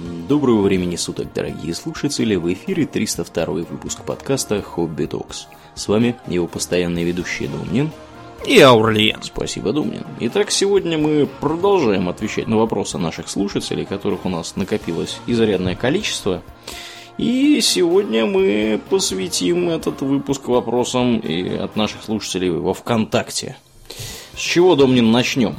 Доброго времени суток, дорогие слушатели! В эфире 302 выпуск подкаста «Хобби Токс». С вами его постоянные ведущие Домнин и Аурлиен. Спасибо, Домнин. Итак, сегодня мы продолжаем отвечать на вопросы наших слушателей, которых у нас накопилось изрядное количество. И сегодня мы посвятим этот выпуск вопросам и от наших слушателей во ВКонтакте. С чего, Домнин, начнем?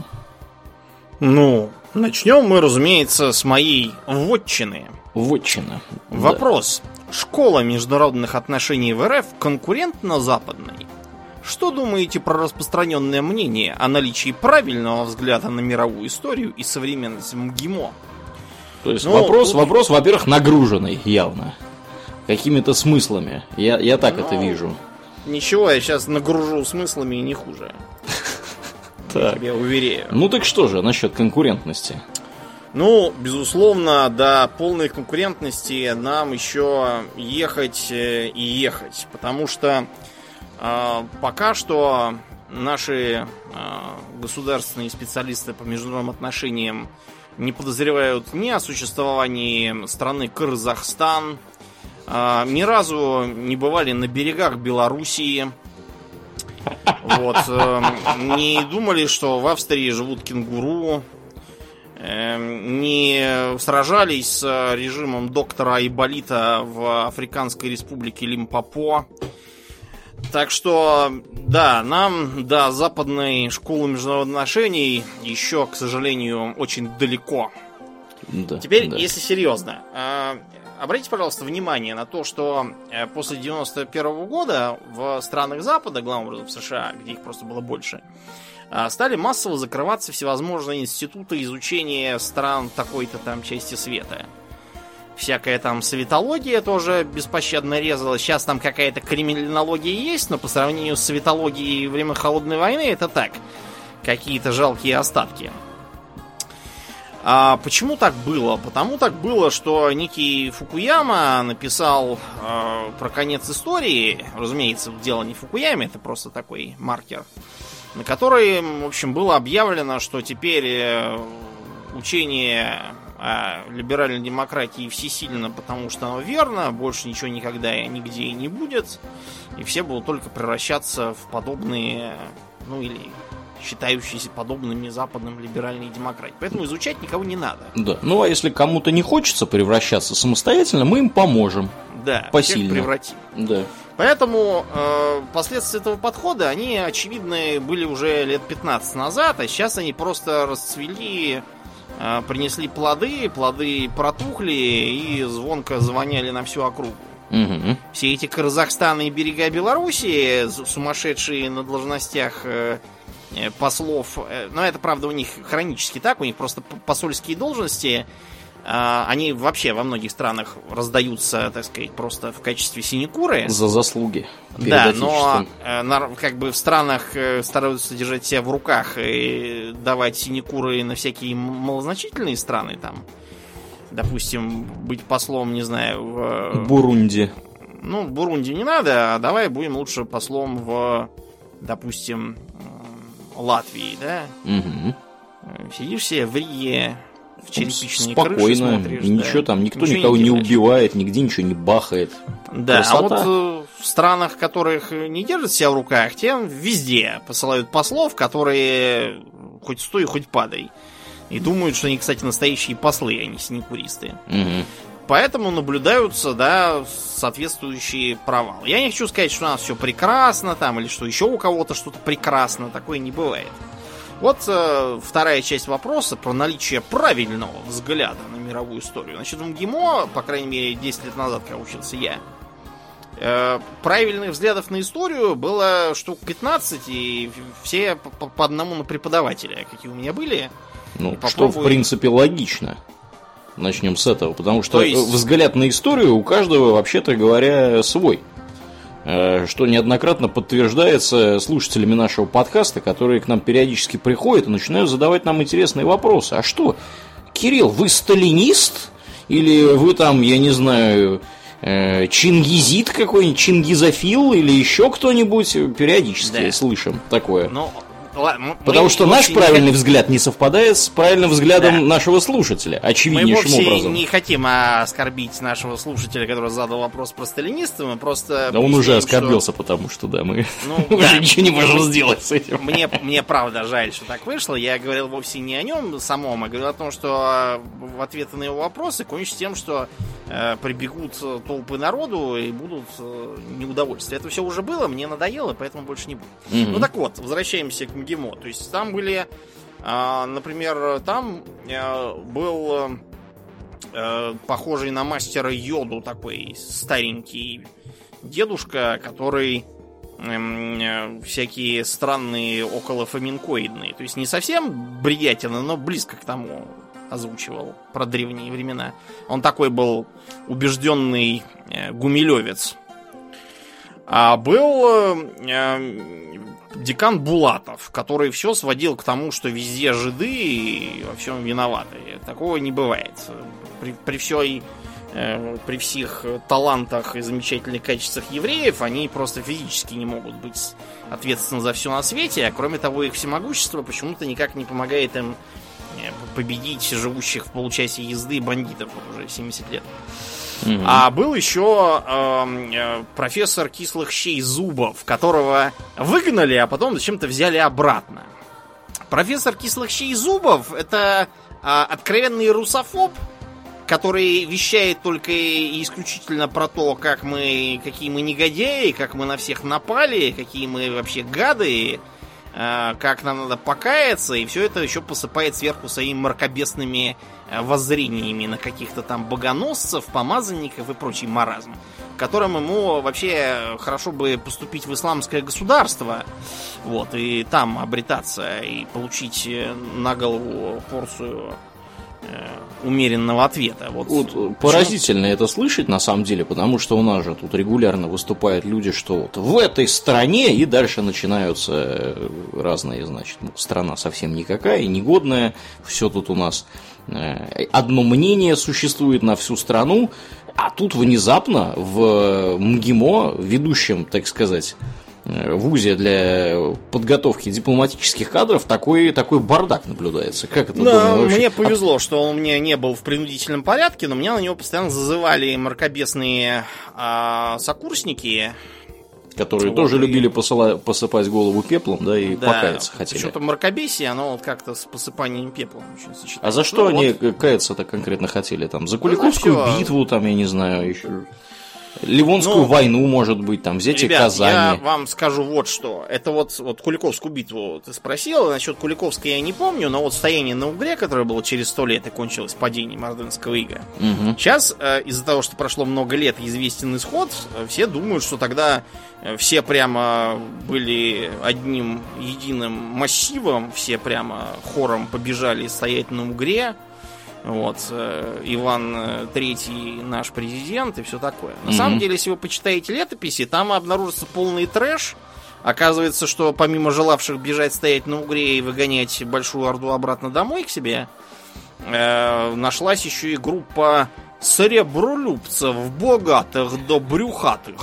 Ну, начнем мы, разумеется, с моей вотчины. Вотчина. Вопрос. Да. Школа международных отношений в РФ конкурентна западной? Что думаете про распространенное мнение о наличии правильного взгляда на мировую историю и современность МГИМО? То есть ну, вопрос, тут... вопрос, во-первых, нагруженный явно. Какими-то смыслами. Я, я так ну, это вижу. Ничего, я сейчас нагружу смыслами и не хуже. Так. Я уверяю. Ну так что же насчет конкурентности? Ну, безусловно, до полной конкурентности нам еще ехать э, и ехать. Потому что э, пока что наши э, государственные специалисты по международным отношениям не подозревают ни о существовании страны Казахстан, э, ни разу не бывали на берегах Белоруссии, вот. Эм, не думали, что в Австрии живут кенгуру. Эм, не сражались с режимом доктора Айболита в Африканской республике Лимпопо. Так что, да, нам до западной школы международных отношений еще, к сожалению, очень далеко. Да, Теперь, да. если серьезно, а, обратите, пожалуйста, внимание на то, что э, после 91 -го года в странах Запада, главным образом в США, где их просто было больше, э, стали массово закрываться всевозможные институты изучения стран такой-то там части света. Всякая там светология тоже беспощадно резала. Сейчас там какая-то криминология есть, но по сравнению с светологией времен Холодной войны это так. Какие-то жалкие остатки. А почему так было? Потому так было, что некий Фукуяма написал э, про конец истории. Разумеется, дело не Фукуяме, это просто такой маркер. На который, в общем, было объявлено, что теперь э, учение о либеральной демократии всесильно, потому что оно верно, больше ничего никогда и нигде и не будет. И все будут только превращаться в подобные, ну или считающиеся подобными западным либеральной демократии. Поэтому изучать никого не надо. Да. Ну а если кому-то не хочется превращаться самостоятельно, мы им поможем. Да, посильно. превратим. Да. Поэтому э, последствия этого подхода, они, очевидно, были уже лет 15 назад, а сейчас они просто расцвели, э, принесли плоды, плоды протухли и звонко звоняли на всю округу. Угу. Все эти Казахстаны и берега Белоруссии, сумасшедшие на должностях Э, послов. Э, но это, правда, у них хронически так, у них просто посольские должности, а, они вообще во многих странах раздаются, так сказать, просто в качестве синекуры. За заслуги. Да, но э, как бы в странах стараются держать себя в руках и давать синекуры на всякие малозначительные страны там. Допустим, быть послом, не знаю, в... Бурунди. Ну, Бурунди не надо, а давай будем лучше послом в, допустим, Латвии, да? Угу. Сидишь себе в Риге, в черепичные Спокойно, смотришь, ничего да? там, никто ничего никого не, не убивает, нигде ничего не бахает. Да, Красота. а вот э, в странах, которых не держат себя в руках, тем везде посылают послов, которые хоть стой, хоть падай. И думают, что они, кстати, настоящие послы, а не синекуристы. Угу. Поэтому наблюдаются, да, соответствующие провалы. Я не хочу сказать, что у нас все прекрасно там, или что еще у кого-то что-то прекрасно. Такое не бывает. Вот э, вторая часть вопроса про наличие правильного взгляда на мировую историю. Значит, в МГИМО, по крайней мере, 10 лет назад, когда учился я, э, правильных взглядов на историю было штук 15, и все по, по одному на преподавателя, какие у меня были. Ну, что, в принципе, логично. Начнем с этого, потому что есть... взгляд на историю у каждого, вообще-то говоря, свой. Э, что неоднократно подтверждается слушателями нашего подкаста, которые к нам периодически приходят и начинают задавать нам интересные вопросы. А что, Кирилл, вы сталинист? Или вы там, я не знаю, э, чингизит какой-нибудь, чингизофил или еще кто-нибудь? Периодически да. слышим такое. Ну, ладно, Потому что наш правильный не... взгляд не совпадает с правильным взглядом да. нашего слушателя, очевиднейшим мы образом. Мы не хотим оскорбить нашего слушателя, который задал вопрос про сталинистов, мы просто... Да он уже оскорбился, что... потому что, да, мы ну, уже ничего не можем сделать с этим. Мне, мне правда жаль, что так вышло. Я говорил вовсе не о нем самом, а говорил о том, что в ответы на его вопросы кончится тем, что э, прибегут толпы народу и будут э, неудовольствия. Это все уже было, мне надоело, поэтому больше не буду. Mm-hmm. Ну так вот, возвращаемся к МГИМО. То есть там были, э, например, там э, был э, похожий на мастера Йоду такой старенький дедушка, который эм, э, всякие странные околофоминкоидные. То есть не совсем бредятина, но близко к тому озвучивал про древние времена. Он такой был убежденный гумилевец. А был декан Булатов, который все сводил к тому, что везде жиды и во всем виноваты. Такого не бывает. При, при всей э, при всех талантах и замечательных качествах евреев, они просто физически не могут быть ответственны за все на свете, а кроме того, их всемогущество почему-то никак не помогает им э, победить живущих в получасе езды бандитов уже 70 лет. А был еще эм, э, профессор кислых щей Зубов, которого выгнали, а потом зачем-то взяли обратно. Профессор кислых щей Зубов это э, откровенный русофоб, который вещает только и исключительно про то, как мы, какие мы негодяи, как мы на всех напали, какие мы вообще гады, как нам надо покаяться, и все это еще посыпает сверху своими мракобесными э, воззрениями на каких-то там богоносцев, помазанников и прочий маразм, которым ему вообще хорошо бы поступить в исламское государство, вот, и там обретаться, и получить э, на голову порцию Э, умеренного ответа. Вот, вот поразительно это слышать на самом деле, потому что у нас же тут регулярно выступают люди, что вот в этой стране и дальше начинаются э, разные, значит, страна совсем никакая, негодная, все тут у нас э, одно мнение существует на всю страну, а тут внезапно в МГИМО, ведущем, так сказать, Э, вузе для подготовки дипломатических кадров такой, такой бардак наблюдается. Как это да, думаю, мне повезло, что он мне не был в принудительном порядке, но меня на него постоянно зазывали мракобесные а, сокурсники. Которые вот, тоже и... любили посыла... посыпать голову пеплом, да, и да, покаяться хотели. Что-то мракобесие, оно вот как-то с посыпанием пеплом очень сочетается. А за что ну, они вот... каяться-то конкретно хотели? Там, за Куликовскую да, битву, там, я не знаю, еще Ливонскую ну, войну, может быть, там, взять ребят, Казани. я вам скажу вот что. Это вот, вот Куликовскую битву ты спросил. Насчет Куликовской я не помню, но вот стояние на Угре, которое было через сто лет и кончилось падением Ордынского ига. Угу. Сейчас, э, из-за того, что прошло много лет известен исход, э, все думают, что тогда э, все прямо были одним единым массивом, все прямо хором побежали стоять на Угре вот, э, Иван Третий наш президент и все такое. На mm-hmm. самом деле, если вы почитаете летописи, там обнаружится полный трэш. Оказывается, что помимо желавших бежать стоять на Угре и выгонять большую орду обратно домой к себе, э, нашлась еще и группа серебролюбцев, богатых до брюхатых.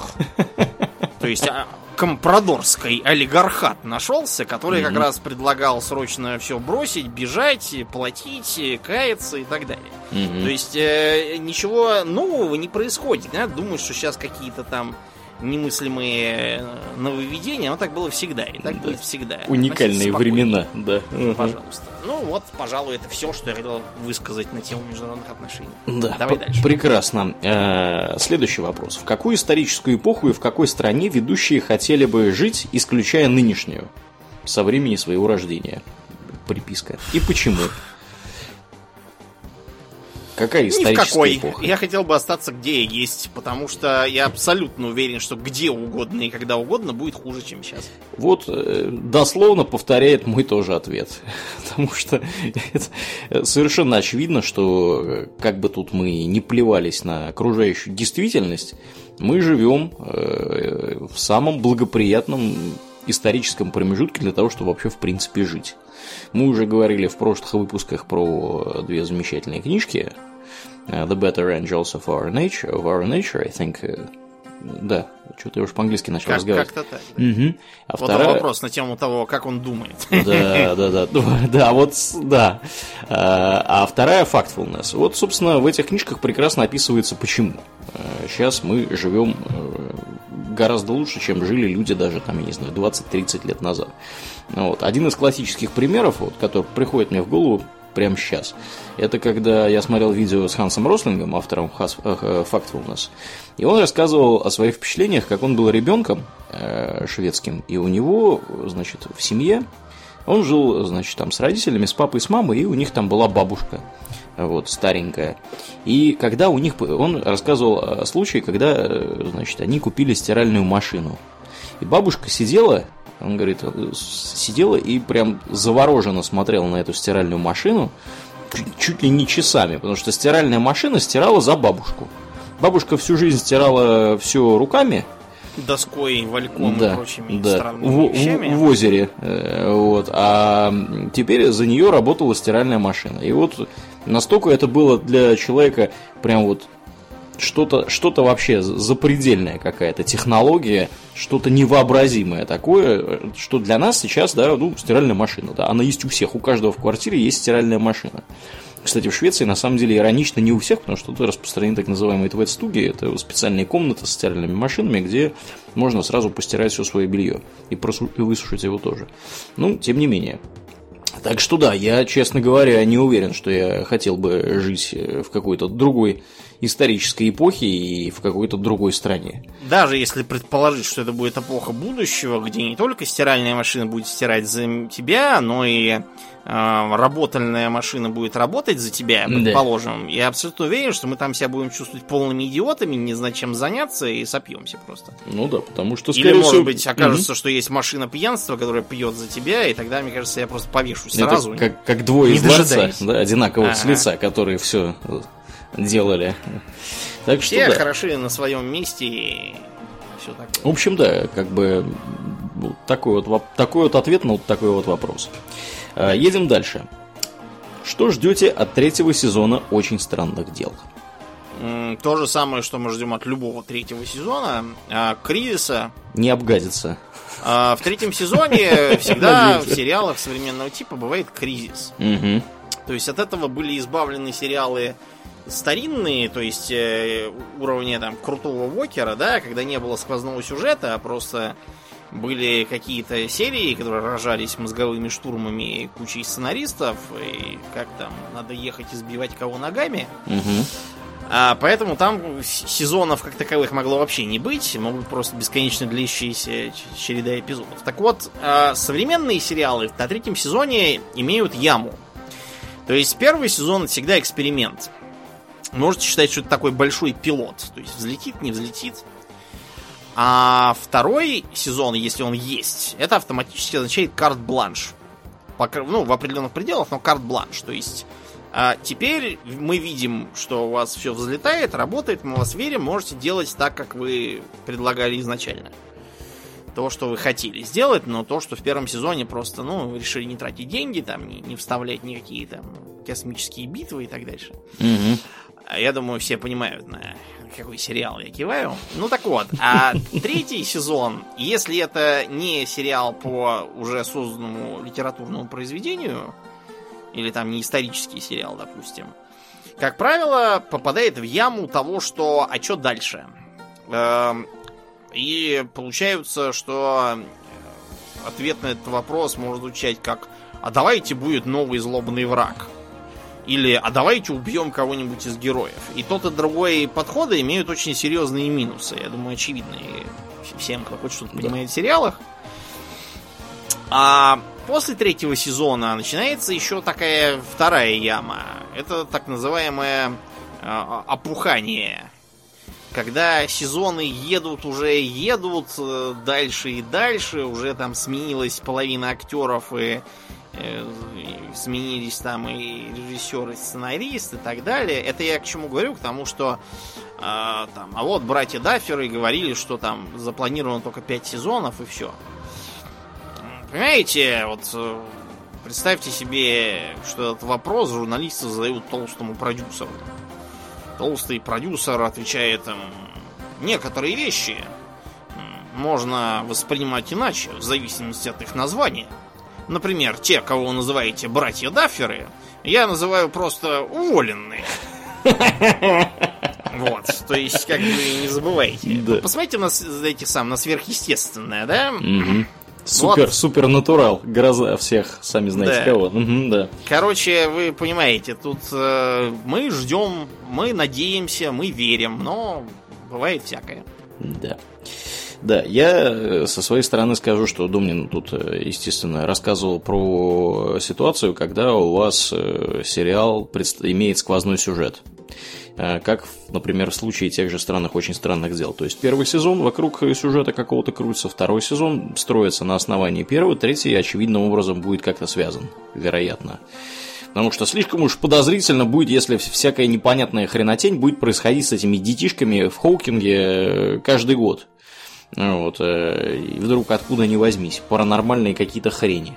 То есть а, компрадорской олигархат нашелся, который mm-hmm. как раз предлагал срочно все бросить, бежать, платить, каяться и так далее. Mm-hmm. То есть э, ничего нового не происходит. Да? Думаю, что сейчас какие-то там немыслимые э, нововведения, но так было всегда, и так да. будет всегда. Уникальные времена, да. Пожалуйста. Ну вот, пожалуй, это все, что я хотел высказать на тему международных отношений. Да, Давай дальше. Прекрасно. Э, следующий вопрос. В какую историческую эпоху и в какой стране ведущие хотели бы жить, исключая нынешнюю, со времени своего рождения? Приписка. И почему? Какая историческая Ни в какой. эпоха? Я хотел бы остаться где я есть, потому что я абсолютно уверен, что где угодно и когда угодно будет хуже, чем сейчас. Вот э, дословно повторяет мой тоже ответ. Потому что совершенно очевидно, что э, как бы тут мы не плевались на окружающую действительность, мы живем э, в самом благоприятном историческом промежутке для того, чтобы вообще в принципе жить. Мы уже говорили в прошлых выпусках про две замечательные книжки Uh, the Better Angels of Our Nature, of Our Nature, I think uh, Да, что-то я уж по-английски начал как, разговаривать. Как-то так. Да. Угу. А вот вторая... вопрос на тему того, как он думает. Да, да, да, да, вот, да. А, а вторая factfulness. Вот, собственно, в этих книжках прекрасно описывается, почему. Сейчас мы живем гораздо лучше, чем жили люди даже, там, я не знаю, 20-30 лет назад. Вот. Один из классических примеров, вот, который приходит мне в голову прямо сейчас, это когда я смотрел видео с Хансом Рослингом, автором Factfulness, и он рассказывал о своих впечатлениях, как он был ребенком э, шведским, и у него, значит, в семье он жил, значит, там с родителями, с папой, с мамой, и у них там была бабушка, вот, старенькая. И когда у них, он рассказывал о случае, когда, значит, они купили стиральную машину. И бабушка сидела, он говорит, сидела и прям завороженно смотрела на эту стиральную машину, чуть, чуть ли не часами, потому что стиральная машина стирала за бабушку. Бабушка всю жизнь стирала все руками, доской, вальком да, и прочими да. странными в, вещами. В, в озере. Э, вот. А теперь за нее работала стиральная машина. И вот настолько это было для человека прям вот что-то что вообще запредельная какая-то технология, что-то невообразимое такое, что для нас сейчас, да, ну, стиральная машина, да, она есть у всех, у каждого в квартире есть стиральная машина. Кстати, в Швеции на самом деле иронично не у всех, потому что тут распространены так называемые твет-стуги. Это специальные комнаты с стиральными машинами, где можно сразу постирать все свое белье и, просу- и высушить его тоже. Ну, тем не менее. Так что да, я, честно говоря, не уверен, что я хотел бы жить в какой-то другой исторической эпохи и в какой-то другой стране. Даже если предположить, что это будет эпоха будущего, где не только стиральная машина будет стирать за тебя, но и э, работальная машина будет работать за тебя, предположим. Да. Я абсолютно уверен, что мы там себя будем чувствовать полными идиотами, не знать чем заняться и сопьемся просто. Ну да, потому что скорее Или, может всего... быть, окажется, угу. что есть машина пьянства, которая пьет за тебя, и тогда, мне кажется, я просто повешусь сразу. Это как, как двое из ларца, да, одинаковых ага. с лица, которые все делали. Так что, Все да. хороши на своем месте и все такое. В общем, да, как бы такой вот, такой вот ответ на вот такой вот вопрос. А, едем дальше. Что ждете от третьего сезона «Очень странных дел»? То же самое, что мы ждем от любого третьего сезона. А, кризиса. Не обгадится. А, в третьем сезоне всегда в сериалах современного типа бывает кризис. То есть от этого были избавлены сериалы старинные, то есть э, уровня там крутого Вокера, да, когда не было сквозного сюжета, а просто были какие-то серии, которые рожались мозговыми штурмами кучей сценаристов, и как там надо ехать и сбивать кого ногами. Угу. А, поэтому там сезонов как таковых могло вообще не быть, могут просто бесконечно длящиеся череда эпизодов. Так вот, а, современные сериалы на третьем сезоне имеют яму. То есть первый сезон всегда эксперимент можете считать, что это такой большой пилот. То есть взлетит, не взлетит. А второй сезон, если он есть, это автоматически означает карт-бланш. Ну, в определенных пределах, но карт-бланш. То есть а теперь мы видим, что у вас все взлетает, работает, мы вас верим, можете делать так, как вы предлагали изначально. То, что вы хотели сделать, но то, что в первом сезоне просто, ну, решили не тратить деньги, там, не, не вставлять никакие там космические битвы и так дальше. Угу. А я думаю, все понимают, на какой сериал я киваю. Ну так вот, а третий сезон, если это не сериал по уже созданному литературному произведению, или там не исторический сериал, допустим, как правило, попадает в яму того, что а что дальше? Эм, и получается, что ответ на этот вопрос может звучать как а давайте будет новый злобный враг. Или «а давайте убьем кого-нибудь из героев». И тот и другой подходы имеют очень серьезные минусы. Я думаю, очевидные всем, кто хоть что-то понимает в сериалах. А после третьего сезона начинается еще такая вторая яма. Это так называемое э, опухание. Когда сезоны едут, уже едут э, дальше и дальше, уже там сменилась половина актеров и сменились там и режиссер, и сценарист, и так далее. Это я к чему говорю? К тому, что э, там, а вот братья Дафферы говорили, что там запланировано только 5 сезонов и все. Понимаете, вот э, представьте себе, что этот вопрос журналисты задают толстому продюсеру. Толстый продюсер отвечает им, некоторые вещи можно воспринимать иначе, в зависимости от их названия. Например, те, кого вы называете братья Дафферы, я называю просто уволенные. Вот, то есть, как бы не забывайте. Да. Посмотрите на эти сам, на сверхъестественное, да? Угу. Супер, вот. супер натурал, гроза всех, сами знаете да. кого. Угу, да. Короче, вы понимаете, тут э, мы ждем, мы надеемся, мы верим, но бывает всякое. Да. Да, я э, со своей стороны скажу, что Думнин тут, э, естественно, рассказывал про ситуацию, когда у вас э, сериал имеет сквозной сюжет. Как, например, в случае тех же странных, очень странных дел. То есть первый сезон вокруг сюжета какого-то крутится, второй сезон строится на основании первого, третий очевидным образом будет как-то связан, вероятно. Потому что слишком уж подозрительно будет, если всякая непонятная хренотень будет происходить с этими детишками в Хоукинге каждый год. Вот, э, и вдруг откуда ни возьмись, паранормальные какие-то хрени.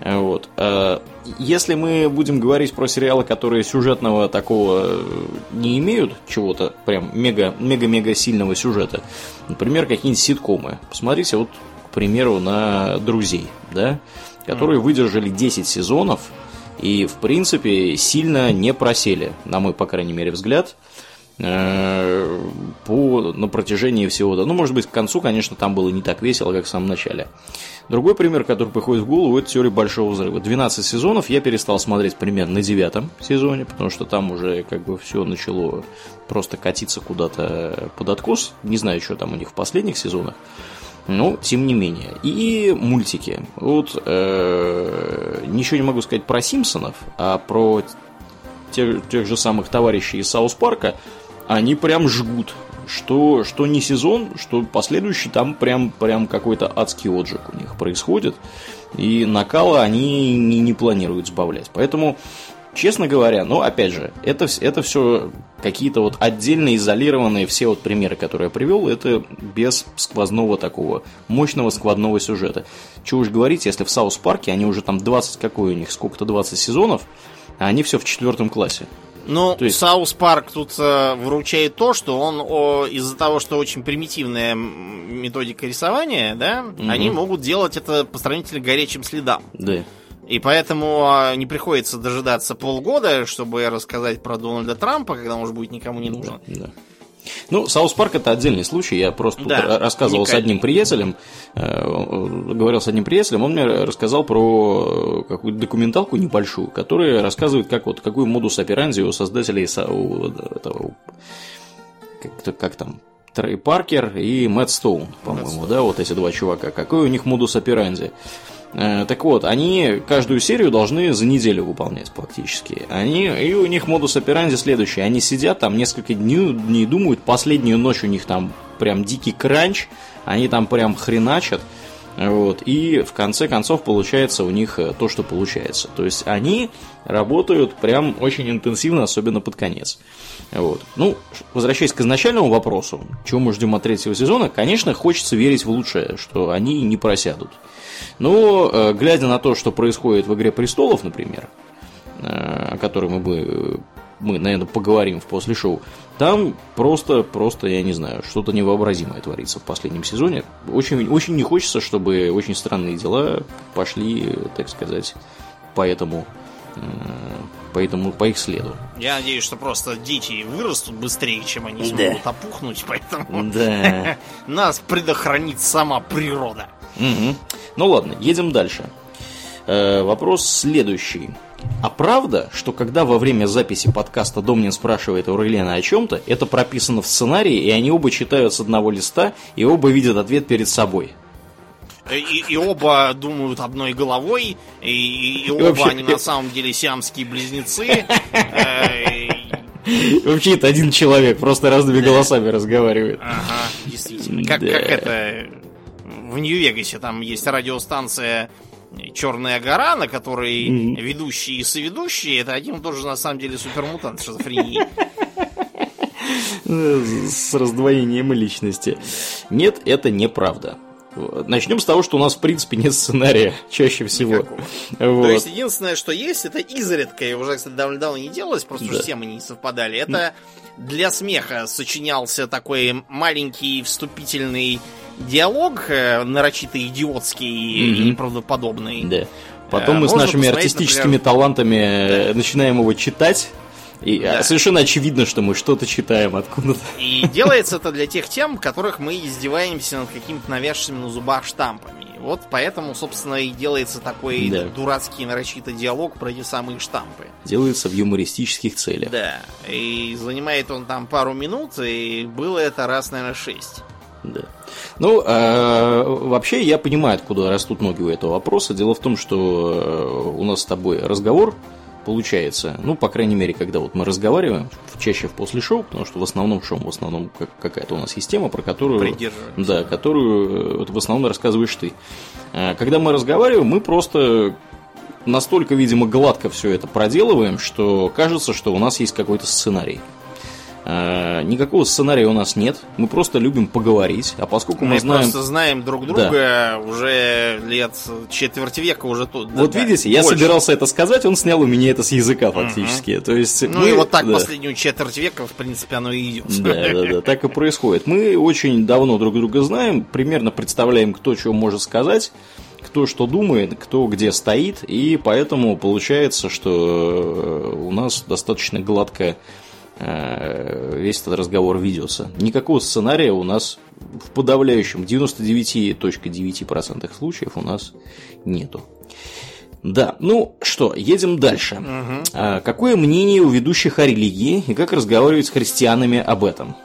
Вот. Э, если мы будем говорить про сериалы, которые сюжетного такого э, не имеют, чего-то прям мега-мега-мега сильного сюжета, например, какие-нибудь ситкомы. Посмотрите вот, к примеру, на «Друзей», да, которые выдержали 10 сезонов и, в принципе, сильно не просели, на мой, по крайней мере, взгляд – Э, по, на протяжении всего. Ну, может быть, к концу, конечно, там было не так весело, как в самом начале. Другой пример, который приходит в голову, это теория большого взрыва. 12 сезонов я перестал смотреть примерно на девятом сезоне, потому что там уже как бы все начало просто катиться куда-то под откос. Не знаю, что там у них в последних сезонах. Но, тем не менее. И мультики. Вот э, ничего не могу сказать про Симпсонов, а про тех, тех же самых товарищей из South Park а они прям жгут. Что, что не сезон, что последующий, там прям, прям какой-то адский отжиг у них происходит. И накала они не, не планируют сбавлять. Поэтому, честно говоря, ну, опять же, это, это все какие-то вот отдельно изолированные все вот примеры, которые я привел, это без сквозного такого мощного сквозного сюжета. Чего уж говорить, если в South Park е они уже там 20, какой у них, сколько-то 20 сезонов, а они все в четвертом классе. Ну, то есть... South Park тут э, выручает то, что он о, из-за того, что очень примитивная методика рисования, да, угу. они могут делать это по сравнительно горячим следам. Да. И поэтому а, не приходится дожидаться полгода, чтобы рассказать про Дональда Трампа, когда он уже будет никому не нужен. Да. Ну, South Park это отдельный случай. Я просто да, рассказывал уникальный. с одним приятелем, э, говорил с одним приятелем, он мне рассказал про какую-то документалку небольшую, которая рассказывает, как вот какую modus operandi у создателей у, этого, как, как там, Трей Паркер и Мэтт Стоун, по-моему, да, вот эти два чувака. Какой у них модус операнди? Э, так вот, они каждую серию должны за неделю выполнять практически. Они, и у них модус операнди следующий. Они сидят там несколько дней, думают, последнюю ночь у них там прям дикий кранч, они там прям хреначат. Вот, и в конце концов получается у них э, то, что получается. То есть они работают прям очень интенсивно, особенно под конец. Вот. Ну, возвращаясь к изначальному вопросу, чего мы ждем от третьего сезона, конечно, хочется верить в лучшее, что они не просядут. Но, э, глядя на то, что происходит в «Игре престолов», например, э, о которой мы бы мы, наверное, поговорим в после шоу. Там просто, просто, я не знаю, что-то невообразимое творится в последнем сезоне. Очень, очень не хочется, чтобы очень странные дела пошли, так сказать, по этому, э, по, этому, по их следу. Я надеюсь, что просто дети вырастут быстрее, чем они смогут да. опухнуть, поэтому да. нас предохранит сама природа. Угу. Ну ладно, едем дальше. Э, вопрос следующий. А правда, что когда во время записи подкаста Домнин спрашивает Аурелиана о чем-то, это прописано в сценарии, и они оба читают с одного листа, и оба видят ответ перед собой? И, и оба думают одной головой, и, и оба вообще... они на самом деле сиамские близнецы. Э, вообще это один человек, просто разными голосами разговаривает. Ага, действительно. Как, как это в Нью-Вегасе там есть радиостанция Черная гора, на которой mm-hmm. ведущие и соведущие это один тоже на самом деле супермутант шизофрении. С раздвоением личности. Нет, это неправда. Начнем с того, что у нас, в принципе, нет сценария чаще всего. Вот. То есть, единственное, что есть, это изредка, и уже, кстати, давно не делалось, просто да. все мы не совпадали. Это для смеха сочинялся такой маленький вступительный диалог, э, нарочито идиотский mm-hmm. и неправдоподобный. Да. Потом э, мы с нашими артистическими например... талантами да. начинаем его читать и да. совершенно очевидно, что мы что-то читаем откуда-то. И делается это для тех тем, которых мы издеваемся над какими-то навязшими на зубах штампами. Вот поэтому, собственно, и делается такой да. дурацкий нарочитый диалог про эти самые штампы. Делается в юмористических целях. Да. И занимает он там пару минут, и было это раз, наверное, шесть. Да. Ну, э, вообще я понимаю, откуда растут ноги у этого вопроса. Дело в том, что э, у нас с тобой разговор получается, ну, по крайней мере, когда вот мы разговариваем, чаще в после шоу, потому что в основном шоу, в основном какая-то у нас есть тема, про которую... Да, которую э, в основном рассказываешь ты. А, когда мы разговариваем, мы просто настолько, видимо, гладко все это проделываем, что кажется, что у нас есть какой-то сценарий. Э, никакого сценария у нас нет. Мы просто любим поговорить. А поскольку мы, мы знаем... просто знаем друг друга да. уже лет четверть века уже тут. Вот да, видите, я собирался это сказать, он снял у меня это с языка фактически. Угу. То есть ну мы... и вот так да. последнюю четверть века, в принципе, оно и идет. Да, да, да, так и происходит. Мы очень давно друг друга знаем, примерно представляем, кто чего может сказать кто что думает, кто где стоит, и поэтому получается, что у нас достаточно гладкая Э, весь этот разговор ведется. Никакого сценария у нас в подавляющем 99.9% случаев у нас нету. Да, ну что, едем дальше. Угу. А, какое мнение у ведущих о религии и как разговаривать с христианами об этом?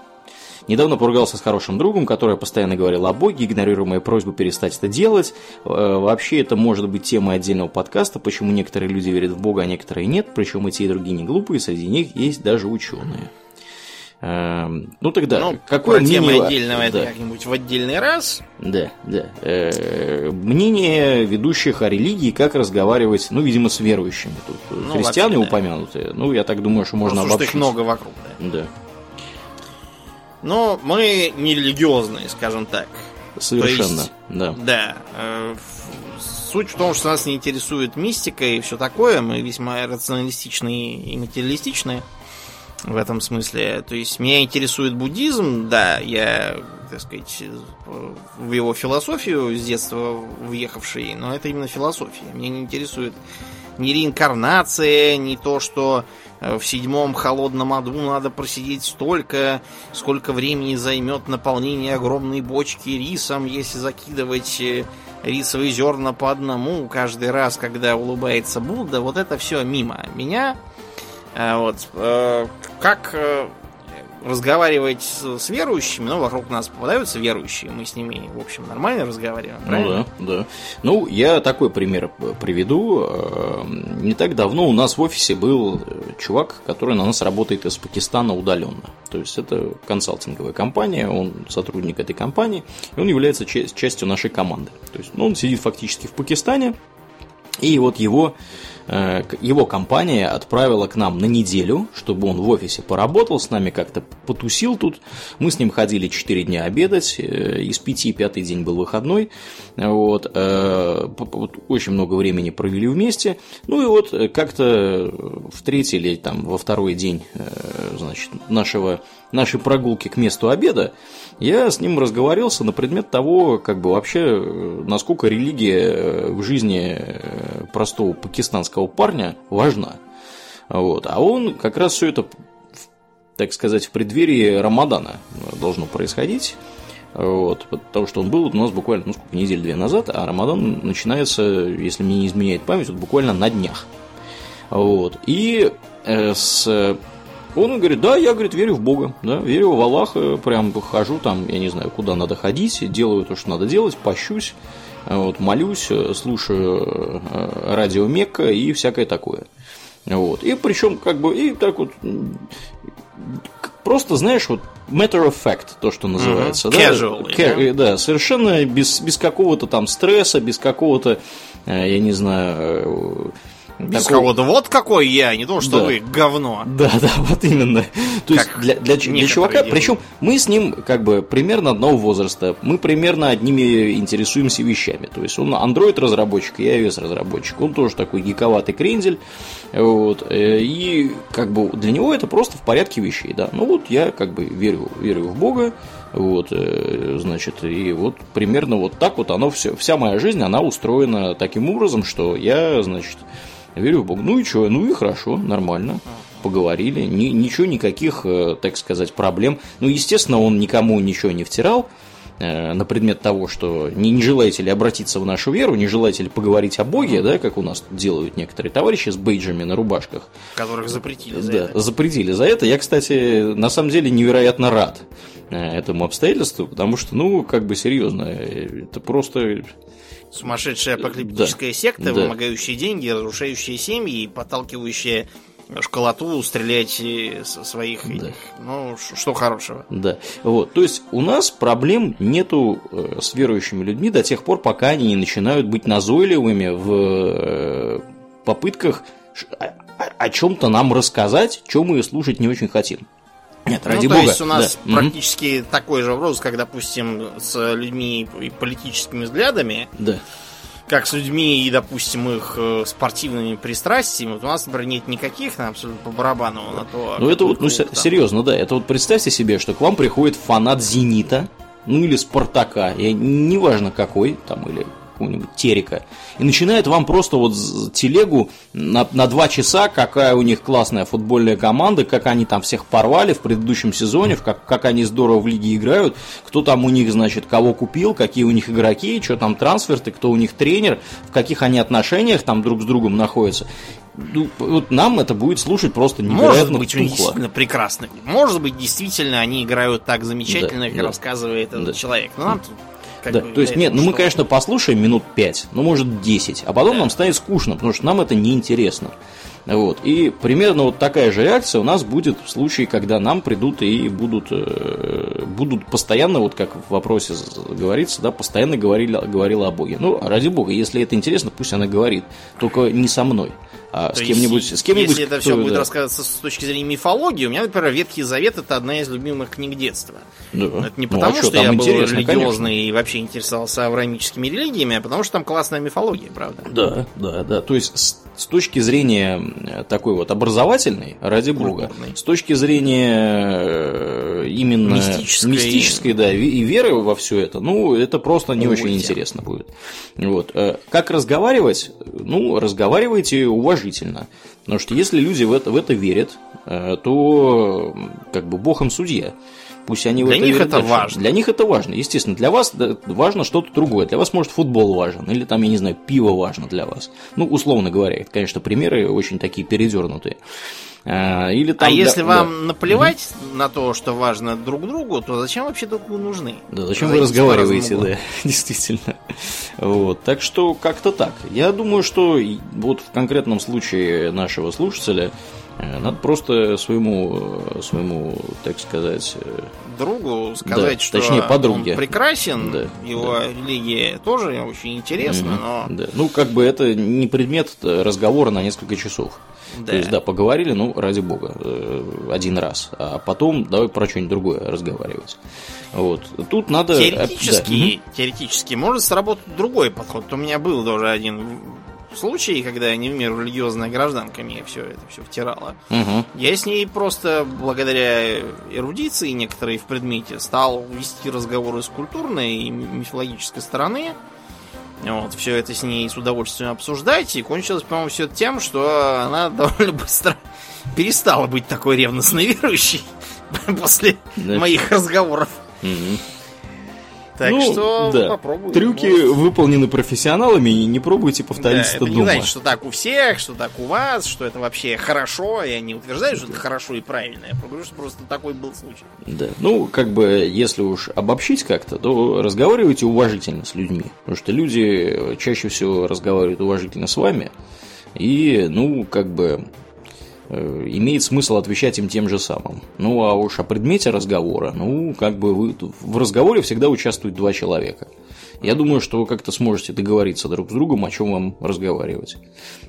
Недавно поругался с хорошим другом, который постоянно говорил о Боге, игнорируя мою просьбу перестать это делать. Э, вообще это может быть темой отдельного подкаста, почему некоторые люди верят в Бога, а некоторые нет, причем и те, и другие не глупые, среди них есть даже ученые. Эм, ну тогда, ну, какое мнение... Тема отдельного да. это как-нибудь в отдельный раз. Да, да. Э, мнение ведущих о религии, как разговаривать, ну, видимо, с верующими. Тут ну, христиане вообще, да. упомянутые. Ну, я так думаю, что можно ну, обобщить. их много вокруг, да. Да. Но мы не религиозные, скажем так. Совершенно, есть, да. Да. Э, суть в том, что нас не интересует мистика и все такое. Мы весьма рационалистичные и материалистичные в этом смысле. То есть меня интересует буддизм, да, я, так сказать, в его философию с детства въехавший, но это именно философия. Меня не интересует ни реинкарнация, ни то, что в седьмом холодном аду надо просидеть столько, сколько времени займет наполнение огромной бочки рисом, если закидывать э, рисовые зерна по одному каждый раз, когда улыбается Будда. Вот это все мимо меня. Э, вот. Как разговаривать с, с верующими, ну, вокруг нас попадаются верующие, мы с ними, в общем, нормально разговариваем, ну правильно? Ну да, да. Ну, я такой пример приведу. Э, не так давно у нас в офисе был чувак, который на нас работает из Пакистана удаленно. То есть это консалтинговая компания, он сотрудник этой компании, и он является частью нашей команды. То есть ну, он сидит фактически в Пакистане, и вот его Э, его компания отправила к нам на неделю, чтобы он в офисе поработал, с нами как-то потусил тут. Мы с ним ходили 4 дня обедать, э, из 5 пятый день был выходной. Э, вот, очень много времени провели вместе. Ну и вот как-то в третий или там во второй день значит, нашего, нашей прогулки к месту обеда я с ним разговорился на предмет того, как бы вообще, насколько религия в жизни простого пакистанского парня важна. Вот. А он как раз все это, так сказать, в преддверии Рамадана должно происходить. Вот, потому что он был у нас буквально, ну сколько, недель-две назад, а Рамадан начинается, если мне не изменяет память, вот буквально на днях. Вот. И э, с он говорит, да, я, говорит, верю в Бога, да, верю в Аллаха, прям хожу там, я не знаю, куда надо ходить, делаю то, что надо делать, пощусь, вот, молюсь, слушаю э, радио Мекка и всякое такое. Вот. И причем, как бы, и так вот, просто, знаешь, вот matter of fact, то, что называется. Mm-hmm. Да? Casual. Ca- да? да, совершенно без, без какого-то там стресса, без какого-то, э, я не знаю, Без такого... кого-то вот какой я, не то, что да. вы говно. Да, да, вот именно. То есть для, для, для чувака, делают. причем мы с ним как бы примерно одного возраста, мы примерно одними интересуемся вещами. То есть он Android разработчик, я iOS разработчик, он тоже такой гиковатый крендель. Вот, э, и как бы для него это просто в порядке вещей, да. Ну вот я как бы верю, верю в Бога, вот, э, значит, и вот примерно вот так вот оно все, вся моя жизнь, она устроена таким образом, что я, значит, верю в Бога. Ну и что, ну и хорошо, нормально, поговорили, ни, ничего, никаких, э, так сказать, проблем. Ну, естественно, он никому ничего не втирал, э, на предмет того, что не, не желаете ли обратиться в нашу веру, не желаете ли поговорить о Боге, да, как у нас делают некоторые товарищи с бейджами на рубашках. Которых запретили за да, это. запретили за это. Я, кстати, на самом деле невероятно рад Э, этому обстоятельству, потому что, ну, как бы серьезно, это просто... Сумасшедшая апокалиптическая да. секта, да. вымогающая деньги, разрушающая семьи, подталкивающая школоту стрелять своих да. ну что хорошего да вот то есть у нас проблем нету э, с верующими людьми до тех пор пока они не начинают быть назойливыми в э, попытках о чем-то нам рассказать, чем мы слушать не очень хотим. Нет, ну, ради ну, бога. То есть у нас да. практически mm-hmm. такой же вопрос, как, допустим, с людьми и политическими взглядами. Да. Как с людьми и, допустим, их э, спортивными пристрастиями. Вот у нас, например, нет никаких, на абсолютно по барабану на то. Ну, это вот, ну, там. серьезно, да. Это вот представьте себе, что к вам приходит фанат Зенита, ну или Спартака, и неважно какой, там, или какого-нибудь Терека, и начинает вам просто вот телегу на, на два часа, какая у них классная футбольная команда, как они там всех порвали в предыдущем сезоне, как, как они здорово в лиге играют, кто там у них, значит, кого купил, какие у них игроки, что там трансферты, кто у них тренер, в каких они отношениях там друг с другом находятся. Ну, вот нам это будет слушать просто невероятно Может быть, тухло. действительно прекрасно. Может быть, действительно, они играют так замечательно, да, как да. рассказывает этот да. человек. Но нам да, то есть, нет, ну мы, конечно, послушаем минут 5, ну, может, 10, а потом да. нам станет скучно, потому что нам это неинтересно. Вот. И примерно вот такая же реакция у нас будет в случае, когда нам придут и будут, э, будут постоянно, вот как в вопросе говорится, да, постоянно говорили, говорила о Боге. Ну, ради Бога, если это интересно, пусть она говорит, только не со мной а с кем-нибудь, с кем-нибудь. Если это все будет рассказываться с точки зрения мифологии, у меня, например, Ветхий Завет это одна из любимых книг детства. Да. Это не потому, ну, а что, что я был религиозный конечно. и вообще интересовался авраамическими религиями, а потому что там классная мифология, правда? Да, да, да. То есть с, точки зрения э, такой вот образовательной, ради бога, Культурной. с точки зрения э, именно мистической, мистической да, и веры во все это, ну, это просто не очень интересно будет. Вот. Э, как разговаривать? Ну, разговаривайте уважительно. Потому что если люди в это, в это верят, то как бы Бог им судья. Пусть они для в это них верят это дальше. важно. Для них это важно. Естественно, для вас важно что-то другое. Для вас, может, футбол важен, или там, я не знаю, пиво важно для вас. Ну, условно говоря, это, конечно, примеры очень такие передернутые. А, или там, а если да, вам да. наплевать угу. на то, что важно друг другу, то зачем вообще друг другу нужны? Да, зачем вы разговариваете, да, действительно. Вот, так что как-то так. Я думаю, что вот в конкретном случае нашего слушателя надо просто своему, э, своему, так сказать, э, другу сказать, да, что точнее, подруге. он прекрасен, да, его да. религия тоже очень интересна, mm но... Да. Ну, как бы это не предмет разговора на несколько часов. Да. То есть, да, поговорили, ну, ради бога, э, один раз. А потом давай про что-нибудь другое разговаривать. Вот. Тут надо... Теоретически, да. теоретически может сработать другой подход. У меня был тоже один случай, когда я не в меру религиозная гражданка мне все это все втирала. Угу. Я с ней просто благодаря эрудиции некоторые в предмете стал вести разговоры с культурной и мифологической стороны. Вот, все это с ней с удовольствием обсуждать. И кончилось, по-моему, все тем, что она довольно быстро перестала быть такой ревностно верующей после да. моих разговоров. Угу. Так ну, что да. попробуем. Трюки может... выполнены профессионалами, и не пробуйте повторить да, это, это дома. Не значит, что так у всех, что так у вас, что это вообще хорошо. Я не утверждаю, что это хорошо и правильно. Я говорю, что просто такой был случай. Да. Ну, как бы, если уж обобщить как-то, то разговаривайте уважительно с людьми. Потому что люди чаще всего разговаривают уважительно с вами. И, ну, как бы, имеет смысл отвечать им тем же самым. Ну, а уж о предмете разговора, ну, как бы вы, в разговоре всегда участвуют два человека. Я думаю, что вы как-то сможете договориться друг с другом, о чем вам разговаривать.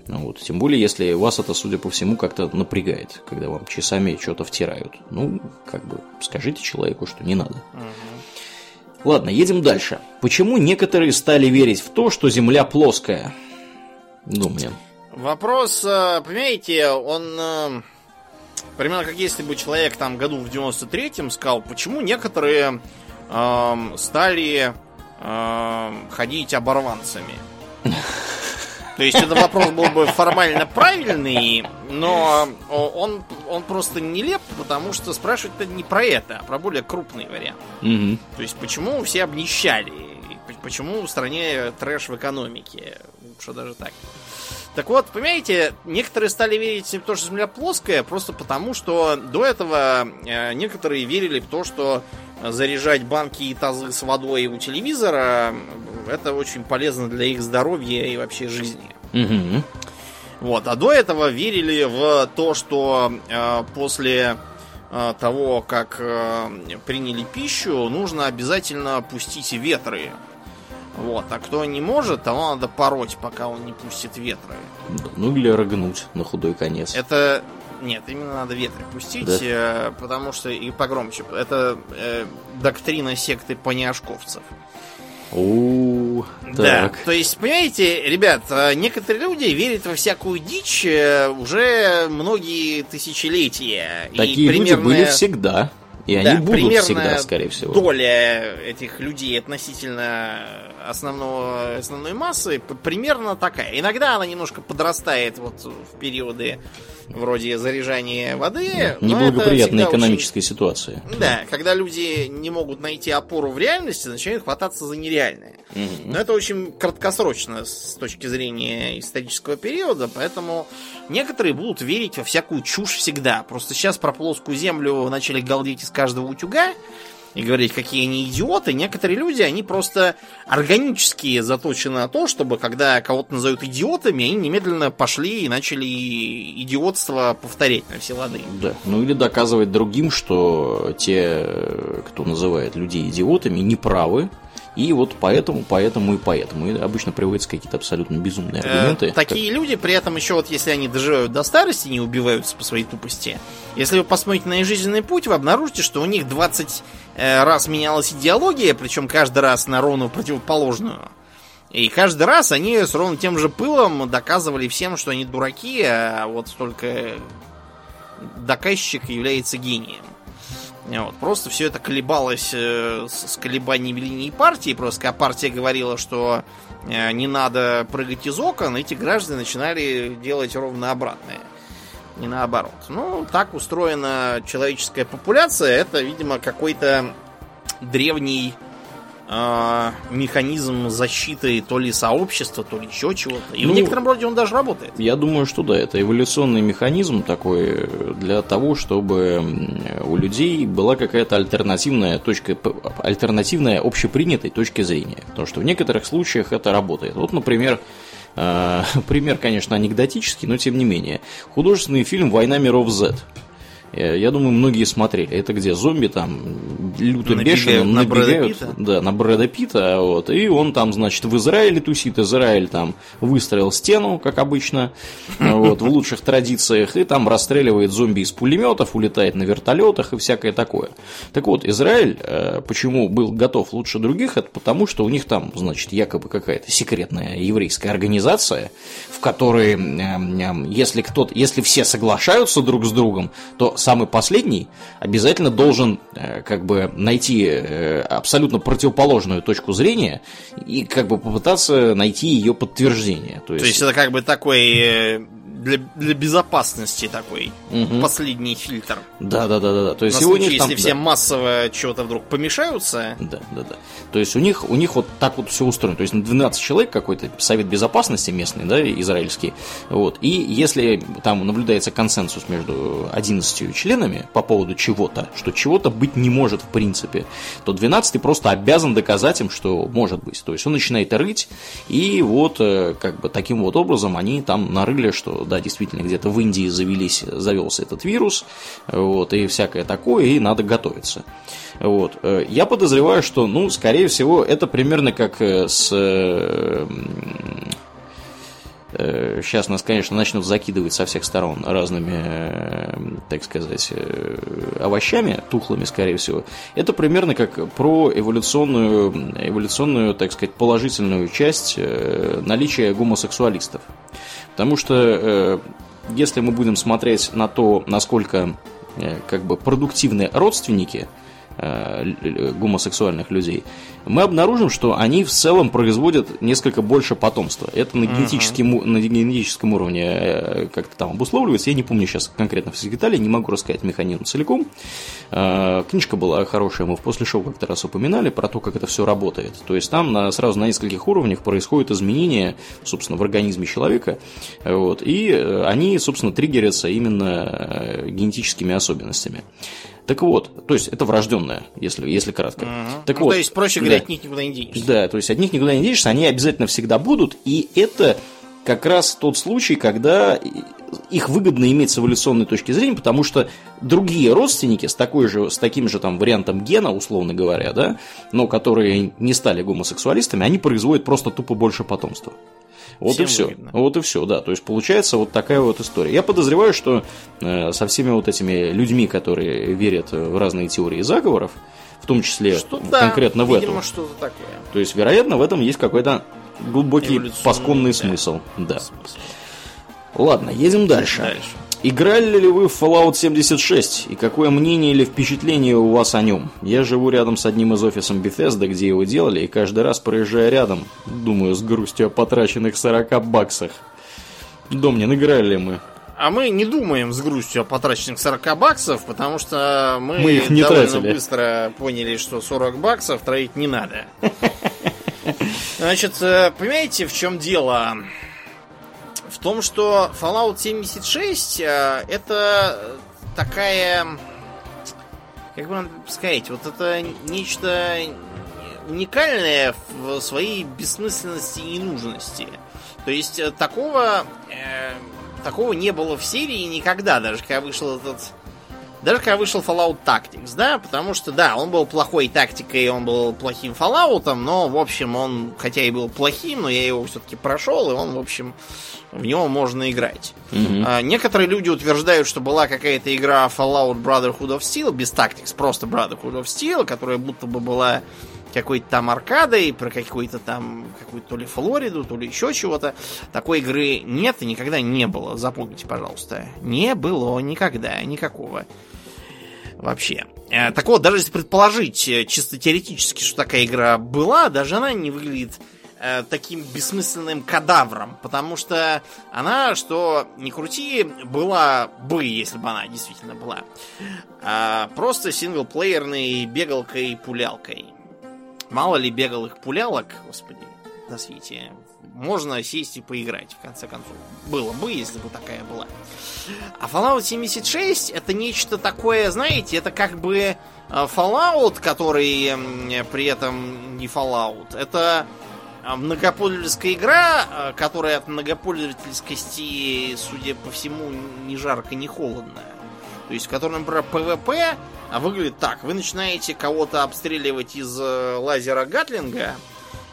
Ну вот. Тем более, если вас это, судя по всему, как-то напрягает, когда вам часами что-то втирают. Ну, как бы скажите человеку, что не надо. Угу. Ладно, едем дальше. Почему некоторые стали верить в то, что Земля плоская? Думаю. Вопрос, э, понимаете, он э, примерно как если бы человек там году в 93-м сказал, почему некоторые э, стали э, ходить оборванцами. То есть этот вопрос был бы формально правильный, но он, он просто нелеп, потому что спрашивать-то не про это, а про более крупный вариант. Угу. То есть почему все обнищали? Почему в стране трэш в экономике? Что даже так. Так вот, понимаете, некоторые стали верить в то, что Земля плоская, просто потому, что до этого э, некоторые верили в то, что заряжать банки и тазы с водой у телевизора это очень полезно для их здоровья и вообще жизни. Угу. Вот, а до этого верили в то, что э, после э, того, как э, приняли пищу, нужно обязательно пустить ветры вот, а кто не может, того надо пороть, пока он не пустит ветры. Ну или рыгнуть на худой конец. Это нет, именно надо ветры пустить, да? э, потому что и погромче. Это э, доктрина секты поняшковцев. У, да. То есть, понимаете, ребят, э, некоторые люди верят во всякую дичь э, уже многие тысячелетия. Такие и примерно... люди были всегда. И да, они будут всегда, скорее всего. Доля этих людей относительно основного, основной массы примерно такая. Иногда она немножко подрастает вот в периоды вроде заряжания воды. Да, неблагоприятной экономической очень... ситуации. Да, когда люди не могут найти опору в реальности, начинают хвататься за нереальное. Угу. Но это очень краткосрочно с точки зрения исторического периода, поэтому некоторые будут верить во всякую чушь всегда. Просто сейчас про плоскую землю начали галдеть из каждого утюга, и говорить, какие они идиоты. Некоторые люди, они просто органически заточены на то, чтобы когда кого-то назовут идиотами, они немедленно пошли и начали идиотство повторять на все лады. Да, ну или доказывать другим, что те, кто называет людей идиотами, неправы, и вот поэтому, поэтому и поэтому. И обычно приводятся какие-то абсолютно безумные э, аргументы. Э, такие как... люди, при этом еще вот если они доживают до старости, не убиваются по своей тупости. Если вы посмотрите на их жизненный путь, вы обнаружите, что у них 20 э, раз менялась идеология, причем каждый раз на ровно противоположную. И каждый раз они с ровно тем же пылом доказывали всем, что они дураки, а вот только доказчик является гением. Вот, просто все это колебалось э, с, с колебаниями линии партии. Просто когда партия говорила, что э, не надо прыгать из окон, эти граждане начинали делать ровно обратное. Не наоборот. Ну, так устроена человеческая популяция. Это, видимо, какой-то древний э, механизм защиты то ли сообщества, то ли еще чего-то. И ну, в некотором роде он даже работает. Я думаю, что да, это эволюционный механизм такой для того, чтобы у людей была какая-то альтернативная точка, альтернативная общепринятой точки зрения. Потому что в некоторых случаях это работает. Вот, например, э, пример, конечно, анекдотический, но тем не менее. Художественный фильм «Война миров Z». Э, я думаю, многие смотрели. Это где зомби там люто бешено на набегают Брэда да, на Брэда Питта, вот, и он там, значит, в Израиле тусит, Израиль там выстроил стену, как обычно, вот, в лучших традициях, и там расстреливает зомби из пулеметов, улетает на вертолетах и всякое такое. Так вот, Израиль, э, почему был готов лучше других, это потому, что у них там, значит, якобы какая-то секретная еврейская организация, в которой, если кто-то, если все соглашаются друг с другом, то самый последний обязательно должен э, как бы найти э, абсолютно противоположную точку зрения и как бы попытаться найти ее подтверждение. То есть, То есть это как бы такой э, для, для безопасности такой угу. последний фильтр. Да, да, да, да, да. То есть На случай, если там, все да. массово чего-то вдруг помешаются. Да, да, да. То есть у них, у них вот так вот все устроено. То есть 12 человек какой-то совет безопасности местный, да, израильский. Вот. И если там наблюдается консенсус между 11 членами по поводу чего-то, что чего-то быть не может в принципе, то 12 просто обязан доказать им, что может быть. То есть он начинает рыть, и вот э, как бы таким вот образом они там нарыли, что да, действительно, где-то в Индии завелись, завелся этот вирус, вот, и всякое такое, и надо готовиться. Вот. Э, я подозреваю, что, ну, скорее всего, это примерно как э, с Сейчас нас, конечно, начнут закидывать со всех сторон разными, так сказать, овощами, тухлыми, скорее всего. Это примерно как про эволюционную, эволюционную так сказать, положительную часть наличия гомосексуалистов. Потому что если мы будем смотреть на то, насколько как бы продуктивны родственники – Э, гомосексуальных людей, мы обнаружим, что они в целом производят несколько больше потомства. Это на генетическом, uh-huh. на генетическом уровне э, как-то там обусловливается. Я не помню сейчас конкретно все детали, не могу рассказать механизм целиком. Э, книжка была хорошая, мы в после шоу как-то раз упоминали про то, как это все работает. То есть там на, сразу на нескольких уровнях происходят изменения, собственно, в организме человека. Вот, и они, собственно, триггерятся именно генетическими особенностями. Так вот, то есть это врожденное, если, если кратко. Угу. Так ну, вот, то есть, проще говоря, да. от них никуда не денешься. Да, то есть от них никуда не денешься, они обязательно всегда будут, и это как раз тот случай, когда их выгодно иметь с эволюционной точки зрения, потому что другие родственники с, такой же, с таким же там вариантом гена, условно говоря, да, но которые не стали гомосексуалистами, они производят просто тупо больше потомства. Вот Всем и все. Выгодно. Вот и все, да. То есть получается вот такая вот история. Я подозреваю, что э, со всеми вот этими людьми, которые верят в разные теории заговоров, в том числе что, конкретно да, в этом. что-то такое. То есть, вероятно, в этом есть какой-то глубокий пасконный да. смысл. Да. Смысл. Ладно, едем дальше. Дальше. Играли ли вы в Fallout 76? И какое мнение или впечатление у вас о нем? Я живу рядом с одним из офисов Bethesda, где его делали, и каждый раз, проезжая рядом, думаю с грустью о потраченных 40 баксах. Домнин, играли ли мы? А мы не думаем с грустью о потраченных 40 баксов, потому что мы, мы их не довольно тратили. быстро поняли, что 40 баксов тратить не надо. Значит, э, понимаете, в чем дело? Том, что Fallout 76 э, это такая, как бы сказать, вот это нечто уникальное в своей бессмысленности и ненужности. То есть э, такого, э, такого не было в серии никогда, даже когда вышел этот даже когда вышел Fallout Tactics, да, потому что, да, он был плохой тактикой, он был плохим Fallout, но, в общем, он, хотя и был плохим, но я его все-таки прошел, и он, в общем, в него можно играть. Mm-hmm. А, некоторые люди утверждают, что была какая-то игра Fallout Brotherhood of Steel без Tactics, просто Brotherhood of Steel, которая будто бы была какой-то там аркадой, про какой-то там, какую-то то ли Флориду, то ли еще чего-то. Такой игры нет и никогда не было. Запомните, пожалуйста. Не было никогда никакого. Вообще. Э, так вот, даже если предположить э, чисто теоретически, что такая игра была, даже она не выглядит э, таким бессмысленным кадавром, потому что она, что не крути, была бы, если бы она действительно была, а просто синглплеерной бегалкой-пулялкой. Мало ли бегалых пулялок, господи, на свете. Можно сесть и поиграть, в конце концов. Было бы, если бы такая была. А Fallout 76 это нечто такое, знаете, это как бы э, Fallout, который при этом не Fallout. Это э, многопользовательская игра, э, которая от многопользовательскости, судя по всему, ни жарко, ни холодно. То есть, в которой, например, PvP а выглядит так. Вы начинаете кого-то обстреливать из э, лазера Гатлинга.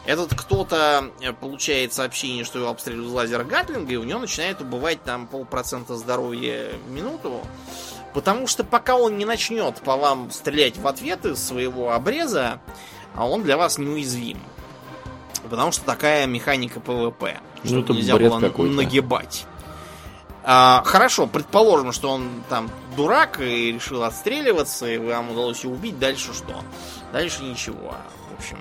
Этот кто-то э, получает сообщение, что его обстреливают из лазера Гатлинга, и у него начинает убывать там полпроцента здоровья в минуту. Потому что пока он не начнет по вам стрелять в ответ из своего обреза, а он для вас неуязвим. Потому что такая механика PvP. Ну, это нельзя было нагибать. А, хорошо, предположим, что он там дурак и решил отстреливаться, и вам удалось его убить. Дальше что? Дальше ничего. В общем,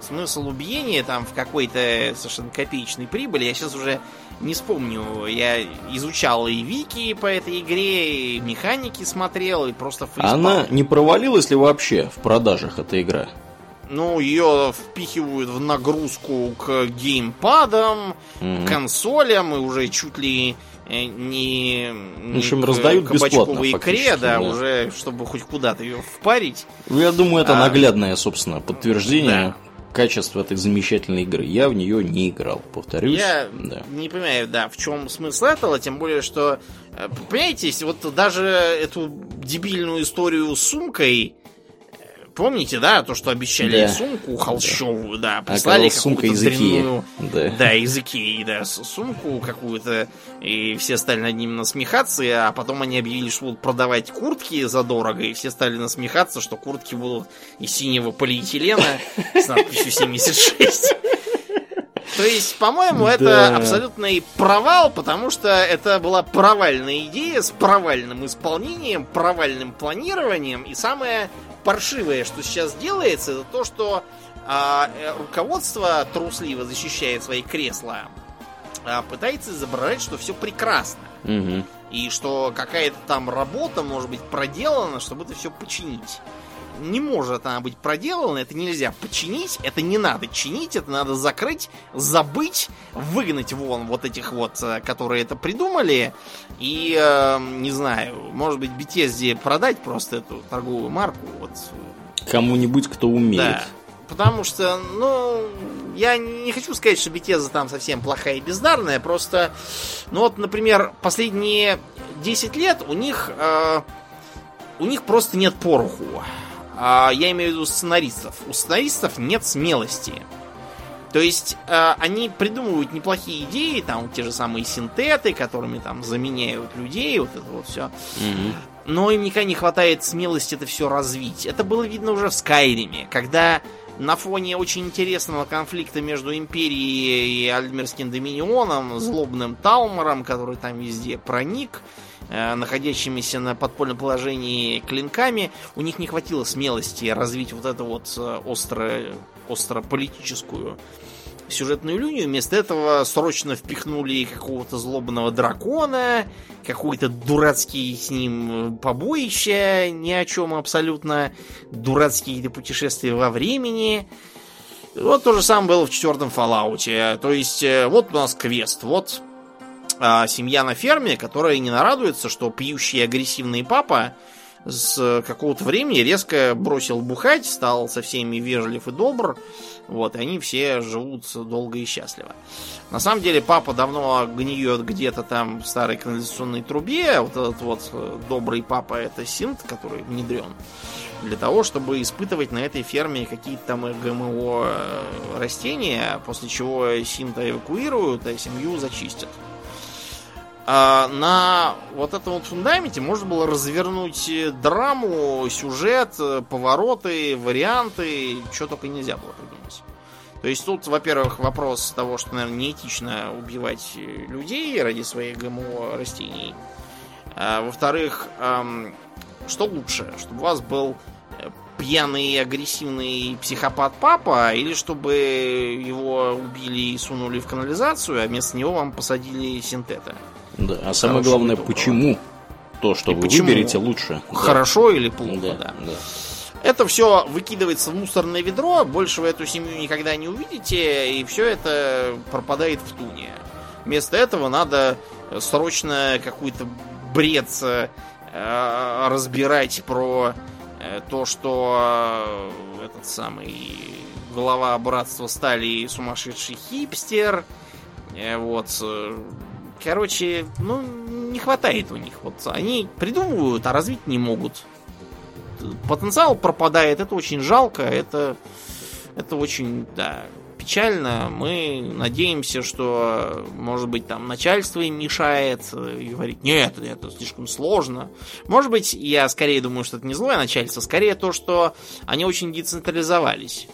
смысл убиения там в какой-то совершенно копеечной прибыли. Я сейчас уже не вспомню. Я изучал и вики по этой игре, и механики смотрел, и просто фейспал. Она не провалилась ли вообще в продажах, эта игра? Ну, ее впихивают в нагрузку к геймпадам, mm-hmm. консолям, и уже чуть ли не, не в общем, раздают бесплатно, икре, да, да, уже, чтобы хоть куда-то ее впарить. Ну, я думаю, это а, наглядное, собственно, подтверждение. качеств этой замечательной игры. Я в нее не играл, повторюсь. Я да. не понимаю, да, в чем смысл этого, тем более, что, э, понимаете, вот даже эту дебильную историю с сумкой, Помните, да, то, что обещали да. сумку холщовую, да, прислали какую-то дрянную... Да. да, из Икеи, да, сумку какую-то, и все стали над ним насмехаться, а потом они объявили, что будут продавать куртки задорого, и все стали насмехаться, что куртки будут из синего полиэтилена с надписью 76. То есть, по-моему, это да. абсолютный провал, потому что это была провальная идея с провальным исполнением, провальным планированием, и самое паршивое, что сейчас делается, это то, что а, э, руководство трусливо защищает свои кресла, а, пытается изображать, что все прекрасно. Угу. И что какая-то там работа может быть проделана, чтобы это все починить. Не может она быть проделана, это нельзя починить, это не надо чинить, это надо закрыть, забыть, выгнать вон вот этих вот, э, которые это придумали, и, э, не знаю, может быть, Bethesda продать просто эту торговую марку. Вот. Кому-нибудь, кто умеет. Да. Потому что, ну, я не хочу сказать, что Bethesda там совсем плохая и бездарная, просто, ну вот, например, последние 10 лет у них, э, у них просто нет пороху. А, я имею в виду сценаристов. У сценаристов нет смелости. То есть э, они придумывают неплохие идеи, там те же самые синтеты, которыми там заменяют людей, вот это вот все. Mm-hmm. Но им никогда не хватает смелости это все развить. Это было видно уже в Скайриме, когда на фоне очень интересного конфликта между Империей и Альмерским Доминионом, злобным Талмором, который там везде проник, э, находящимися на подпольном положении клинками, у них не хватило смелости развить вот эту вот э, остро, остро политическую сюжетную линию. Вместо этого срочно впихнули какого-то злобного дракона, какой-то дурацкий с ним побоище, ни о чем абсолютно, дурацкие путешествия во времени. Вот то же самое было в четвертом Fallout. То есть, э, вот у нас квест, вот а, семья на ферме, которая не нарадуется, что пьющий агрессивный папа с какого-то времени резко бросил бухать, стал со всеми вежлив и добр, вот, и они все живут долго и счастливо. На самом деле папа давно гниет где-то там в старой канализационной трубе, вот этот вот э, добрый папа это синт, который внедрен, для того, чтобы испытывать на этой ферме какие-то там ГМО э, растения, после чего синта эвакуируют, а семью зачистят. А на вот этом вот фундаменте можно было развернуть драму, сюжет, повороты, варианты, что только нельзя было придумать. То есть тут, во-первых, вопрос того, что, наверное, неэтично убивать людей ради своих ГМО растений. А, во-вторых, эм, что лучше, чтобы у вас был пьяный, агрессивный психопат папа, или чтобы его убили и сунули в канализацию, а вместо него вам посадили синтета. Да, а самое главное, почему то, что и вы почему? выберете, лучше. Хорошо да. или плохо, да, да. да. Это все выкидывается в мусорное ведро, больше вы эту семью никогда не увидите, и все это пропадает в туне. Вместо этого надо срочно какой-то бред э, разбирать про э, то, что э, этот самый глава братства стали сумасшедший хипстер. Э, вот э, Короче, ну, не хватает у них. Вот они придумывают, а развить не могут. Потенциал пропадает, это очень жалко, это, это очень, да, печально. Мы надеемся, что, может быть, там начальство им мешает и говорит, нет, это слишком сложно. Может быть, я скорее думаю, что это не злое начальство, скорее то, что они очень децентрализовались.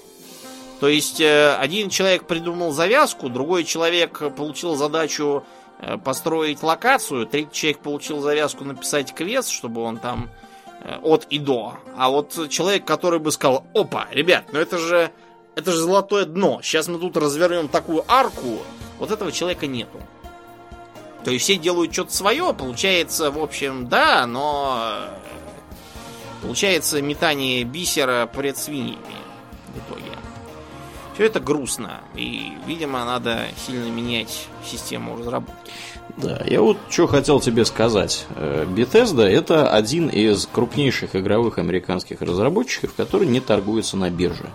То есть э, один человек придумал завязку, другой человек получил задачу построить локацию, третий человек получил завязку написать квест, чтобы он там э, от и до. А вот человек, который бы сказал, опа, ребят, ну это же, это же золотое дно, сейчас мы тут развернем такую арку, вот этого человека нету. То есть все делают что-то свое, получается, в общем, да, но э, получается метание бисера пред свиньями в итоге. Все это грустно, и, видимо, надо сильно менять систему разработки. Да, я вот что хотел тебе сказать. Э, Bethesda это один из крупнейших игровых американских разработчиков, который не торгуется на бирже.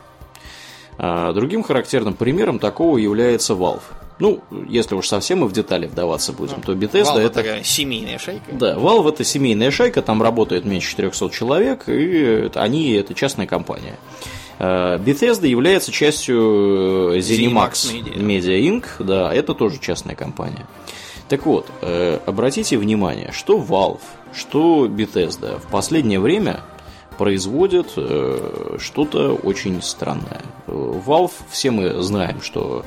А другим характерным примером такого является Valve. Ну, если уж совсем мы в детали вдаваться будем, то Bethesda Valve это... такая семейная шайка. Да, Valve это семейная шайка, там работает меньше 400 человек, и они это частная компания. Bethesda является частью э, ZeniMax Media. Media Inc. Да, это тоже частная компания. Так вот, э, обратите внимание, что Valve, что Bethesda в последнее время производят э, что-то очень странное. Э, Valve, все мы знаем, что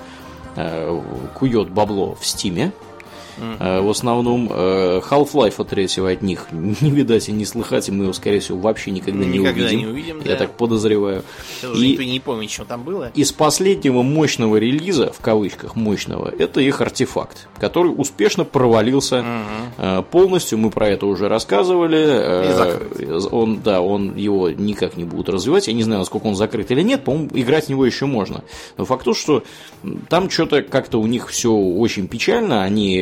э, кует бабло в Стиме. Э, В основном э, Half-Life 3 от них не видать и не слыхать, и мы его, скорее всего, вообще никогда, не Никогда увидим. не увидим, Я да. так подозреваю. Уже И- никто не помнит, что там было. из последнего мощного релиза, в кавычках мощного, это их артефакт, который успешно провалился э, полностью. Мы про это уже рассказывали. И закрыт. Он, да, он его никак не будут развивать. Я не знаю, насколько он закрыт или нет. По-моему, играть в него еще можно. Но факт то, что там что-то как-то у них все очень печально. Они,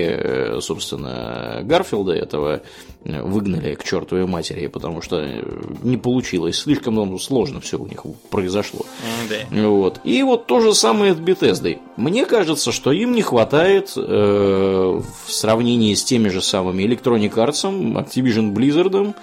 собственно, Гарфилда этого э, выгнали к чертовой матери, потому что э, не получилось. Слишком ну, сложно все у них произошло. Да. Вот. И вот то же самое с Bethesda. Мне кажется, что им не хватает э, в сравнении с теми же самыми Electronic Arts, Activision Blizzard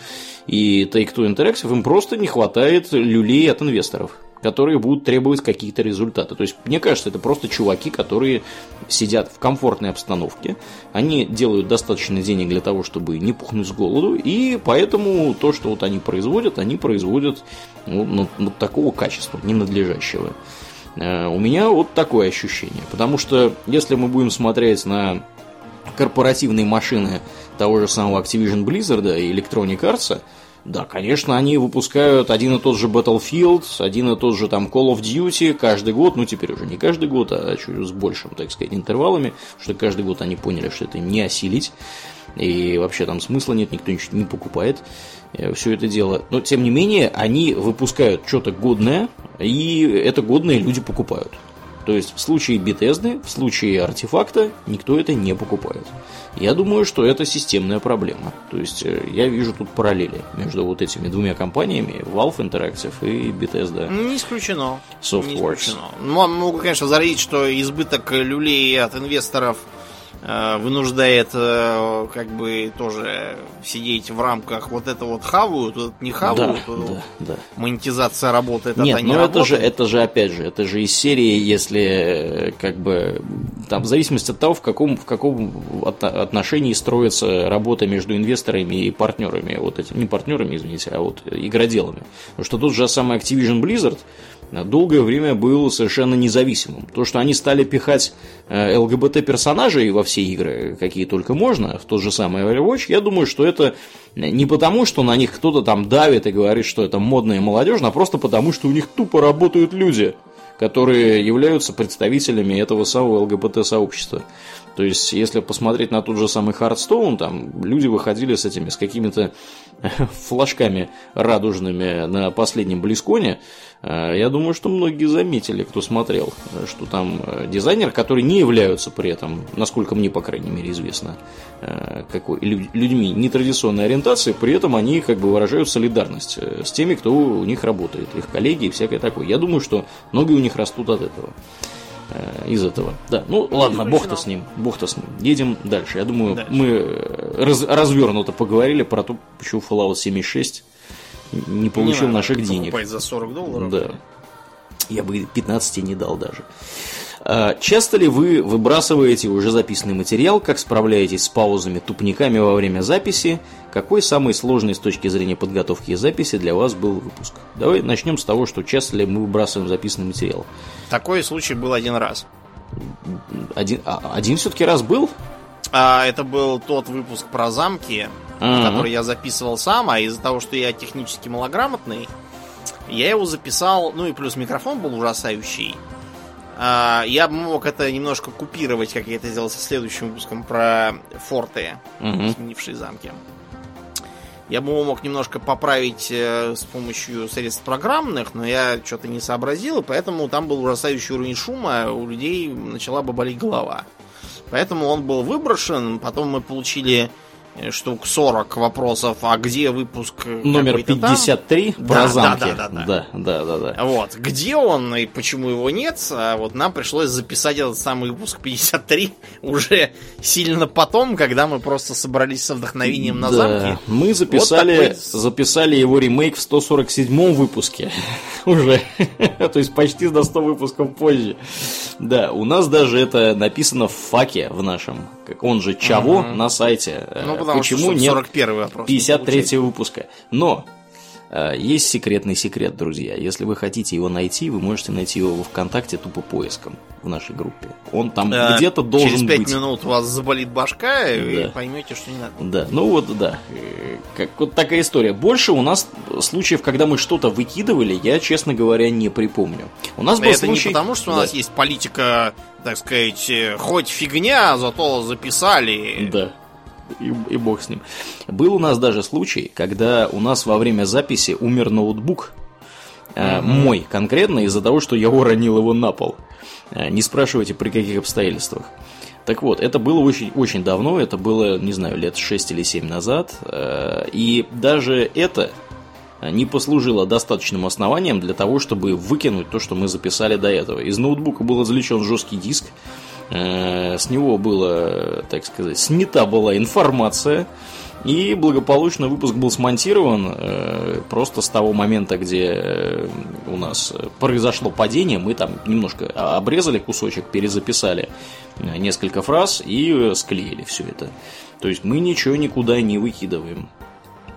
и Take-Two Interactive, им просто не хватает люлей от инвесторов которые будут требовать какие-то результаты. То есть, мне кажется, это просто чуваки, которые сидят в комфортной обстановке, они делают достаточно денег для того, чтобы не пухнуть с голоду, и поэтому то, что вот они производят, они производят ну, ну, ну, такого качества, ненадлежащего. Э, У меня вот такое ощущение. Потому что если мы будем смотреть на корпоративные машины того же самого Activision Blizzard и Electronic Arts, да, конечно, они выпускают один и тот же Battlefield, один и тот же там Call of Duty каждый год, ну теперь уже не каждый год, а чуть с большим, так сказать, интервалами, что каждый год они поняли, что это не осилить, и вообще там смысла нет, никто ничего не покупает все это дело. Но, тем не менее, они выпускают что-то годное, и это годное люди покупают. То есть в случае Bethesda, в случае артефакта никто это не покупает. Я думаю, что это системная проблема. То есть э, я вижу тут параллели между вот этими двумя компаниями, Valve Interactive и Bethesda. Не исключено. Softworks. Не исключено. Ну, могу, конечно, возразить, что избыток люлей от инвесторов вынуждает э, как бы тоже сидеть в рамках вот это вот хавают, вот это не хавают, да, вот да, да. монетизация работает, Нет, это не ну это работает. же, это же опять же, это же из серии, если э, как бы там в зависимости от того, в каком, в каком от- отношении строится работа между инвесторами и партнерами, вот этим, не партнерами, извините, а вот игроделами. Потому что тот же самый Activision Blizzard долгое время был совершенно независимым. То, что они стали пихать э, ЛГБТ-персонажей во все игры, какие только можно, в тот же самый Overwatch, я думаю, что это не потому, что на них кто-то там давит и говорит, что это модно и молодежно, а просто потому, что у них тупо работают люди, которые являются представителями этого самого ЛГБТ-сообщества. То есть, если посмотреть на тот же самый Хардстоун, там люди выходили с этими, с какими-то флажками радужными на последнем Близконе. Э, Я думаю, что многие заметили, кто смотрел, э, что там э, дизайнеры, которые не являются при этом, насколько мне, по крайней мере, известно, э, какой, лю- людьми нетрадиционной ориентации, при этом они как бы выражают солидарность э, с теми, кто у них работает, их коллеги и всякое такое. Я думаю, что ноги у них растут от этого э, из этого. Да, ну ладно, бог-то с ним, бог-то с ним. Едем дальше. Я думаю, Дальше. мы э, раз- развернуто поговорили про то, почему Fallout 76 не получил надо наших денег. за 40 долларов. Да. Я бы 15 не дал даже. А, Часто ли вы выбрасываете уже записанный материал, как справляетесь с паузами, тупниками во время записи? Какой самый сложный с точки зрения подготовки и записи для вас был выпуск? Давай начнем с того, что часто ли мы выбрасываем записанный материал. Такой случай был один раз. Один, а, один все-таки раз был? А, это был тот выпуск про замки, Ага. который я записывал сам, а из-за того, что я технически малограмотный, я его записал, ну и плюс микрофон был ужасающий. А, я бы мог это немножко купировать, как я это сделал со следующим выпуском про форты, Мгм. сменившие замки. Я бы его мог немножко поправить э, с помощью средств программных, но я что-то не сообразил, поэтому там был ужасающий уровень шума, у людей начала бы болеть голова. Поэтому он был выброшен, потом мы получили штук 40 вопросов, а где выпуск номер 53 там? про да, замки. Да, да, да, да, да, да, да. Вот, где он и почему его нет, а вот нам пришлось записать этот самый выпуск 53 уже сильно потом, когда мы просто собрались со вдохновением на да. замки. Мы записали, вот такой... записали его ремейк в 147 выпуске уже, то есть почти на 100 выпусков позже. Да, у нас даже это написано в факе в нашем, он же Чаво угу. на сайте. Ну, потому Почему что, нет 41 вопрос 53 выпуска? Но э, есть секретный секрет, друзья. Если вы хотите его найти, вы можете найти его во ВКонтакте тупо поиском в нашей группе. Он там а, где-то должен через быть. Через 5 минут у вас заболит башка, да. и поймете, что не надо. Да, ну вот, да. Э, как, вот такая история. Больше у нас случаев, когда мы что-то выкидывали, я, честно говоря, не припомню. У нас да был это случай... не потому, что у нас есть политика, так сказать, хоть фигня, зато записали. Да и, и бог с ним. Был у нас даже случай, когда у нас во время записи умер ноутбук. Mm-hmm. Мой конкретно из-за того, что я уронил его на пол. Э, не спрашивайте, при каких обстоятельствах. Так вот, это было очень, очень давно, это было, не знаю, лет 6 или 7 назад. Э, и даже это не послужило достаточным основанием для того, чтобы выкинуть то, что мы записали до этого. Из ноутбука был извлечен жесткий диск, с него было, так сказать, снята была информация, и благополучно выпуск был смонтирован э, просто с того момента, где э, у нас произошло падение, мы там немножко обрезали кусочек, перезаписали несколько фраз и склеили все это. То есть мы ничего никуда не выкидываем.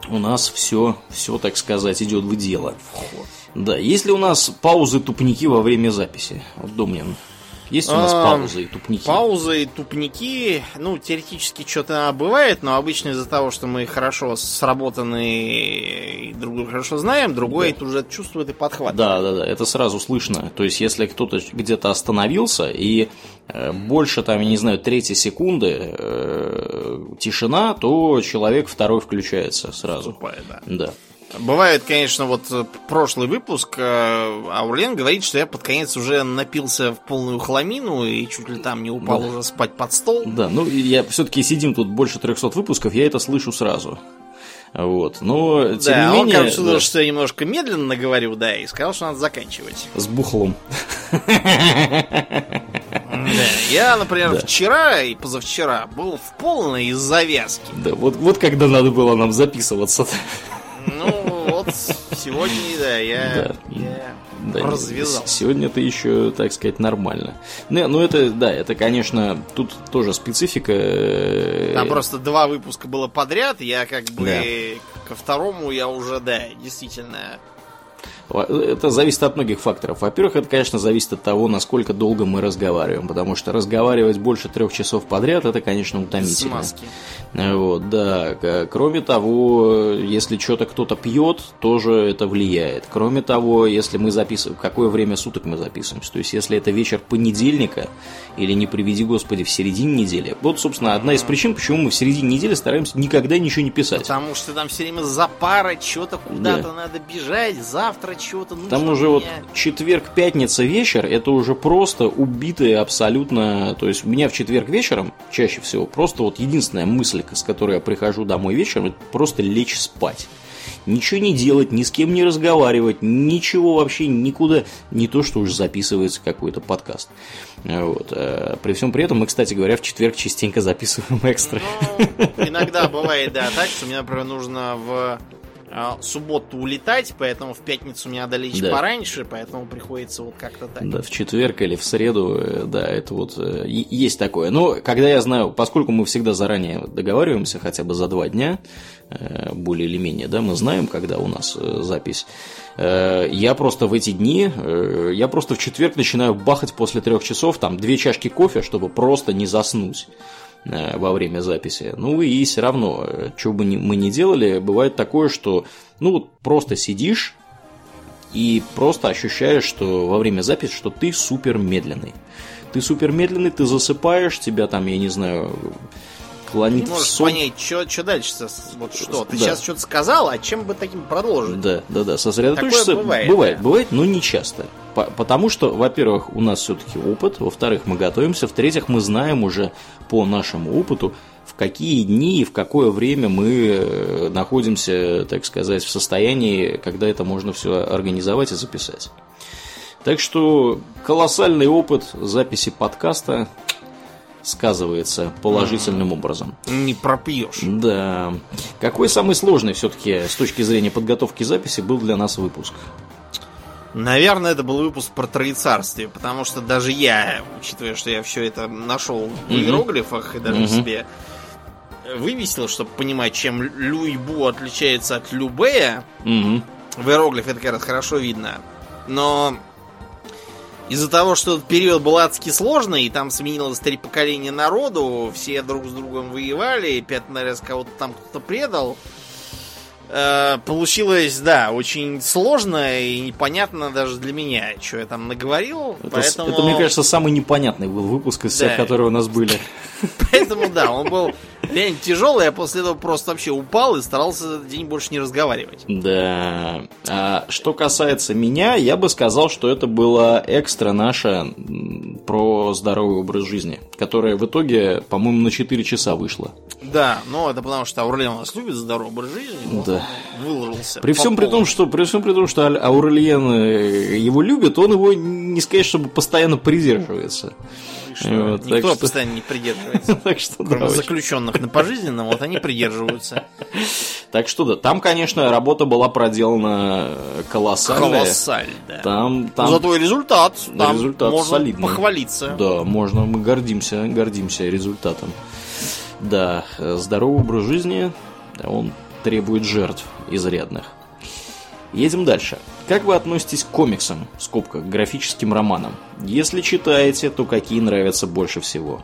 У нас все, все, так сказать, идет в дело. Да, если у нас паузы тупники во время записи, вот Домнин, есть у нас а, паузы и тупники? Паузы и тупники, ну, теоретически что-то бывает, но обычно из-за того, что мы хорошо сработаны и друг друга хорошо знаем, другой да. это уже чувствует и подхватывает. Да, да, да, это сразу слышно. То есть, если кто-то где-то остановился и э, больше, там, я не знаю, третьей секунды э, тишина, то человек второй включается сразу. Вступает, да. Да. Бывает, конечно, вот э, прошлый выпуск, э, Аурлен говорит, что я под конец уже напился в полную хламину и чуть ли там не упал да. уже спать под стол. Да, ну я все-таки сидим тут больше 300 выпусков, я это слышу сразу. Вот, но тем да, не он, менее... короче, да. что я немножко медленно говорю, да, и сказал, что надо заканчивать. С бухлом. Да, я, например, да. вчера и позавчера был в полной завязке. Да, вот, вот когда надо было нам записываться. Ну, вот сегодня, да, я, да. я да, развязал. Сегодня это еще, так сказать, нормально. Ну, ну, это, да, это, конечно, тут тоже специфика. Там просто два выпуска было подряд, я как бы да. ко второму я уже, да, действительно это зависит от многих факторов. Во-первых, это, конечно, зависит от того, насколько долго мы разговариваем, потому что разговаривать больше трех часов подряд, это, конечно, утомительно. Смазки. Вот, да. Кроме того, если что-то кто-то пьет, тоже это влияет. Кроме того, если мы записываем, какое время суток мы записываемся, то есть, если это вечер понедельника, или не приведи господи, в середине недели. Вот, собственно, одна из причин, почему мы в середине недели стараемся никогда ничего не писать. Потому что там все время запара, что-то куда-то да. надо бежать, завтра чего-то нужно Там уже вот четверг, пятница вечер, это уже просто убитые абсолютно... То есть у меня в четверг вечером, чаще всего, просто вот единственная мысль, с которой я прихожу домой вечером, это просто лечь спать ничего не делать, ни с кем не разговаривать, ничего вообще никуда, не то, что уже записывается какой-то подкаст. Вот. Э, при всем при этом мы, кстати говоря, в четверг частенько записываем экстра. Ну, иногда бывает, да, так, что мне, например, нужно в субботу улетать, поэтому в пятницу мне надо лечь да. пораньше, поэтому приходится вот как-то так. Да, в четверг или в среду, э, да, это вот э, есть такое. Но когда я знаю, поскольку мы всегда заранее договариваемся, хотя бы за два дня, э, более или менее, да, мы знаем, когда у нас запись. Я просто в эти дни, я просто в четверг начинаю бахать после трех часов, там, две чашки кофе, чтобы просто не заснуть. Э, во время записи. Ну и все равно, э, что бы мы ни делали, бывает такое, что ну просто сидишь и просто ощущаешь, что во время записи, что ты супер медленный. Ты супер медленный, ты засыпаешь, тебя там, я не знаю, клонит не можешь сон. понять, что дальше, вот что. Ты да. сейчас что-то сказал, а чем бы таким продолжить? Да, да, да, сосредоточиться. Такое бывает, бывает, да. бывает, но не часто. Потому что, во-первых, у нас все-таки опыт, во-вторых, мы готовимся, в-третьих, мы знаем уже по нашему опыту, в какие дни и в какое время мы э, находимся, так сказать, в состоянии, когда это можно все организовать и записать. Так что колоссальный опыт записи подкаста сказывается положительным образом. Не пропьешь. Да. Какой самый сложный все-таки с точки зрения подготовки записи был для нас выпуск? Наверное, это был выпуск про троецарствие, потому что даже я, учитывая, что я все это нашел в иероглифах и даже себе вывесил, чтобы понимать, чем Люйбу отличается от Любея. mm В иероглифе это как раз хорошо видно. Но из-за того, что этот период был адски сложный, и там сменилось три поколения народу, все друг с другом воевали, пятый раз кого-то там кто-то предал, Э, получилось, да, очень сложно и непонятно даже для меня, что я там наговорил. Это, поэтому... это, мне кажется, самый непонятный был выпуск из всех, да. которые у нас были. Поэтому, да, он был реально тяжелый, я после этого просто вообще упал и старался этот день больше не разговаривать. Да. А что касается меня, я бы сказал, что это было экстра наше про здоровый образ жизни, которое в итоге, по-моему, на 4 часа вышло. Да, но это потому что Аурлиен у нас любит здоровый образ жизни. Да. Выложился. При всем при том, что при всем при том, что Аурельен э, его любит, он его не сказать, чтобы постоянно придерживается. Вот, Никто что... постоянно не придерживается. так что, Кроме да, заключенных на пожизненном, вот они придерживаются. Так что да, там, конечно, работа была проделана колоссальная. Колоссальная. Да. Там, там... Зато и результат. Там результат можно солидный. похвалиться. Да, можно, мы гордимся, гордимся результатом. Да, здоровый образ жизни, он требует жертв изрядных. Едем дальше. Как вы относитесь к комиксам, в скобках, графическим романам? Если читаете, то какие нравятся больше всего?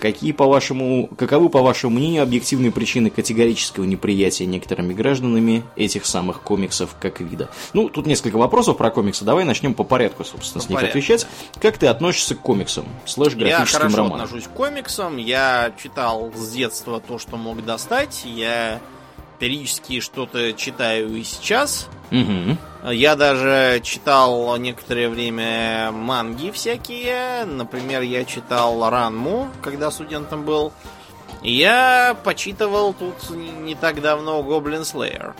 Какие, по вашему, каковы, по вашему мнению, объективные причины категорического неприятия некоторыми гражданами этих самых комиксов как вида? Ну, тут несколько вопросов про комиксы. Давай начнем по порядку, собственно, по с них порядку, отвечать. Да. Как ты относишься к комиксам, слэш графическим романам? Я хорошо отношусь к комиксам. Я читал с детства то, что мог достать. Я периодически что-то читаю и сейчас. Угу. Я даже читал некоторое время манги всякие. Например, я читал Ранму, когда студентом был. я почитывал тут не так давно Гоблин Slayer.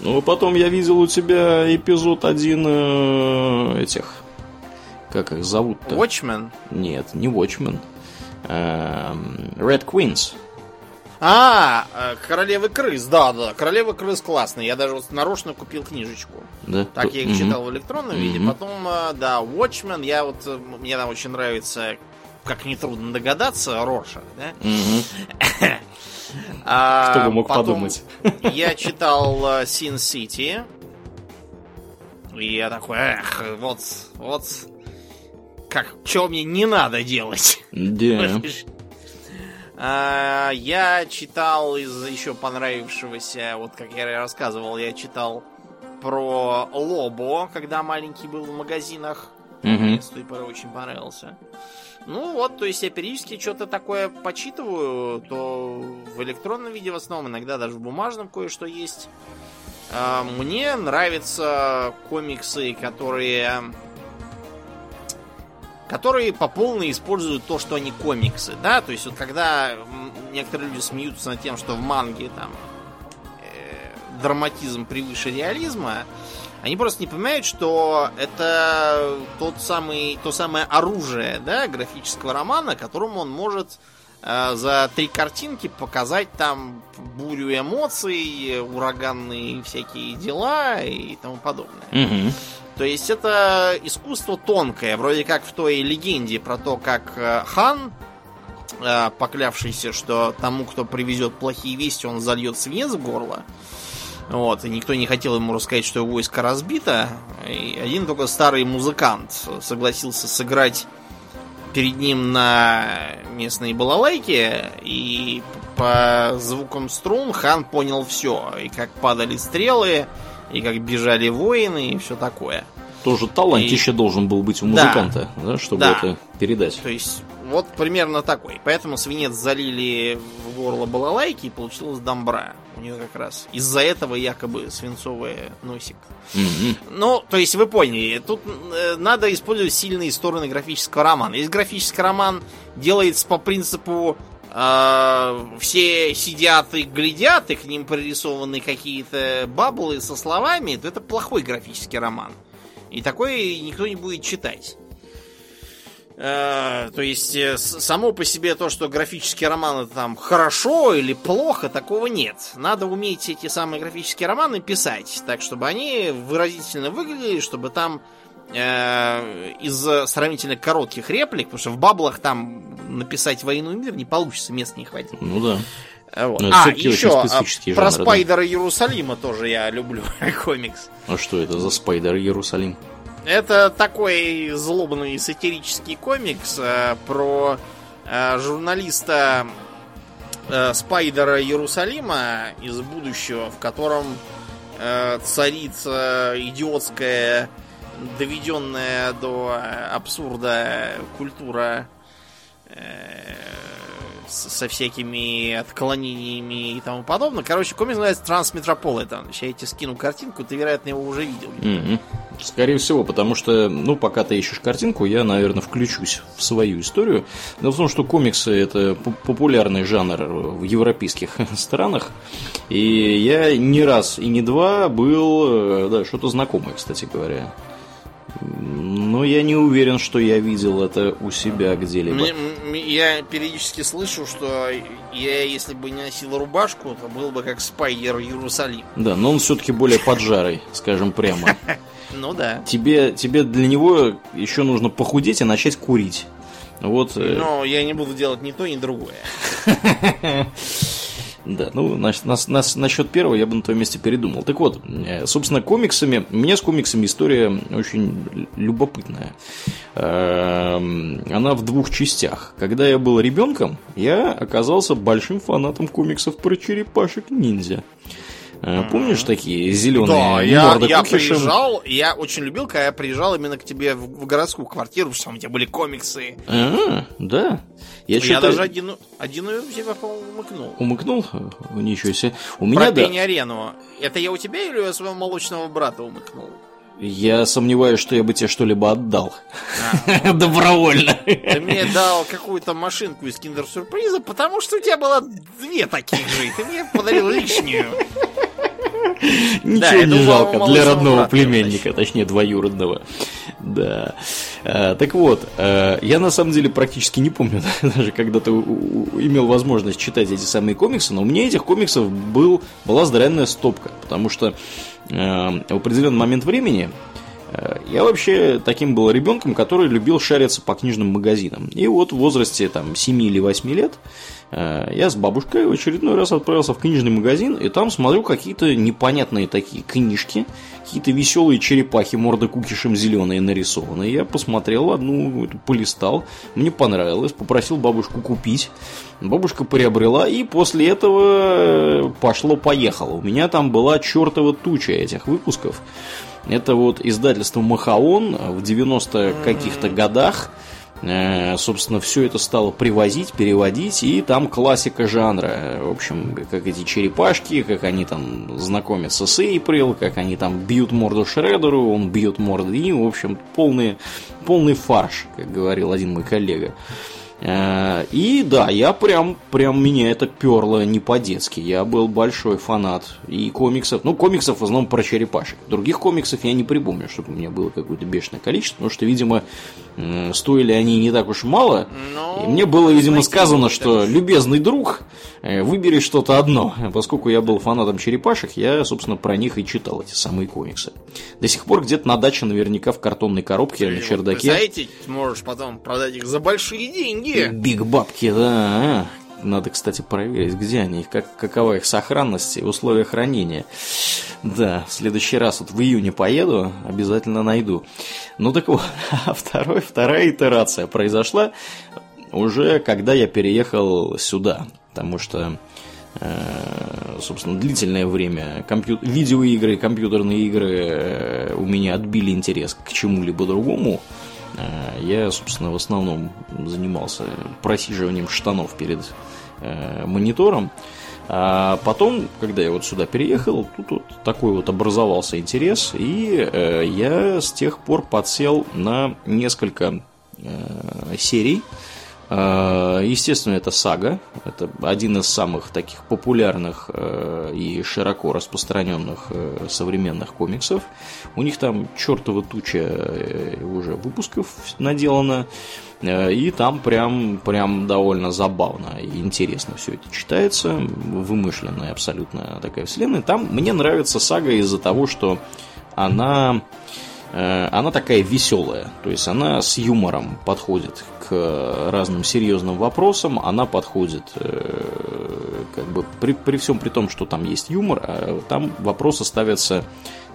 Ну, потом я видел у тебя эпизод один э, этих. Как их зовут-то? Watchmen? Нет, не Watchmen. Э, Red Queens. А, э, Королевы крыс, да, да. Королевы крыс классные. Я даже вот нарочно купил книжечку. Да. Так я их читал в электронном виде. Потом, э, да, Watchmen. Я вот э, мне там очень нравится, как нетрудно догадаться, Роша, да? А, Кто бы мог подумать? Я читал Sin City. И я такой, эх, вот, вот, как, что мне не надо делать? Да. А, я читал из еще понравившегося, вот как я рассказывал, я читал про Лобо, когда маленький был в магазинах. Угу. Мне с той поры очень понравился. Ну вот, то есть я периодически что-то такое почитываю, то в электронном виде в основном, иногда даже в бумажном кое-что есть. А, мне нравятся комиксы, которые которые по полной используют то, что они комиксы, да, то есть вот когда некоторые люди смеются над тем, что в манге там э, драматизм превыше реализма, они просто не понимают, что это тот самый, то самое оружие, да, графического романа, которым он может э, за три картинки показать там бурю эмоций, ураганные всякие дела и тому подобное. Угу. То есть это искусство тонкое, вроде как в той легенде про то, как э, хан, э, поклявшийся, что тому, кто привезет плохие вести, он зальет свинец в горло. Вот, и никто не хотел ему рассказать, что его войско разбито. И один только старый музыкант согласился сыграть перед ним на местной балалайке, и по звукам струн хан понял все. И как падали стрелы, и как бежали воины, и все такое. Тоже талантище и... должен был быть у музыканта, да, да чтобы да. это передать. То есть, вот примерно такой. Поэтому свинец залили в горло балалайки, и получилось домбра. У нее как раз. Из-за этого якобы свинцовый носик. Mm-hmm. Ну, то есть, вы поняли, тут э, надо использовать сильные стороны графического романа. Если графический роман делается по принципу все сидят и глядят, и к ним прорисованы какие-то баблы со словами, то это плохой графический роман. И такой никто не будет читать. Э, то есть, э, само по себе то, что графические романы там хорошо или плохо, такого нет. Надо уметь эти самые графические романы писать, так, чтобы они выразительно выглядели, чтобы там э, из сравнительно коротких реплик, потому что в баблах там написать «Войну и мир» не получится, места не хватит. Ну да. Э, вот. А, еще а, про жанры, Спайдера да? Иерусалима тоже я люблю комикс. А что это за Спайдер Иерусалим? Это такой злобный сатирический комикс э, про э, журналиста э, Спайдера Иерусалима из будущего, в котором э, царит идиотская, доведенная до абсурда культура э, со всякими отклонениями и тому подобное. Короче, комикс называется Трансметрополитен. Сейчас я тебе скину картинку, ты, вероятно, его уже видел. Mm-hmm. Скорее всего, потому что, ну, пока ты ищешь картинку, я, наверное, включусь в свою историю. Дело в том, что комиксы – это популярный жанр в европейских странах. И я не раз и не два был, э, да, что-то знакомое, кстати говоря. Но я не уверен, что я видел это у себя где-либо. Я периодически слышу, что я, если бы не носил рубашку, то был бы как Спайдер Иерусалим. Да, но он все-таки более поджарый, скажем прямо. Ну да. Тебе, тебе для него еще нужно похудеть и начать курить. Вот. Э, но я не буду делать ни то, ни другое. Да, ну, значит, нас, нас, насчет первого я бы на твоем месте передумал. Так вот, э, собственно, комиксами, меня с комиксами история очень любопытная. Эм, она в двух частях. Когда я был ребенком, я оказался большим фанатом комиксов про черепашек-ниндзя. Э, помнишь такие зеленые да, я, я приезжал, я очень любил, когда я приезжал именно к тебе в, в городскую квартиру, потому что у тебя были комиксы. А, да. Я, даже один, один у тебя, по-моему, умыкнул. Умыкнул? Ничего себе. У меня, да. арену. Это я у тебя или у своего молочного брата умыкнул? Я сомневаюсь, что я бы тебе что-либо отдал. А, Добровольно. Ты мне дал какую-то машинку из киндер-сюрприза, потому что у тебя было две таких же, и ты мне подарил лишнюю. Ничего не жалко для родного племенника, точнее двоюродного. Да. А, так вот, а, я на самом деле практически не помню, даже когда ты имел возможность читать эти самые комиксы, но у меня этих комиксов был, была здоровенная стопка, потому что а, в определенный момент времени я вообще таким был ребенком, который любил шариться по книжным магазинам. И вот в возрасте там, 7 или 8 лет Э, я с бабушкой в очередной раз отправился в книжный магазин, и там смотрю какие-то непонятные такие книжки, какие-то веселые черепахи, морда кукишем зеленые нарисованы. Я посмотрел одну, полистал, мне понравилось, попросил бабушку купить. Бабушка приобрела, и после этого пошло-поехало. У меня там была чертова туча этих выпусков. Это вот издательство Махаон в 90 каких-то годах Э, собственно, все это стало привозить, переводить, и там классика жанра. В общем, как эти черепашки, как они там знакомятся с Эйприл, как они там бьют морду Шредеру, он бьет морду им. В общем, полный, полный фарш, как говорил один мой коллега. Э, и да, я прям, прям меня это перло не по-детски. Я был большой фанат и комиксов. Ну, комиксов в основном про черепашек. Других комиксов я не припомню, чтобы у меня было какое-то бешеное количество, потому что, видимо, стоили они не так уж мало. Но... И мне было, видимо, сказано, что любезный друг, э, выбери что-то одно. Поскольку я был фанатом черепашек, я, собственно, про них и читал эти самые комиксы. До сих пор где-то на даче наверняка в картонной коробке Ты на чердаке. Знаете, можешь потом продать их за большие деньги. Биг бабки, да. Надо, кстати, проверить, где они, как, какова их сохранность и условия хранения. Да, в следующий раз вот в июне поеду, обязательно найду. Ну так вот, а второй, вторая итерация произошла уже когда я переехал сюда. Потому что э, собственно, длительное время компью... видеоигры, компьютерные игры э, у меня отбили интерес к чему-либо другому. Э, я, собственно, в основном занимался просиживанием штанов перед э, монитором. А потом, когда я вот сюда переехал, тут вот такой вот образовался интерес, и э, я с тех пор подсел на несколько серий Э, естественно, это сага. Это один из самых таких популярных э, и широко распространенных э, современных комиксов. У них там чертова туча уже выпусков наделана. И там прям, прям довольно забавно и интересно все это читается. Вымышленная абсолютно такая вселенная. Там мне нравится сага из-за того, что она она такая веселая, то есть она с юмором подходит к разным серьезным вопросам, она подходит э, как бы при, при всем при том, что там есть юмор, а там вопросы ставятся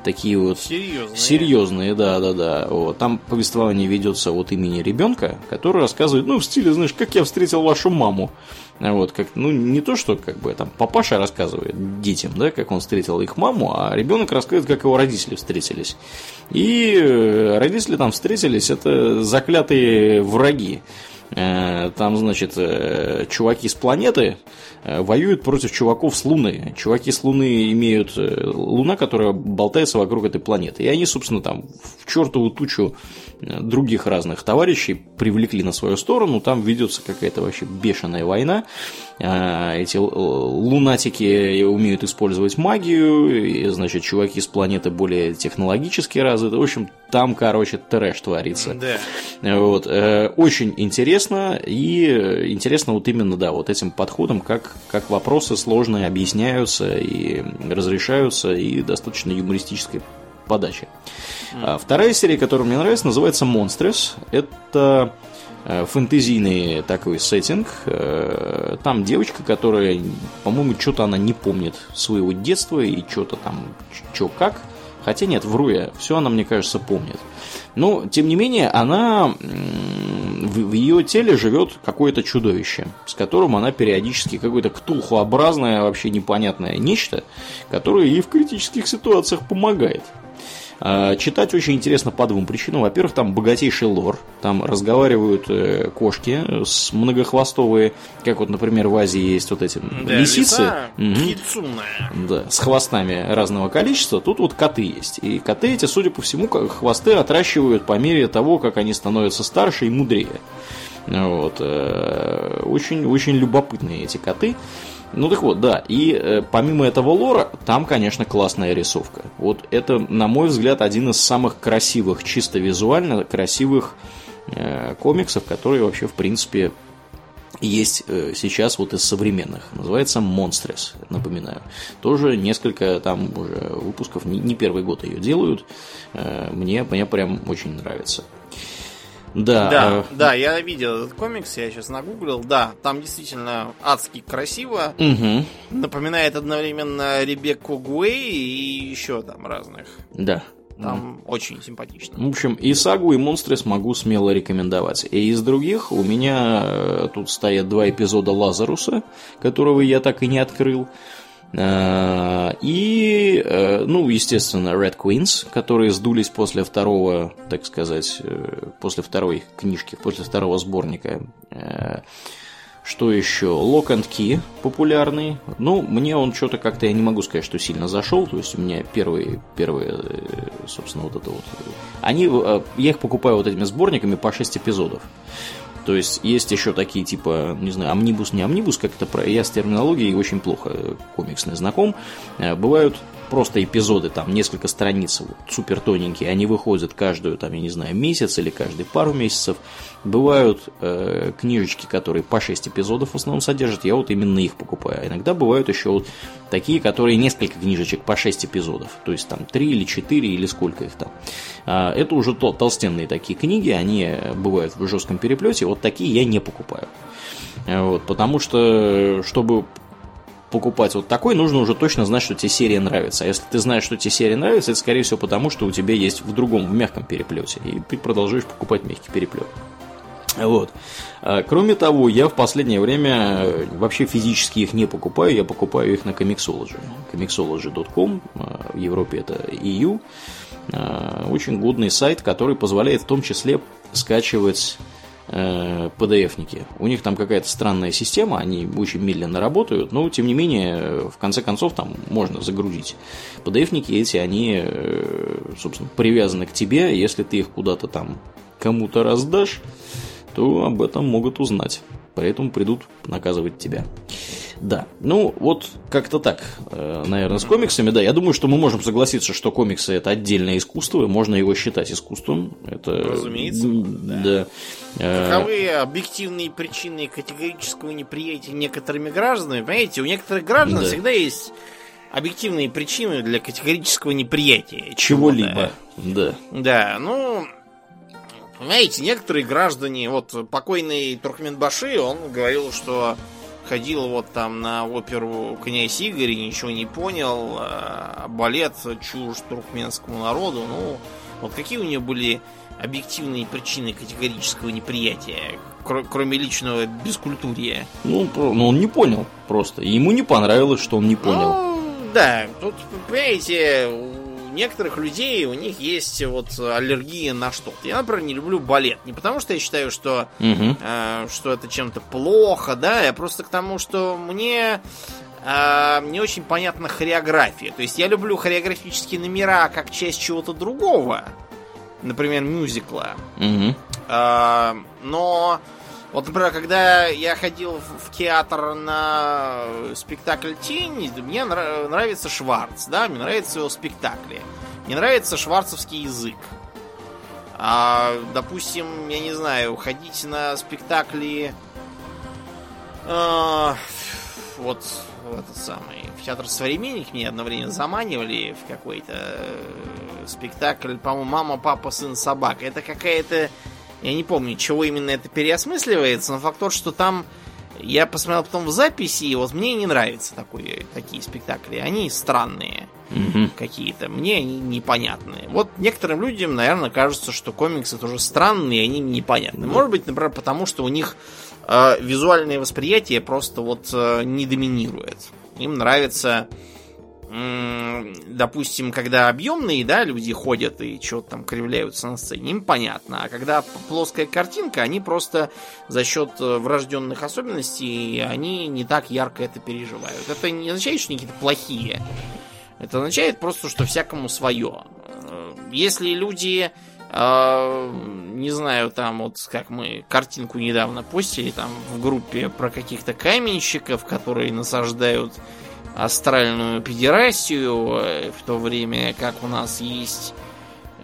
такие вот серьезные, серьезные да, да, да. Вот. Там повествование ведется от имени ребенка, который рассказывает, ну, в стиле, знаешь, как я встретил вашу маму. Вот, как, ну, не то, что как бы там папаша рассказывает детям, да, как он встретил их маму, а ребенок рассказывает, как его родители встретились. И э, родители там встретились, это заклятые враги. Э, там, значит, э, чуваки с планеты воюют против чуваков с Луны. Чуваки с Луны имеют Луна, которая болтается вокруг этой планеты. И они, собственно, там в чертову тучу других разных товарищей привлекли на свою сторону, там ведется какая-то вообще бешеная война. Эти лунатики умеют использовать магию, и, значит, чуваки с планеты более технологически развиты. В общем, там, короче, трэш творится. Да. Вот. Э, очень интересно, и интересно вот именно, да, вот этим подходом, как, как вопросы сложные объясняются и разрешаются, и достаточно юмористической подачи. Mm. Вторая серия, которая мне нравится, называется Monstrous. Это э, фэнтезийный такой сеттинг. Э, там девочка, которая, по-моему, что-то она не помнит своего детства и что-то там, что как. Хотя нет, вру я, все она, мне кажется, помнит. Но, тем не менее, она в, ее теле живет какое-то чудовище, с которым она периодически какое-то ктулхообразное, вообще непонятное нечто, которое ей в критических ситуациях помогает. А, читать очень интересно по двум причинам. Во-первых, там богатейший лор. Там разговаривают э, кошки с многохвостовые, как вот, например, в Азии есть вот эти да, лисицы. Угу. Да, с хвостами разного количества. Тут вот коты есть. И коты эти, судя по всему, хвосты отращивают по мере того, как они становятся старше и мудрее. Вот. Э, очень, очень любопытные эти коты. Ну так вот, да. И э, помимо этого лора, там, конечно, классная рисовка. Вот это, на мой взгляд, один из самых красивых, чисто визуально красивых э, комиксов, которые вообще, в принципе, есть э, сейчас вот из современных. Называется Monstress, напоминаю. Тоже несколько там уже выпусков, не, не первый год ее делают. Э, мне, мне прям очень нравится. Да, да, э... да, я видел этот комикс, я сейчас нагуглил. Да, там действительно адски красиво. Угу. Напоминает одновременно Ребекку Гуэй и еще там разных. Да. Там mm. очень симпатично. В общем, и Сагу, и Монстры смогу смело рекомендовать. И из других у меня э, тут стоят два эпизода Лазаруса, которого я так и не открыл. Э, и, э, ну, естественно, Red Queens, которые сдулись после второго, так сказать, э, после второй книжки, после второго сборника. Что еще? Lock and Key популярный. Ну, мне он что-то как-то, я не могу сказать, что сильно зашел. То есть у меня первые, первые, собственно, вот это вот. Они, я их покупаю вот этими сборниками по 6 эпизодов. То есть есть еще такие типа, не знаю, амнибус, не амнибус, как это про. Я с терминологией очень плохо э, комиксный знаком. Э, бывают просто эпизоды, там несколько страниц, вот, супер тоненькие, они выходят каждую, там, я не знаю, месяц или каждые пару месяцев. Бывают э, книжечки, которые по 6 эпизодов в основном содержат, я вот именно их покупаю. А иногда бывают еще вот такие, которые несколько книжечек по 6 эпизодов, то есть там 3 или 4 или сколько их там. А, это уже тол толстенные такие книги, они бывают в жестком переплете, вот такие я не покупаю. Вот, потому что, чтобы покупать вот такой, нужно уже точно знать, что тебе серия нравится. А если ты знаешь, что тебе серия нравится, это скорее всего потому, что у тебя есть в другом, в мягком переплете. И ты продолжаешь покупать мягкий переплет. Вот. А, кроме того, я в последнее время э, вообще физически их не покупаю, я покупаю их на Comixology. Comixology.com, а, в Европе это EU. А, очень годный сайт, который позволяет в том числе скачивать PDF-ники. У них там какая-то странная система, они очень медленно работают, но тем не менее, в конце концов, там можно загрузить. PDF-ники эти, они, э, собственно, привязаны к тебе, если ты их куда-то там кому-то раздашь, то об этом могут узнать. поэтому придут наказывать тебя. Да, ну вот как-то так, э, наверное, с комиксами. Да, я думаю, что мы можем согласиться, что комиксы это отдельное искусство, и можно его считать искусством. Это, Разумеется. Да. да. Каковы объективные причины категорического неприятия некоторыми гражданами? Понимаете, у некоторых граждан да. всегда есть объективные причины для категорического неприятия чего-либо. Да. Да, ну, понимаете, некоторые граждане, вот покойный Туркменбаши, он говорил, что ходил вот там на оперу «Князь Игорь» и ничего не понял, а балет чушь туркменскому народу. Ну, вот какие у него были объективные причины категорического неприятия, кроме личного бескультурия? Ну, ну, он не понял просто. ему не понравилось, что он не понял. Ну, да, тут, понимаете, некоторых людей у них есть вот аллергия на что-то. Я, например, не люблю балет. Не потому, что я считаю, что, угу. э, что это чем-то плохо, да, я просто к тому, что мне э, не очень понятна хореография. То есть я люблю хореографические номера как часть чего-то другого. Например, мюзикла. Угу. Э, но вот, например, когда я ходил в театр на спектакль «Тень», мне нравится Шварц, да, мне нравятся его спектакли. Мне нравится шварцевский язык. А, допустим, я не знаю, ходить на спектакли э, вот этот самый в театр современник меня одно время заманивали в какой-то э, спектакль, по-моему, мама, папа, сын, собака. Это какая-то я не помню, чего именно это переосмысливается, но факт тот, что там я посмотрел потом в записи, и вот мне не нравятся такие, такие спектакли. Они странные угу. какие-то. Мне они непонятные. Вот некоторым людям, наверное, кажется, что комиксы тоже странные, и они непонятны. Может быть, например, потому что у них э, визуальное восприятие просто вот э, не доминирует. Им нравится допустим, когда объемные, да, люди ходят и что-то там кривляются на сцене, им понятно. А когда плоская картинка, они просто за счет э, врожденных особенностей, они не так ярко это переживают. Это не означает, что они какие-то плохие. Это означает просто, что всякому свое. Э, если люди, э, не знаю, там вот как мы картинку недавно постили там в группе про каких-то каменщиков, которые насаждают астральную педерастию, э, в то время как у нас есть...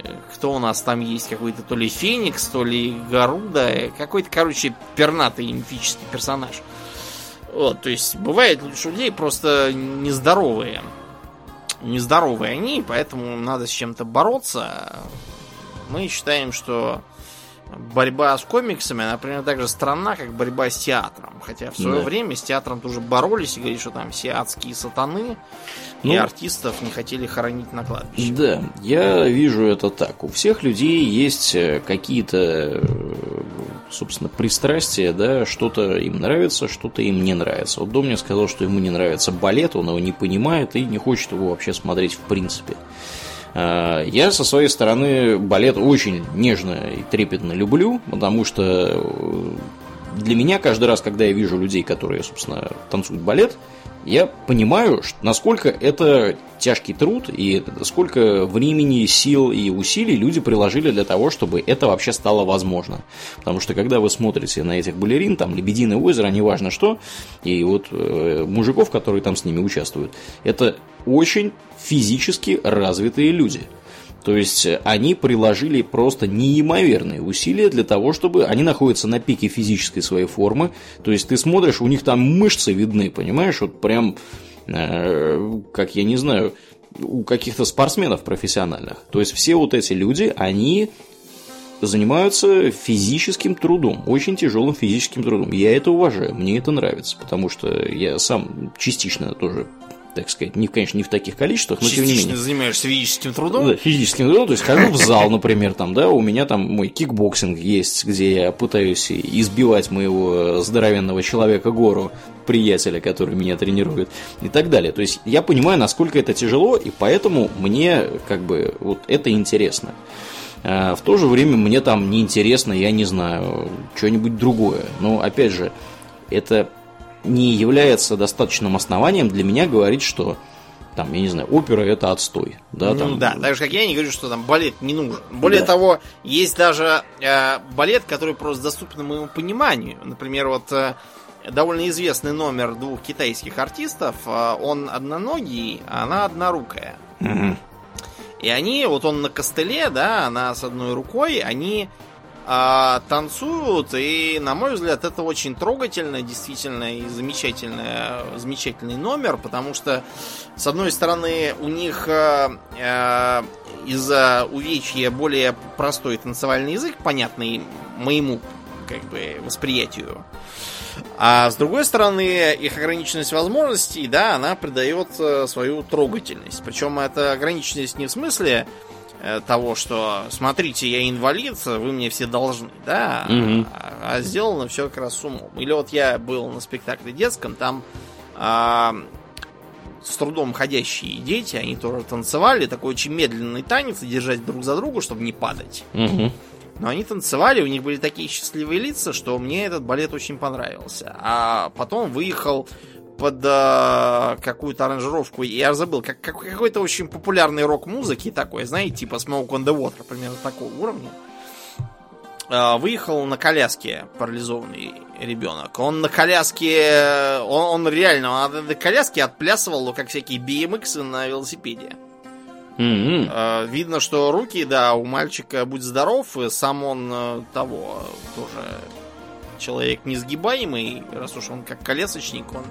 Э, кто у нас там есть? Какой-то то ли Феникс, то ли Гаруда. Какой-то, короче, пернатый мифический персонаж. Вот, то есть бывает у людей просто нездоровые. Нездоровые они, поэтому надо с чем-то бороться. Мы считаем, что борьба с комиксами, она примерно так же странна, как борьба с театром. Хотя в свое да. время с театром тоже боролись и говорили, что там все адские сатаны, ну, и артистов не хотели хоронить на кладбище. Да, я вижу это так. У всех людей есть э, какие-то, э, собственно, пристрастия, да, что-то им нравится, что-то им не нравится. Вот Дом мне сказал, что ему не нравится балет, он его не понимает и не хочет его вообще смотреть в принципе. Э, я со своей стороны балет очень нежно и трепетно люблю, потому что э, для меня каждый раз, когда я вижу людей, которые, собственно, танцуют балет, я понимаю, насколько это тяжкий труд и сколько времени, сил и усилий люди приложили для того, чтобы это вообще стало возможно. Потому что когда вы смотрите на этих балерин, там Лебединое озеро, неважно что, и вот э, мужиков, которые там с ними участвуют, это очень физически развитые люди – то есть э, они приложили просто неимоверные усилия для того, чтобы они находятся на пике физической своей формы. То есть ты смотришь, у них там мышцы видны, понимаешь, вот прям, э, как я не знаю, у каких-то спортсменов профессиональных. То есть все вот эти люди, они занимаются физическим трудом, очень тяжелым физическим трудом. Я это уважаю, мне это нравится, потому что я сам частично тоже так сказать, не, конечно, не в таких количествах, но Частично тем не менее. занимаешься физическим трудом? Да, физическим трудом, то есть хожу в зал, например, там, да, у меня там мой кикбоксинг есть, где я пытаюсь избивать моего здоровенного человека гору, приятеля, который меня тренирует, и так далее. То есть я понимаю, насколько это тяжело, и поэтому мне как бы вот это интересно. А в то же время мне там неинтересно, я не знаю, что-нибудь другое. Но опять же, это не является достаточным основанием для меня говорить, что там, я не знаю, опера это отстой. Да, ну там... да, так же как я не говорю, что там балет не нужен. Более да. того, есть даже э, балет, который просто доступен моему пониманию. Например, вот э, довольно известный номер двух китайских артистов, э, он одноногий, а она однорукая. Угу. И они, вот он на костыле, да, она с одной рукой, они а, танцуют, и, на мой взгляд, это очень трогательно, действительно, и замечательный, замечательный номер, потому что, с одной стороны, у них а, а, из-за увечья более простой танцевальный язык, понятный моему как бы восприятию. А с другой стороны, их ограниченность возможностей, да, она придает э, свою трогательность. Причем эта ограниченность не в смысле Э, того, что смотрите, я инвалид, вы мне все должны, да, угу. а, а сделано все как раз с умом. Или вот я был на спектакле детском, там а, с трудом ходящие дети, они тоже танцевали, такой очень медленный танец, держать друг за другу, чтобы не падать. Угу. Но они танцевали, у них были такие счастливые лица, что мне этот балет очень понравился. А потом выехал под э, какую-то аранжировку. Я забыл, как, как, какой-то очень популярный рок-музыки такой, знаете, типа Smoke on the Water, примерно такого уровня. Э, выехал на коляске парализованный ребенок. Он на коляске, он, он реально он на коляске отплясывал, как всякие BMX на велосипеде. Mm-hmm. Видно, что руки, да, у мальчика будь здоров, и сам он э, того тоже человек несгибаемый, раз уж он как колесочник, он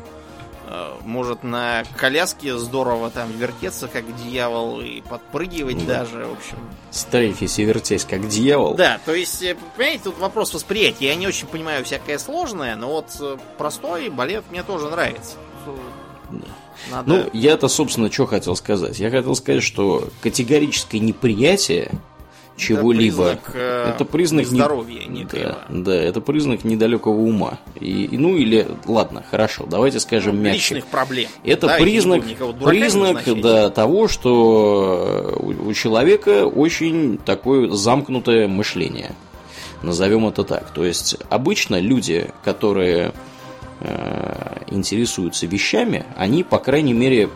может на коляске здорово там вертеться, как дьявол, и подпрыгивать да. даже, в общем. Стрейфись и вертеть, как дьявол. Да, то есть, э, понимаете, тут вопрос восприятия. Я не очень понимаю всякое сложное, но вот э, простой балет мне тоже нравится. Да. Надо... Ну, я-то, собственно, что хотел сказать. Я хотел сказать, что категорическое неприятие чего-либо. Это признак, э, это признак здоровья некоего. Да, да, это признак недалекого ума. И, ну или, ладно, хорошо, давайте скажем ну, мягче. Личных проблем. Это да, признак, признак да, того, что у, у человека очень такое замкнутое мышление. Назовем это так. То есть обычно люди, которые э, интересуются вещами, они, по крайней мере,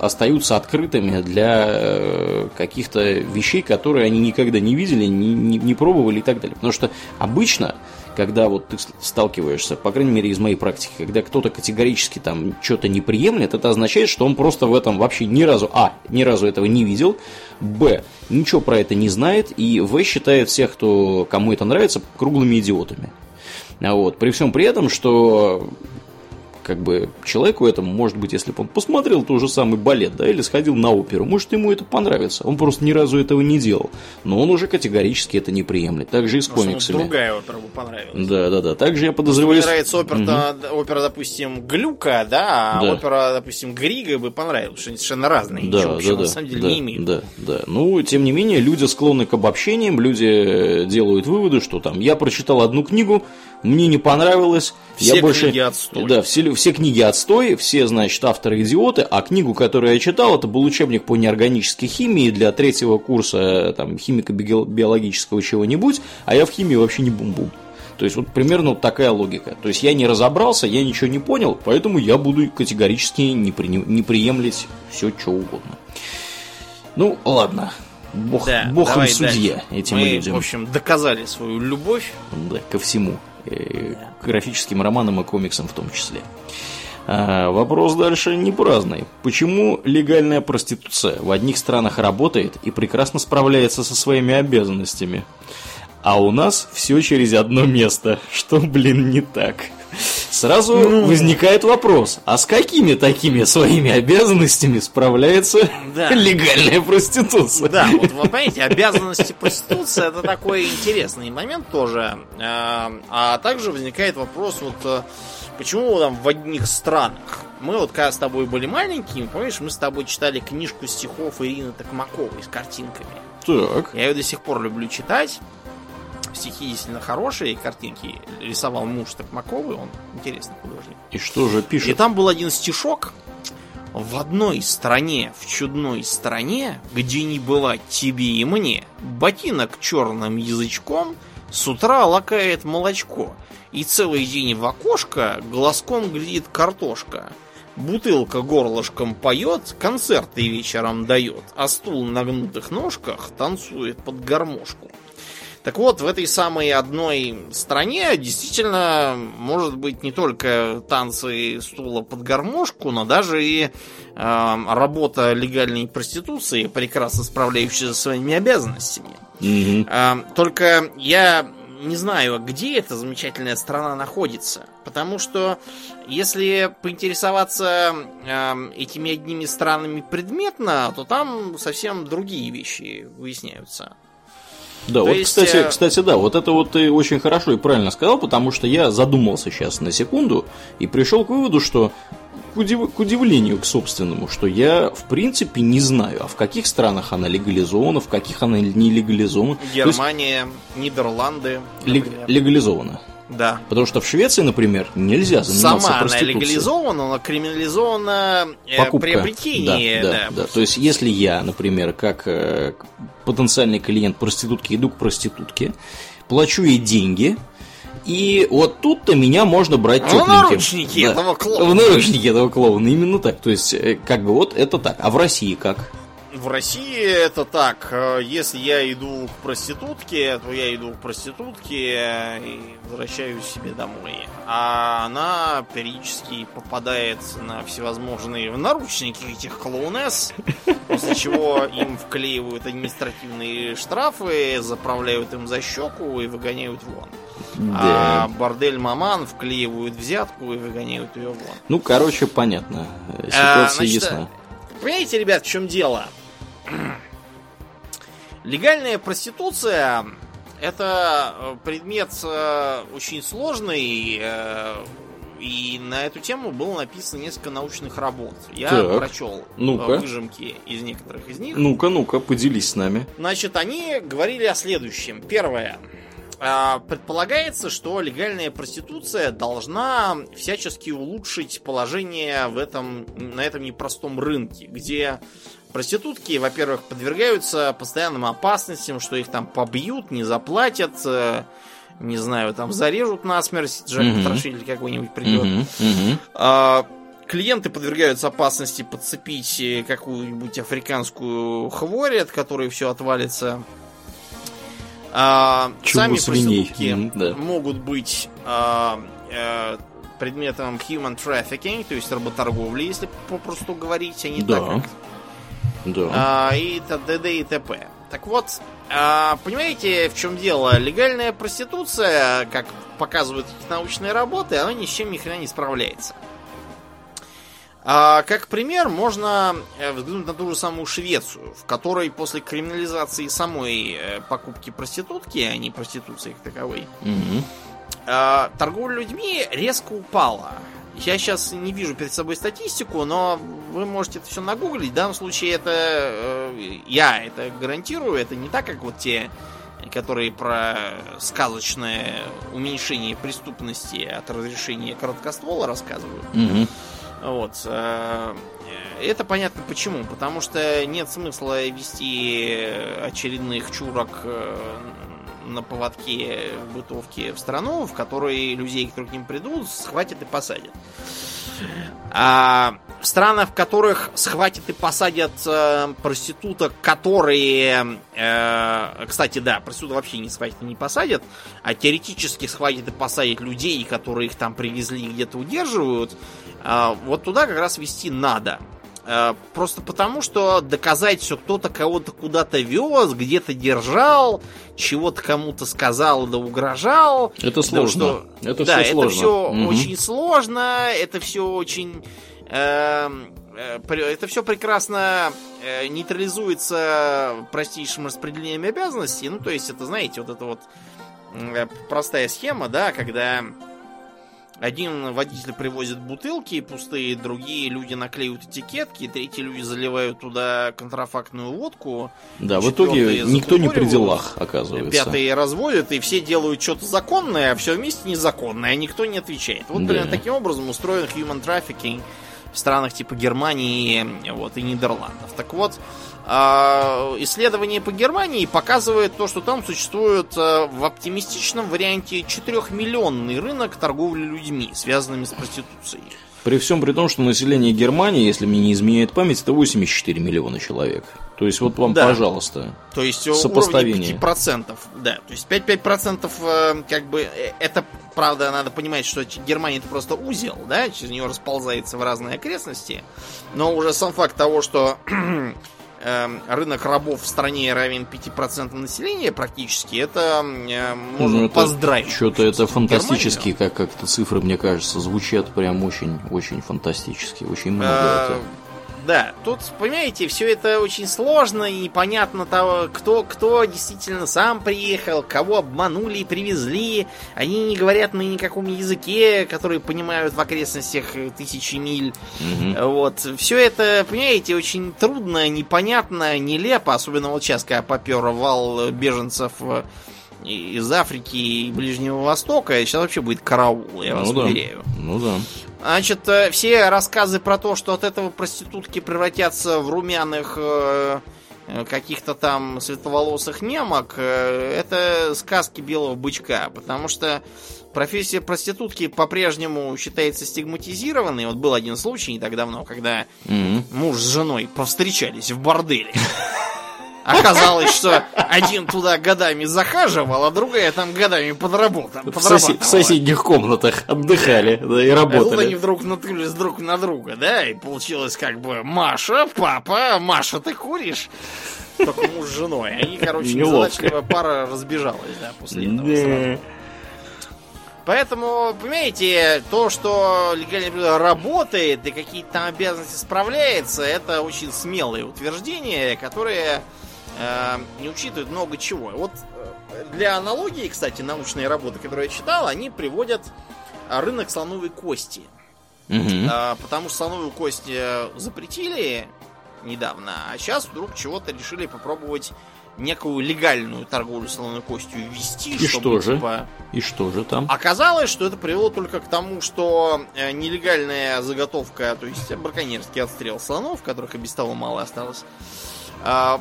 остаются открытыми для э, каких-то вещей, которые они никогда не видели, не, не, не пробовали и так далее. Потому что обычно, когда вот ты сталкиваешься, по крайней мере из моей практики, когда кто-то категорически там что-то не приемлет, это означает, что он просто в этом вообще ни разу, а, ни разу этого не видел, б, ничего про это не знает, и в, считает всех, кто, кому это нравится, круглыми идиотами. Вот. При всем при этом, что как бы человеку этому, может быть, если бы он посмотрел тот же самый балет, да, или сходил на оперу, может, ему это понравится. Он просто ни разу этого не делал. Но он уже категорически это не приемлет. Так же и с Потому комиксами. Другая опера бы понравилась. Да, да, да. Также я подозреваю... Мне нравится опера, угу. опера, допустим, Глюка, да, а да. опера, допустим, Грига бы понравилась. Что они совершенно разные. Да, Ничего да, да, на самом деле да, не имеют. Да, да. Ну, тем не менее, люди склонны к обобщениям, люди делают выводы, что там я прочитал одну книгу, мне не понравилось. Все я больше, книги отстой. Да, все, все книги отстой, все, значит, авторы идиоты, а книгу, которую я читал, это был учебник по неорганической химии для третьего курса там, химико-биологического чего-нибудь, а я в химии вообще не бум-бум. То есть вот примерно вот такая логика. То есть я не разобрался, я ничего не понял, поэтому я буду категорически не, при, не приемлить все, что угодно. Ну, ладно. Бог, да, бог им судья дальше. этим Мы, людям. в общем, доказали свою любовь. Да, ко всему. Э, графическим романам и комиксам в том числе. А, вопрос дальше не праздный. Почему легальная проституция в одних странах работает и прекрасно справляется со своими обязанностями? А у нас все через одно место. Что, блин, не так? Сразу ну... возникает вопрос, а с какими такими своими обязанностями справляется да. легальная проституция? Да, вот вы понимаете, обязанности проституции это такой интересный момент тоже. А, а также возникает вопрос, вот э, почему там в одних странах? Мы вот когда с тобой были маленькими, помнишь, мы с тобой читали книжку стихов Ирины Токмаковой с картинками. Так. Я ее до сих пор люблю читать стихи действительно хорошие, картинки рисовал муж Токмаковый, он интересный художник. И что же пишет? И там был один стишок. В одной стране, в чудной стране, где не бывать тебе и мне, ботинок черным язычком с утра лакает молочко, и целый день в окошко глазком глядит картошка. Бутылка горлышком поет, концерты вечером дает, а стул на гнутых ножках танцует под гармошку. Так вот, в этой самой одной стране действительно может быть не только танцы стула под гармошку, но даже и э, работа легальной проституции, прекрасно справляющейся со своими обязанностями. Mm-hmm. Э, только я не знаю, где эта замечательная страна находится. Потому что если поинтересоваться э, этими одними странами предметно, то там совсем другие вещи выясняются. Да, То вот, есть... кстати, э, кстати, да, вот это вот ты очень хорошо и правильно сказал, потому что я задумался сейчас на секунду и пришел к выводу, что к, удив... к удивлению к собственному, что я в принципе не знаю, а в каких странах она легализована, в каких она не легализована. Германия, есть... Нидерланды. Лег... Легализована. Да. Потому что в Швеции, например, нельзя заниматься Сама проституцией. она легализована, но криминализовано э, Покупка. приобретение. Да, да, да. да. То есть, если я, например, как э, потенциальный клиент проститутки иду к проститутке, плачу ей деньги, и вот тут-то меня можно брать тепленьким. В наручники да. этого клоуна. В наручники этого клоуна, именно так. То есть, э, как бы вот это так. А в России как? В России это так. Э, если я иду к проститутке, то я иду к проститутке и возвращаюсь себе домой. А она периодически попадает на всевозможные наручники этих клоунес, после чего им вклеивают административные штрафы, заправляют им за щеку и выгоняют вон. Да. А бордель Маман вклеивают взятку и выгоняют ее вон. Ну, короче, понятно. А, Ситуация а, значит, ясна. Понимаете, ребят, в чем дело? Легальная проституция это э, предмет э, очень сложный, э, и на эту тему было написано несколько научных работ. Я так, прочел ну-ка. выжимки из некоторых из них. Ну-ка, ну-ка, поделись с нами. Значит, они говорили о следующем. Первое. Предполагается, что легальная проституция должна всячески улучшить положение в этом, на этом непростом рынке, где Проститутки, во-первых, подвергаются постоянным опасностям, что их там побьют, не заплатят, э, не знаю, там зарежут насмерть, Джек mm-hmm. Потрошитель какой-нибудь придет. Mm-hmm. Mm-hmm. А, клиенты подвергаются опасности подцепить э, какую-нибудь африканскую хворь, от которой все отвалится. А, сами свиней. проститутки да. могут быть а, а, предметом human trafficking, то есть работорговли, если попросту говорить, а не да. так, как да. А, и т.д. и т.п. Так вот, а, понимаете, в чем дело? Легальная проституция, как показывают эти научные работы, она ни с чем ни хрена не справляется. А, как пример, можно э, взглянуть на ту же самую Швецию, в которой после криминализации самой э, покупки проститутки, а не проституции как таковой, угу. торговля людьми резко упала. Я сейчас не вижу перед собой статистику, но вы можете это все нагуглить. В данном случае это э, я это гарантирую. Это не так, как вот те, которые про сказочное уменьшение преступности от разрешения короткоствола рассказывают. Угу. Вот. Э, это понятно почему. Потому что нет смысла вести очередных чурок э, на поводке в бытовке в страну, в которой людей, которые к ним придут, схватят и посадят. А в странах, в которых схватят и посадят э, проституток, которые... Э, кстати, да, проституток вообще не схватят и не посадят, а теоретически схватят и посадят людей, которые их там привезли и где-то удерживают, э, вот туда как раз вести надо. Э, просто потому, что доказать, что кто-то кого-то куда-то вез, где-то держал, чего-то кому-то сказал да угрожал. Это сложно. Что, это да, все сложно. это все угу. очень сложно, это все очень... Эм, э, это все прекрасно э, нейтрализуется простейшим распределением обязанностей. Ну, то есть, это, знаете, вот это вот простая схема, да, когда один водитель привозит бутылки пустые, другие люди наклеивают этикетки, третьи люди заливают туда контрафактную водку. Да, в итоге никто не при делах, оказывается. Пятые разводят, и все делают что-то законное, а все вместе незаконное, а никто не отвечает. Вот да. примерно таким образом устроен human trafficking в странах типа Германии вот, и Нидерландов. Так вот, а, исследование по Германии показывает то, что там существует э, в оптимистичном варианте 4-миллионный рынок торговли людьми, связанными с проституцией. При всем при том, что население Германии, если мне не изменяет память, это 84 миллиона человек. То есть вот вам, да. пожалуйста, то есть сопоставение. 5%, да. То есть 5-5% э, как бы э, это правда надо понимать, что Германия это просто узел, да, через нее расползается в разные окрестности. Но уже сам факт того, что Эм, рынок рабов в стране равен 5% населения практически, это э, можно ну, это поздравить. Что-то это фантастически, как как-то цифры, мне кажется, звучат прям очень, очень фантастически, очень много. Э, это. Да, тут, понимаете, все это очень сложно и непонятно того, кто, кто действительно сам приехал, кого обманули и привезли. Они не говорят на никаком языке, который понимают в окрестностях тысячи миль. Угу. Вот. Все это, понимаете, очень трудно, непонятно, нелепо, особенно вот сейчас, когда попер вал беженцев из Африки и Ближнего Востока, сейчас вообще будет караул, я ну вас да. уверяю. Ну да. Значит, э, все рассказы про то, что от этого проститутки превратятся в румяных э, э, каких-то там светловолосых немок, это сказки белого бычка, потому что профессия проститутки по-прежнему считается стигматизированной. Вот был один случай не так давно, когда mm-hmm. муж с женой повстречались в борделе. Оказалось, что один туда годами захаживал, а другая там годами подработала. В, соси- в соседних комнатах отдыхали да, и работали. А тут они вдруг наткнулись друг на друга, да, и получилось как бы Маша, папа, Маша, ты куришь? Только муж с женой. Они, короче, незадачливая пара разбежалась, да, после этого сразу. Поэтому, понимаете, то, что легальный работает и какие-то там обязанности справляется, это очень смелое утверждение, которое не учитывают много чего. Вот э, для аналогии, кстати, научные работы, которые я читал, они приводят э, рынок слоновой кости. Угу. потому что слоновую кость запретили недавно, а сейчас вдруг чего-то решили попробовать некую легальную торговлю слоновой костью ввести. И чтобы, что же? Типа... И что же там? Оказалось, что это привело только к тому, что нелегальная заготовка, то есть браконьерский отстрел слонов, которых и без того мало осталось,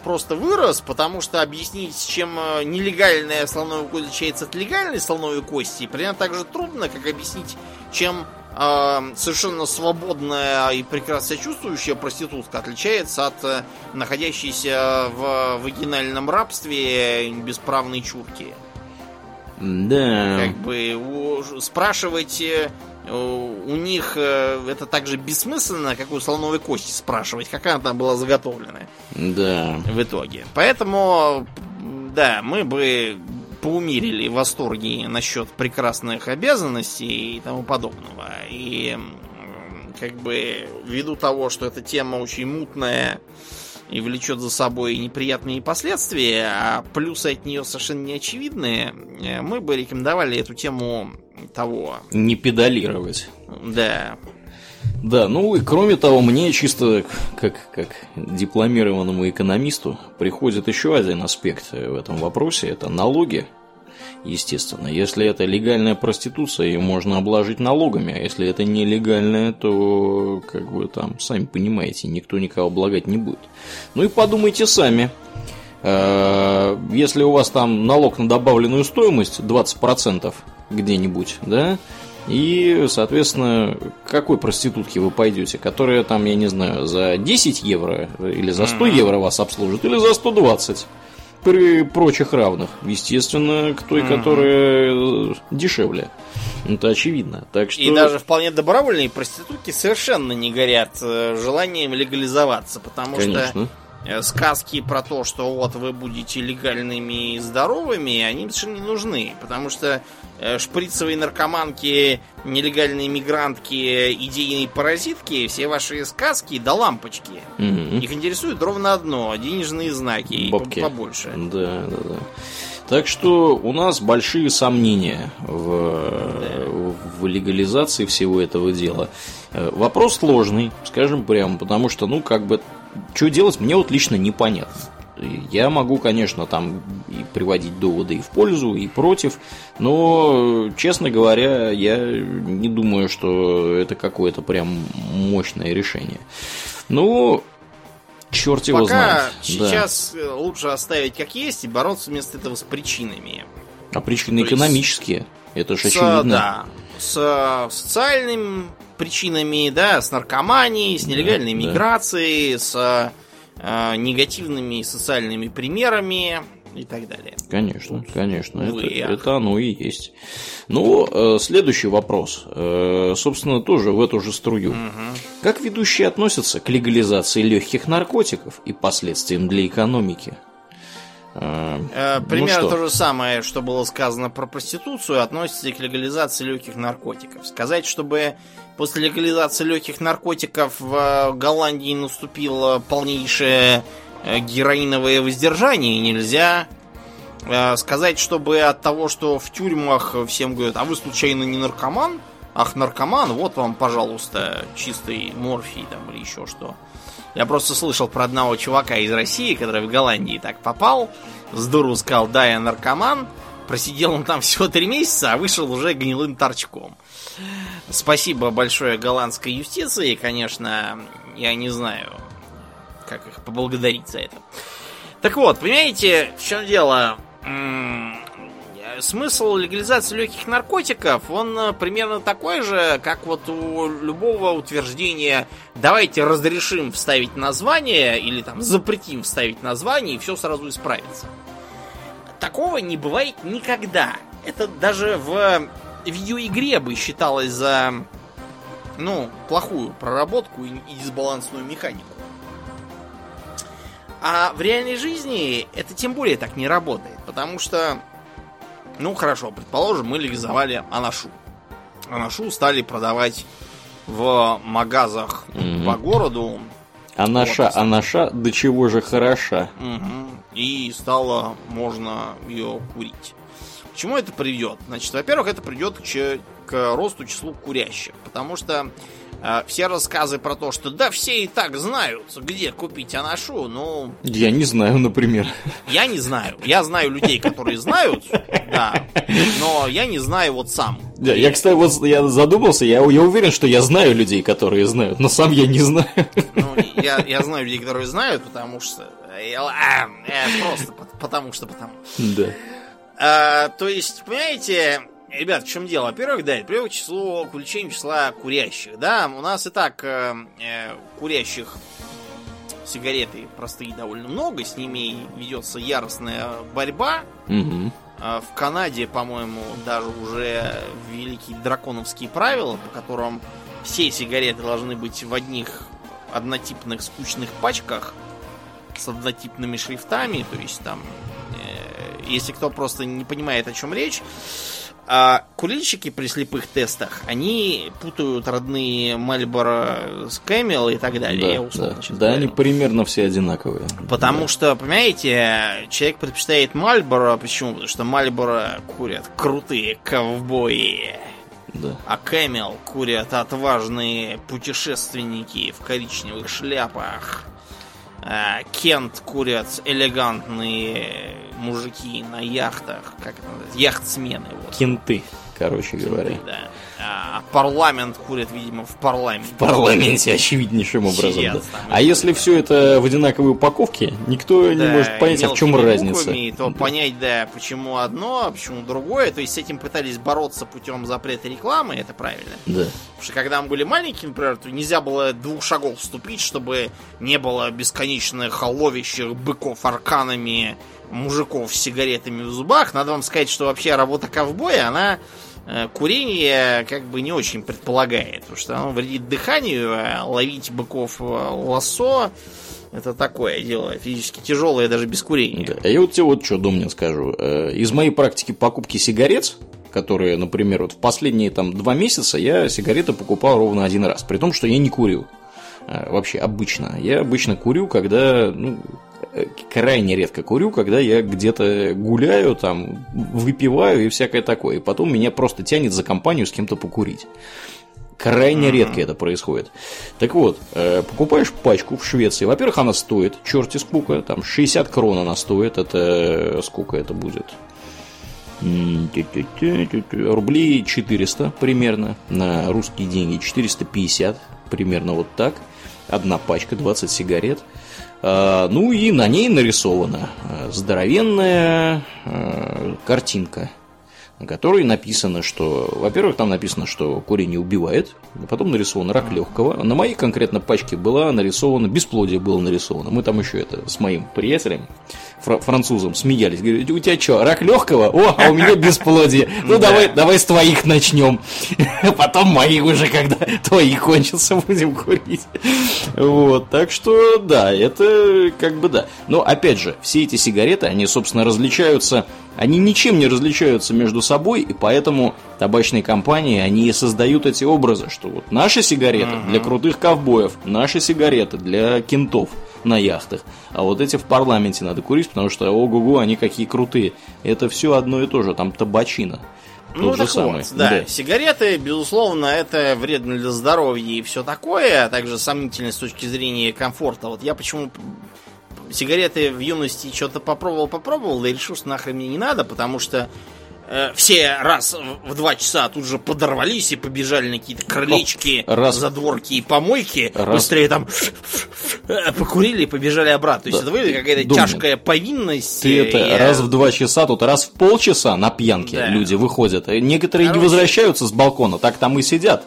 просто вырос, потому что объяснить, чем э, нелегальная слоновая кость отличается от легальной слоновой кости, примерно так же трудно, как объяснить, чем э, совершенно свободная и прекрасно чувствующая проститутка отличается от э, находящейся в вагинальном рабстве бесправной чурки. Да. Как бы у, спрашивать э, у них э, это также бессмысленно, как у слоновой кости спрашивать, какая она там была заготовлена. Да. В итоге. Поэтому, да, мы бы поумерили восторги насчет прекрасных обязанностей и тому подобного. И как бы ввиду того, что эта тема очень мутная и влечет за собой неприятные последствия, а плюсы от нее совершенно не очевидные, э, мы бы рекомендовали эту тему того. Не педалировать. Да. Да, ну и кроме того, мне чисто как, как дипломированному экономисту приходит еще один аспект в этом вопросе. Это налоги, естественно. Если это легальная проституция, ее можно обложить налогами, а если это нелегальная, то, как бы там, сами понимаете, никто никого облагать не будет. Ну и подумайте сами. Э, если у вас там налог на добавленную стоимость 20%, где-нибудь, да, и, соответственно, к какой проститутке вы пойдете, которая там, я не знаю, за 10 евро или за 100 евро вас обслужит, или за 120 при прочих равных. Естественно, к той, которая дешевле. Это очевидно. Так что... И даже вполне добровольные проститутки совершенно не горят э, желанием легализоваться, потому Конечно. что Э, сказки про то, что вот вы будете легальными и здоровыми, они совершенно не нужны. Потому что э, шприцевые наркоманки, нелегальные мигрантки, идейные паразитки, все ваши сказки до лампочки. Угу. Их интересует ровно одно денежные знаки Бобки. и побольше. Да, да, да. Так что у нас большие сомнения в, да. в легализации всего этого дела. Э, вопрос сложный, скажем прямо, потому что, ну, как бы что делать, мне вот лично непонятно. Я могу, конечно, там и приводить доводы и в пользу, и против, но, честно говоря, я не думаю, что это какое-то прям мощное решение. Ну, черт его Пока знает. сейчас да. лучше оставить как есть и бороться вместо этого с причинами. А причины То экономические. Это же очевидно. Да, с социальными причинами, да, с наркоманией, с нелегальной да, миграцией, да. с э, негативными социальными примерами и так далее. Конечно, конечно, это, это оно и есть. Ну, э, следующий вопрос, э, собственно, тоже в эту же струю. Угу. Как ведущие относятся к легализации легких наркотиков и последствиям для экономики? Э, э, примерно ну то же самое, что было сказано про проституцию, относится и к легализации легких наркотиков. Сказать, чтобы после легализации легких наркотиков в Голландии наступило полнейшее э, героиновое воздержание нельзя. Сказать, чтобы от того, что в тюрьмах всем говорят, а вы случайно не наркоман? Ах, наркоман, вот вам, пожалуйста, чистый морфий там или еще что. Я просто слышал про одного чувака из России, который в Голландии так попал. С дуру сказал, да, я наркоман. Просидел он там всего три месяца, а вышел уже гнилым торчком. Спасибо большое голландской юстиции. Конечно, я не знаю, как их поблагодарить за это. Так вот, понимаете, в чем дело? Смысл легализации легких наркотиков, он э, примерно такой же, как вот у любого утверждения давайте разрешим вставить название или там запретим вставить название и все сразу исправится. Такого не бывает никогда. Это даже в видеоигре бы считалось за ну, плохую проработку и дисбалансную механику. А в реальной жизни это тем более так не работает, потому что ну хорошо, предположим, мы легализовали анашу. Анашу стали продавать в магазах mm-hmm. по городу. Анаша, вот, анаша, до чего же хороша. Угу. И стало можно ее курить. К чему это приведет? Значит, во-первых, это приведет к, к росту числу курящих. Потому что все рассказы про то, что да, все и так знают, где купить анашу, ну... Я не знаю, например. Я не знаю. Я знаю людей, которые знают, да. Но я не знаю вот сам. Да, я, кстати, вот я задумался, я, я уверен, что я знаю людей, которые знают, но сам я не знаю. Ну, я, я знаю людей, которые знают, потому что... Я, а, я просто потому что потому. Да. А, то есть, понимаете, Ребят, в чем дело? Во-первых, да, во-первых, число увеличение числа курящих. Да, у нас и так э, э, курящих сигареты простые довольно много, с ними ведется яростная борьба. Угу. В Канаде, по-моему, даже уже великие драконовские правила, по которым все сигареты должны быть в одних однотипных скучных пачках с однотипными шрифтами, то есть там, э, если кто просто не понимает, о чем речь, а курильщики при слепых тестах, они путают родные Мальборо с Camel и так далее. Да, я условно да. да они примерно все одинаковые. Потому да. что, понимаете, человек предпочитает Мальборо. Почему? Потому что Мальборо курят крутые ковбои. Да. А Camel курят отважные путешественники в коричневых шляпах. А Kent курят элегантные мужики на яхтах, как это называется, яхтсмены. Вот. Кенты, короче Кенты, говоря. Да. А Parliament курят, видимо, в парламенте. В парламенте, очевиднейшим образом. Сидят, да. А если все это в одинаковой упаковке, никто да, не может понять, а в чем разница. Буквами, то да. понять, да, почему одно, а почему другое. То есть с этим пытались бороться путем запрета рекламы, это правильно. Да. Потому что когда мы были маленькими, например, то нельзя было двух шагов вступить, чтобы не было бесконечных ловящих быков арканами мужиков с сигаретами в зубах. Надо вам сказать, что вообще работа ковбоя, она курение как бы не очень предполагает, потому что оно вредит дыханию, а ловить быков э, лосо это такое дело, физически тяжелое даже без курения. Да. Я вот тебе вот что, Домнин, скажу. Э, из моей практики покупки сигарет, которые, например, вот в последние там два месяца я сигареты покупал ровно один раз, при том, что я не курил. Вообще обычно. Я обычно курю, когда ну, крайне редко курю, когда я где-то гуляю, там, выпиваю и всякое такое. И потом меня просто тянет за компанию с кем-то покурить. Крайне mm-hmm. редко это происходит. Так вот, э, покупаешь пачку в Швеции. Во-первых, она стоит, черти сколько, там 60 крон она стоит. Это сколько это будет? Рублей 400 примерно на русские деньги, 450 примерно вот так. Одна пачка, 20 сигарет. Ну и на ней нарисована э, здоровенная э, картинка на которой написано, что, во-первых, там написано, что курение убивает, потом нарисован рак легкого. На моей конкретно пачке была нарисована, бесплодие было нарисовано. Мы там еще это с моим приятелем, французом, смеялись. Говорю, у тебя что, рак легкого? О, а у меня бесплодие. Ну, давай, давай с твоих начнем. Потом мои уже, когда твои кончатся, будем курить. Вот, так что, да, это как бы да. Но, опять же, все эти сигареты, они, собственно, различаются они ничем не различаются между собой, и поэтому табачные компании, они создают эти образы, что вот наши сигареты для крутых ковбоев, наши сигареты для кентов на яхтах, а вот эти в парламенте надо курить, потому что, ого-го, они какие крутые. Это все одно и то же, там табачина. Ну, так самый. вот, да. да. Сигареты, безусловно, это вредно для здоровья и все такое, а также сомнительно с точки зрения комфорта. Вот я почему сигареты в юности что-то попробовал, попробовал, и решил, что нахрен мне не надо, потому что все раз в два часа тут же подорвались и побежали на какие-то крылечки, раз... задворки и помойки. Раз... Быстрее там покурили и побежали обратно. То есть да. это выглядит какая-то Думаю. тяжкая повинность. Ты это я... раз в два часа, тут раз в полчаса на пьянке да. люди выходят. Некоторые Короче... не возвращаются с балкона, так там и сидят.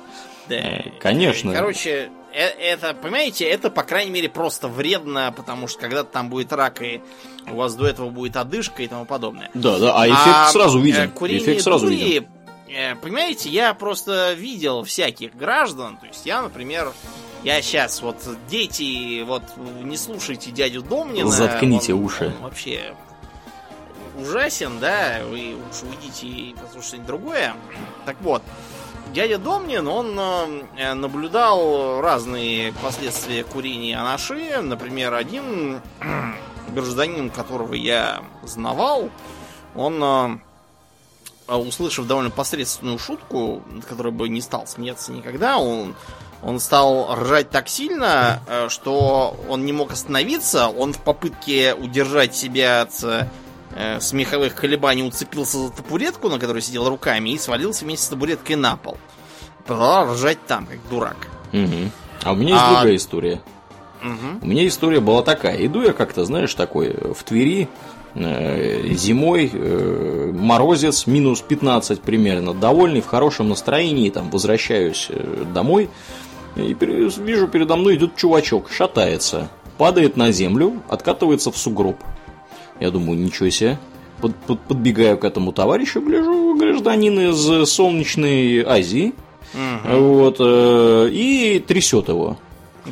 Да. Э, конечно. Короче, Э, это, понимаете, это, по крайней мере, просто вредно, потому что когда там будет рак, и у вас до этого будет одышка и тому подобное. Да, да, а эффект а, сразу виден. Курение эффект сразу дури, виден. Э, понимаете, я просто видел всяких граждан, то есть я, например, я сейчас вот дети, вот не слушайте дядю Домнина. Заткните он, уши. Он вообще ужасен, да, вы уж уйдите и послушайте другое. Так вот, Дядя Домнин, он э, наблюдал разные последствия курения анаши. Например, один гражданин, которого я знавал, он, э, услышав довольно посредственную шутку, над которой бы не стал смеяться никогда, он, он стал ржать так сильно, э, что он не мог остановиться. Он в попытке удержать себя от э, смеховых колебаний уцепился за табуретку, на которой сидел руками, и свалился вместе с табуреткой на пол. Продолжал ржать там, как дурак. Угу. А у меня есть а... другая история. Угу. У меня история была такая. Иду я как-то, знаешь, такой в Твери, э, зимой, э, морозец, минус 15 примерно, довольный, в хорошем настроении, там, возвращаюсь э, домой, и вижу, передо мной идет чувачок, шатается, падает на землю, откатывается в сугроб. Я думаю, ничего себе. Под, под, подбегаю к этому товарищу, гляжу, гражданин из солнечной Азии. Угу. Вот, э, и трясет его.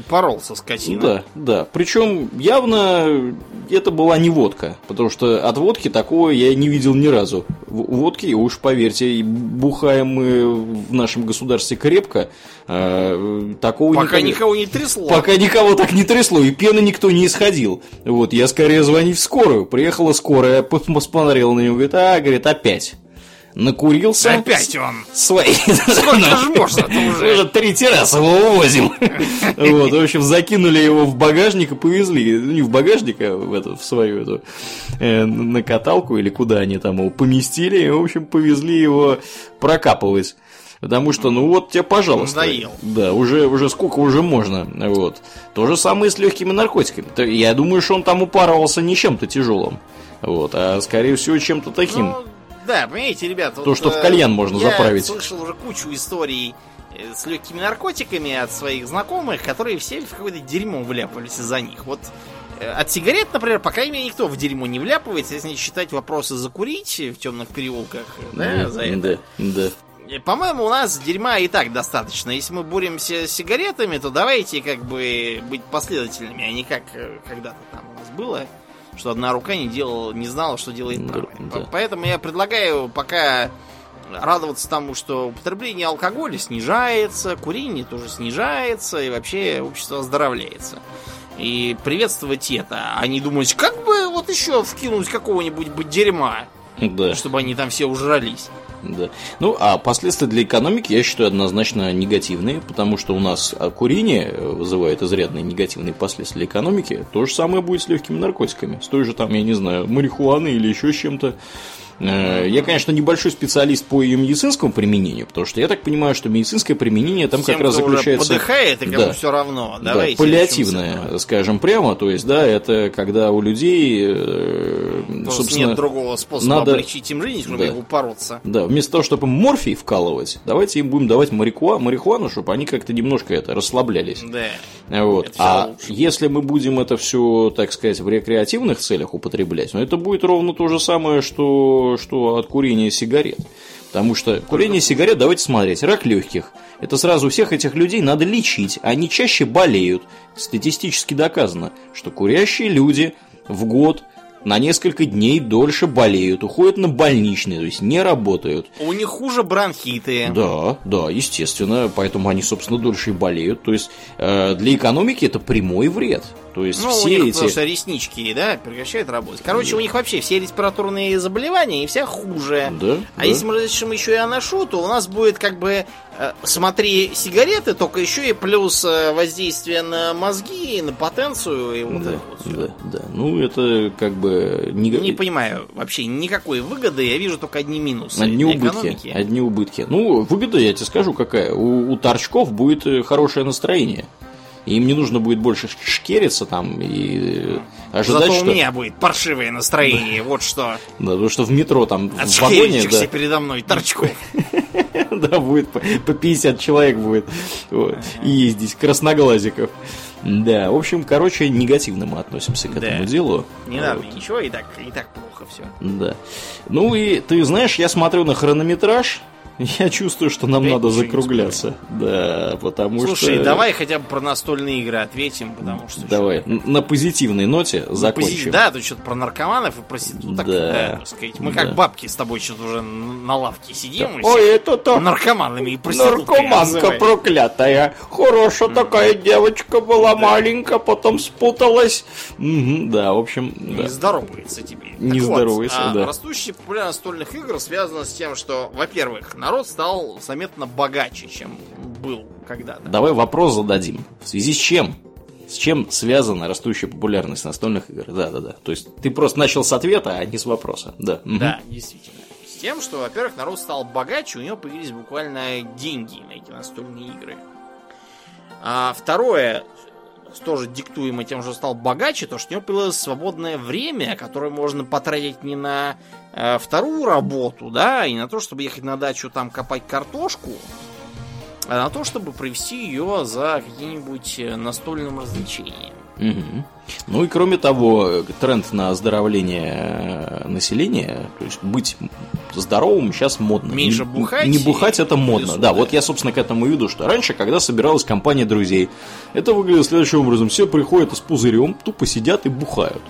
Поролся скотина. Да, да. Причем явно это была не водка, потому что от водки такого я не видел ни разу. Водки, уж поверьте, бухаем мы в нашем государстве крепко. А, такого пока никого, никого не трясло. Пока никого так не трясло, и пены никто не исходил. Вот, я скорее звонить в скорую. Приехала скорая, посмотрела на него, говорит, а, говорит, опять накурился. Опять он. Свои. Сколько же можно уже? Уже третий раз его увозим. Вот, в общем, закинули его в багажник и повезли. Ну, не в багажник, а в, эту, в свою эту э, на каталку или куда они там его поместили. И, в общем, повезли его прокапывать. Потому что, ну вот тебе, пожалуйста. Надоел. Да, уже, уже сколько уже можно. Вот. То же самое с легкими наркотиками. Я думаю, что он там упарывался не чем-то тяжелым. Вот, а скорее всего чем-то таким. Ну, да, понимаете, ребята. То, вот, что в э, кальян можно я заправить. Я слышал уже кучу историй э, с легкими наркотиками от своих знакомых, которые все в какое-то дерьмо вляпались из-за них. Вот э, от сигарет, например, по крайней мере, никто в дерьмо не вляпывается, если не считать вопросы закурить в темных переулках, да, за это. Да, да. По-моему, у нас дерьма и так достаточно. Если мы боремся с сигаретами, то давайте как бы быть последовательными, а не как когда-то там у нас было что одна рука не делала, не знала, что делает правая. Да. Поэтому я предлагаю пока радоваться тому, что употребление алкоголя снижается, курение тоже снижается, и вообще общество оздоровляется. И приветствовать это, а не думать, как бы вот еще вкинуть какого-нибудь дерьма, да. чтобы они там все ужрались. Да. Ну, а последствия для экономики, я считаю, однозначно негативные, потому что у нас курение вызывает изрядные негативные последствия для экономики. То же самое будет с легкими наркотиками. С той же там, я не знаю, марихуаной или еще чем-то. Э, я, конечно, небольшой специалист по ее медицинскому применению, потому что я так понимаю, что медицинское применение там Тем, как раз заключается... Подыхает, и да, все равно. Давайте да, паллиативное, скажем прямо, то есть, да, это когда у людей, э, Просто собственно... нет другого способа надо... облегчить им жизнь, чтобы да. его бороться. Да, вместо того, чтобы им морфий вкалывать, давайте им будем давать марихуа, марихуану, чтобы они как-то немножко это расслаблялись. Да. Вот. А лучше. если мы будем это все, так сказать, в рекреативных целях употреблять, ну, это будет ровно то же самое, что что, от курения сигарет. Потому что курение сигарет, давайте смотреть, рак легких. Это сразу всех этих людей надо лечить. Они чаще болеют. Статистически доказано, что курящие люди в год на несколько дней дольше болеют, уходят на больничные, то есть не работают. У них хуже бронхиты. Да, да, естественно, поэтому они, собственно, дольше и болеют. То есть э, для экономики это прямой вред. То есть ну, все у них эти... просто реснички, да, прекращают работать. Короче, да. у них вообще все респираторные заболевания и вся хуже. Да, а да. если мы разрешим еще и аношу, то у нас будет как бы смотри сигареты, только еще и плюс э, воздействие на мозги, на потенцию и вот да, это вот Да, да. Ну, это как бы... Не... не понимаю вообще никакой выгоды, я вижу только одни минусы. Одни убытки. Экономики. Одни убытки. Ну, выгода, я тебе скажу, какая. У, у торчков будет э, хорошее настроение. Им не нужно будет больше шкериться там и ожидать, Зато что... у меня будет паршивое настроение, вот что. Да, потому что в метро там в вагоне... Да, передо мной торчков. Да, будет по 50 человек будет ездить, красноглазиков. Да, в общем, короче, негативно мы относимся к этому делу. Не надо ничего, и так, и так плохо все. Да. Ну и ты знаешь, я смотрю на хронометраж, я чувствую, что нам Опять надо закругляться. Да, потому Слушай, что... Слушай, давай хотя бы про настольные игры ответим, потому что... Давай, на позитивной ноте на закончим. Пози... Да, тут что-то про наркоманов и проституток, да. да, так сказать. Мы да. как бабки с тобой что-то уже на лавке сидим. Да. Ой, это то... Наркоманами и проститутками Наркоманка проклятая. Хорошая mm. такая девочка была, маленькая, потом спуталась. Угу, да, в общем... Не да. здоровается тебе. Не так здоровается, вот, да. А растущая популярность настольных игр связана с тем, что, во-первых, народ стал заметно богаче, чем был когда-то. Давай вопрос зададим. В связи с чем? С чем связана растущая популярность настольных игр? Да, да, да. То есть ты просто начал с ответа, а не с вопроса. Да. Да, угу. действительно. С тем, что, во-первых, народ стал богаче, у него появились буквально деньги на эти настольные игры. А второе, тоже диктуемо тем, что стал богаче, то что у него появилось свободное время, которое можно потратить не на э, вторую работу, да, и на то, чтобы ехать на дачу там копать картошку, а на то, чтобы провести ее за каким-нибудь э, настольным развлечением. Угу. Ну и кроме того, тренд на оздоровление э, населения, то есть быть здоровым сейчас модно. Меньше бухать. Не, не бухать это модно. Да, вот я, собственно, к этому веду, что раньше, когда собиралась компания друзей, это выглядело следующим образом. Все приходят с пузырем, тупо сидят и бухают.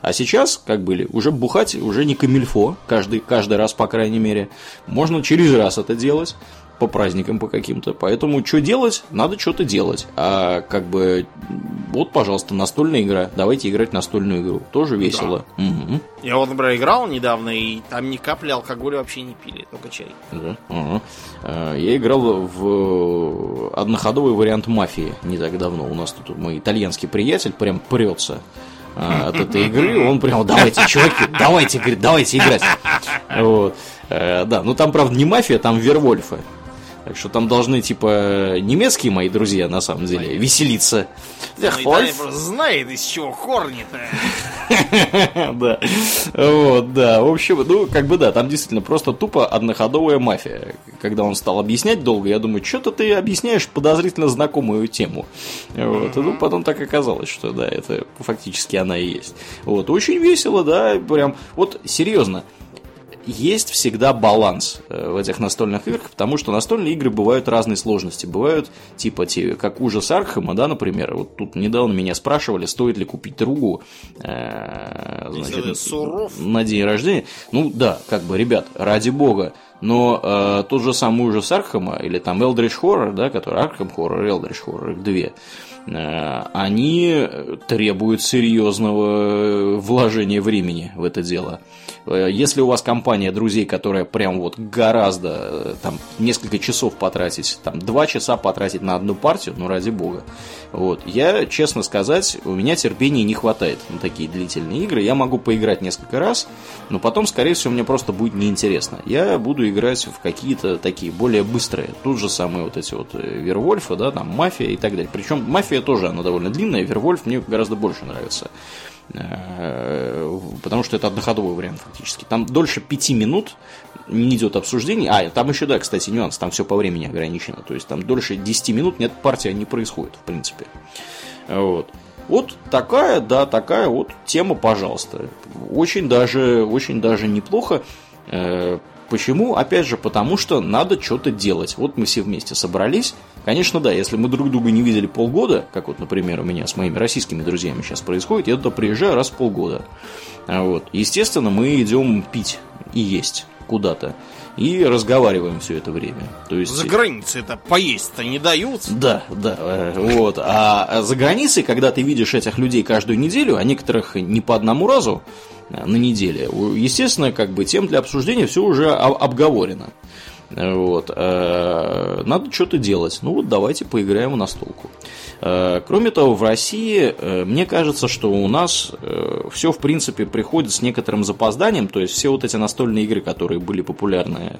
А сейчас, как были, уже бухать уже не камильфо, каждый, каждый раз, по крайней мере. Можно через раз это делать по праздникам по каким-то. Поэтому что делать? Надо что-то делать. А как бы вот, пожалуйста, настольная игра. Давайте играть настольную игру. Тоже весело. Да. Угу. Я вот, например, играл недавно, и там ни капли алкоголя вообще не пили, только чай. Да. Угу. Я играл в одноходовый вариант мафии не так давно. У нас тут мой итальянский приятель прям прется а, от этой игры. Он прям, давайте, чуваки, давайте, говорит, давайте играть. Вот. Э, да, ну там, правда, не мафия, там Вервольфы. Так что там должны, типа, немецкие мои друзья, на самом деле, Понятно. веселиться. Ну, просто знает, из чего корни-то. Да. Вот, да. В общем, ну, как бы да, там действительно просто тупо одноходовая мафия. Когда он стал объяснять долго, я думаю, что-то ты объясняешь подозрительно знакомую тему. Вот. Ну, потом так оказалось, что да, это фактически она и есть. Вот. Очень весело, да, прям. Вот серьезно есть всегда баланс э, в этих настольных играх, потому что настольные игры бывают разной сложности. Бывают типа те, как ужас Архема, да, например. Вот тут недавно меня спрашивали, стоит ли купить другу э, значит, на день рождения. Ну да, как бы, ребят, ради бога. Но э, тот же самый ужас Архема, или там Eldritch Horror, да, который Arkham Horror, Eldritch Horror, их две, э, они требуют серьезного вложения времени в это дело. Э, если у вас компания друзей, которая прям вот гораздо, э, там, несколько часов потратить, там, два часа потратить на одну партию, ну, ради бога. Вот. Я, честно сказать, у меня терпения не хватает на такие длительные игры. Я могу поиграть несколько раз, но потом, скорее всего, мне просто будет неинтересно. Я буду играть в какие-то такие более быстрые. Тут же самые вот эти вот э, Вервольфы, да, там, Мафия и так далее. Причем Мафия тоже, она довольно длинная, Вервольф мне гораздо больше нравится. Э, потому что это одноходовый вариант фактически. Там дольше пяти минут не идет обсуждение. А, там еще, да, кстати, нюанс, там все по времени ограничено. То есть там дольше 10 минут нет партия не происходит, в принципе. Вот. Вот такая, да, такая вот тема, пожалуйста. Очень даже, очень даже неплохо. Почему? Опять же, потому что надо что-то делать. Вот мы все вместе собрались, Конечно, да, если мы друг друга не видели полгода, как вот, например, у меня с моими российскими друзьями сейчас происходит, я туда приезжаю раз в полгода. А вот. Естественно, мы идем пить и есть куда-то. И разговариваем все это время. То есть... За границей это поесть-то не дают. Да, да. Э, вот. А за границей, когда ты видишь этих людей каждую неделю, а некоторых не по одному разу э, на неделе, естественно, как бы тем для обсуждения все уже обговорено. Вот. Э, надо что-то делать. Ну вот давайте поиграем в настолку. Э, кроме того, в России, э, мне кажется, что у нас все, в принципе, приходит с некоторым запозданием. То есть все вот эти настольные игры, которые были популярны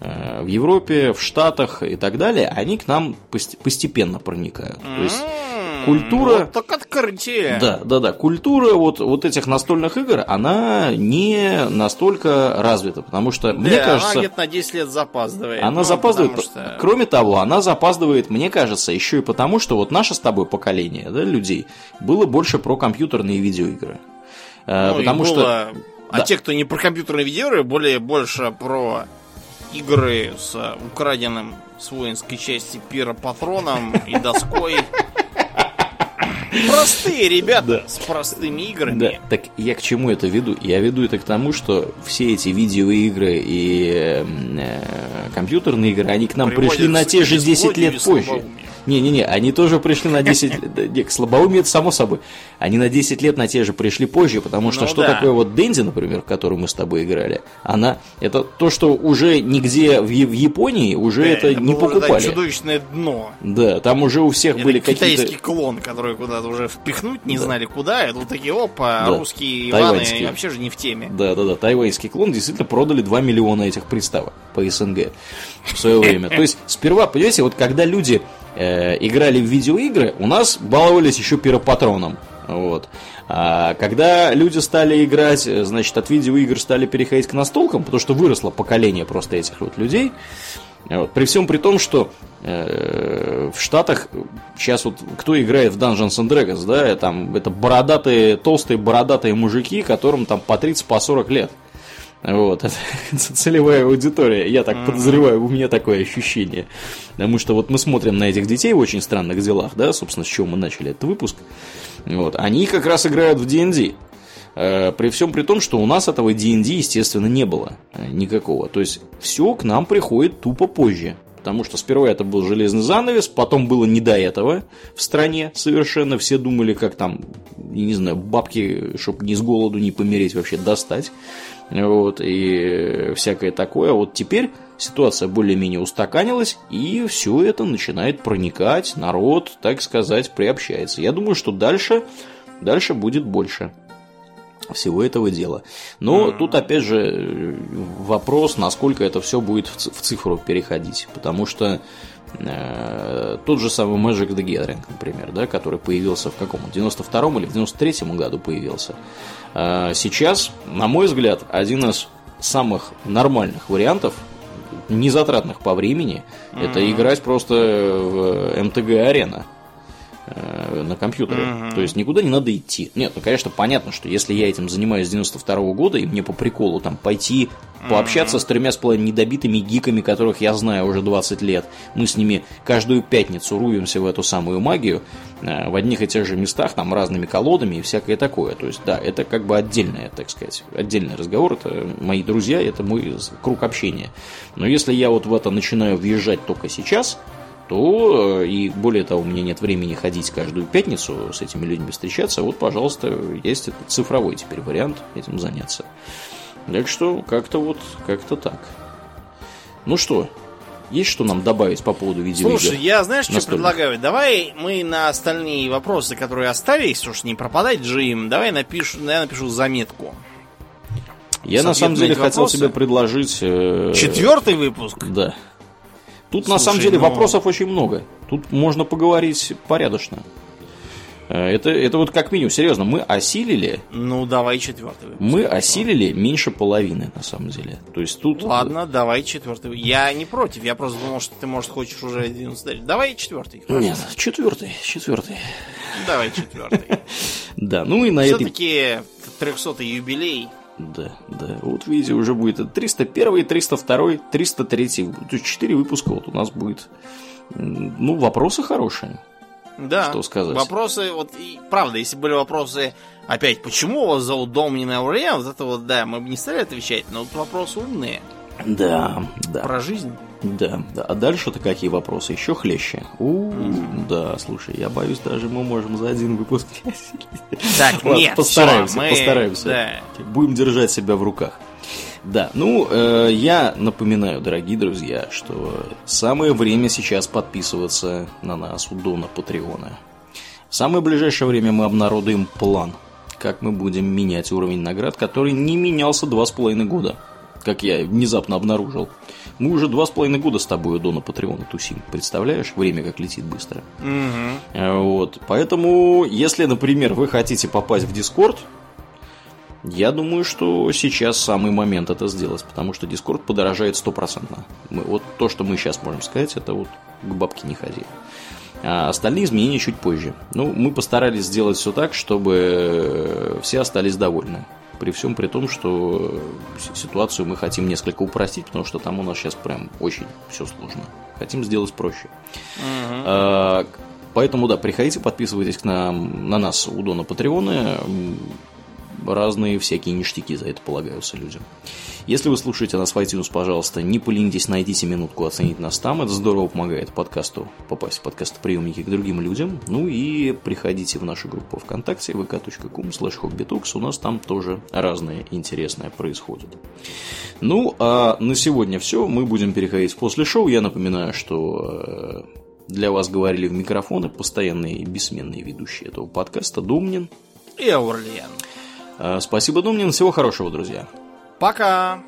в Европе, в Штатах и так далее, они к нам постепенно проникают. То есть культура... Вот так открытие. Да, да, да. Культура вот, вот этих настольных игр, она не настолько развита, потому что, да, мне кажется... она где-то на 10 лет запаздывает. Она ну, запаздывает. Что... Кроме того, она запаздывает, мне кажется, еще и потому, что вот наше с тобой поколение да, людей было больше про компьютерные видеоигры. Э, ну, потому что... Было... А да. те, кто не про компьютерные видеоигры, более больше про игры с украденным с воинской части пиропатроном и доской Простые ребята с простыми играми. Да. Так я к чему это веду? Я веду это к тому, что все эти видеоигры и э, компьютерные игры, они к нам пришли на те же 10 лет позже. Не-не-не, они тоже пришли на 10 лет. К слабоумию это само собой. Они на 10 лет на те же пришли позже, потому что ну, что да. такое вот Дэнди, например, в которую мы с тобой играли, она это то, что уже нигде в, в Японии уже да, это, это не покупали. Это чудовищное дно. Да, там уже у всех это были какие-то... китайский клон, который куда-то уже впихнуть не да. знали куда, и тут такие, опа, да. русские Иваны вообще же не в теме. Да-да-да, тайваньский клон действительно продали 2 миллиона этих приставок по СНГ в свое время. То есть сперва, понимаете, вот когда люди э, играли в видеоигры, у нас баловались еще пиропатроном. Вот. А когда люди стали играть, значит, от видеоигр стали переходить к настолкам, потому что выросло поколение просто этих вот людей. Вот. При всем при том, что э, в Штатах сейчас вот кто играет в Dungeons and Dragons, да, там это бородатые, толстые бородатые мужики, которым там по 30, по 40 лет. Вот, это целевая аудитория. Я так подозреваю, у меня такое ощущение. Потому что вот мы смотрим на этих детей в очень странных делах, да, собственно, с чего мы начали этот выпуск. Вот, они как раз играют в D&D. Э, при всем при том, что у нас этого D&D, естественно, не было э, никакого. То есть, все к нам приходит тупо позже. Потому что сперва это был железный занавес, потом было не до этого в стране совершенно. Все думали, как там, не знаю, бабки, чтобы ни с голоду, не помереть, вообще достать вот, и всякое такое. Вот теперь ситуация более-менее устаканилась, и все это начинает проникать, народ, так сказать, приобщается. Я думаю, что дальше, дальше будет больше всего этого дела. Но mm-hmm. тут опять же вопрос, насколько это все будет в цифру переходить, потому что э, тот же самый Magic the Gathering, например, да, который появился в каком? В 92-м или в 93-м году появился. А, сейчас, на мой взгляд, один из самых нормальных вариантов, незатратных по времени, mm-hmm. это играть просто в МТГ-арена э, на компьютере. Mm-hmm. То есть никуда не надо идти. Нет, ну конечно, понятно, что если я этим занимаюсь с 92 -го года, и мне по приколу там пойти пообщаться mm-hmm. с тремя с половиной недобитыми гиками, которых я знаю уже 20 лет. Мы с ними каждую пятницу руемся в эту самую магию э, в одних и тех же местах, там разными колодами и всякое такое. То есть, да, это как бы отдельное, так сказать, отдельный разговор. Это мои друзья, это мой круг общения. Но если я вот в это начинаю въезжать только сейчас, то э, и более того, у меня нет времени ходить каждую пятницу с этими людьми встречаться, вот, пожалуйста, есть этот цифровой теперь вариант этим заняться. Так что как-то вот, как-то так. Ну что, есть что нам добавить по поводу видеоигр? Слушай, я знаешь, что предлагаю? Давай мы на остальные вопросы, которые остались, уж не пропадать же им, давай напишу, я напишу заметку. Я на самом деле вопросы. хотел тебе предложить... Э, Четвертый выпуск? Да. Тут Слушай, на самом деле ну... вопросов очень много. Тут можно поговорить порядочно. Э, это, это вот как минимум, серьезно, мы осилили... Ну, давай четвертый выпуск. Мы осилили меньше половины, на самом деле. То есть тут... Ладно, давай четвертый. Я не против, я просто думал, что ты, может, хочешь уже ударить. Давай четвертый. Нет, четвертый, четвертый. Давай четвертый. Да, ну и на этой... Все-таки 300 юбилей. Да, да. Вот видите, уже будет 301, 302, 303. То есть 4 выпуска вот у нас будет. Ну, вопросы хорошие. Да. Что сказать? Вопросы, вот, и, правда, если были вопросы, опять, почему вас зовут Домнин Аурелиан, вот это вот, да, мы бы не стали отвечать, но вот вопросы умные. Да, да. Про жизнь. Да, да. А дальше-то какие вопросы? Еще хлеще. У, да, слушай, я боюсь, даже мы можем за один выпуск Так, нет, постараемся, постараемся. Будем держать себя в руках. Да, ну, э, я напоминаю, дорогие друзья, что самое время сейчас подписываться на нас у Дона Патреона. В самое ближайшее время мы обнародуем план, как мы будем менять уровень наград, который не менялся два с половиной года, как я внезапно обнаружил. Мы уже два с половиной года с тобой Дона Патреона тусим. Представляешь, время как летит быстро. Угу. Вот. Поэтому, если, например, вы хотите попасть в Дискорд, я думаю, что сейчас самый момент это сделать, потому что Discord подорожает стопроцентно. Вот то, что мы сейчас можем сказать, это вот к бабке не ходи. А остальные изменения чуть позже. Ну, мы постарались сделать все так, чтобы все остались довольны. При всем при том, что ситуацию мы хотим несколько упростить, потому что там у нас сейчас прям очень все сложно. Хотим сделать проще. Угу. А, поэтому, да, приходите, подписывайтесь к нам, на нас у Дона Патреона разные всякие ништяки за это полагаются людям. Если вы слушаете нас в iTunes, пожалуйста, не поленитесь, найдите минутку оценить нас там. Это здорово помогает подкасту попасть в подкастоприемники к другим людям. Ну и приходите в нашу группу ВКонтакте vk.com slash У нас там тоже разное интересное происходит. Ну, а на сегодня все. Мы будем переходить после шоу. Я напоминаю, что э, для вас говорили в микрофоны постоянные бессменные ведущие этого подкаста Думнин и Аурлиен. Э, спасибо, Думнин. Всего хорошего, друзья. Пока.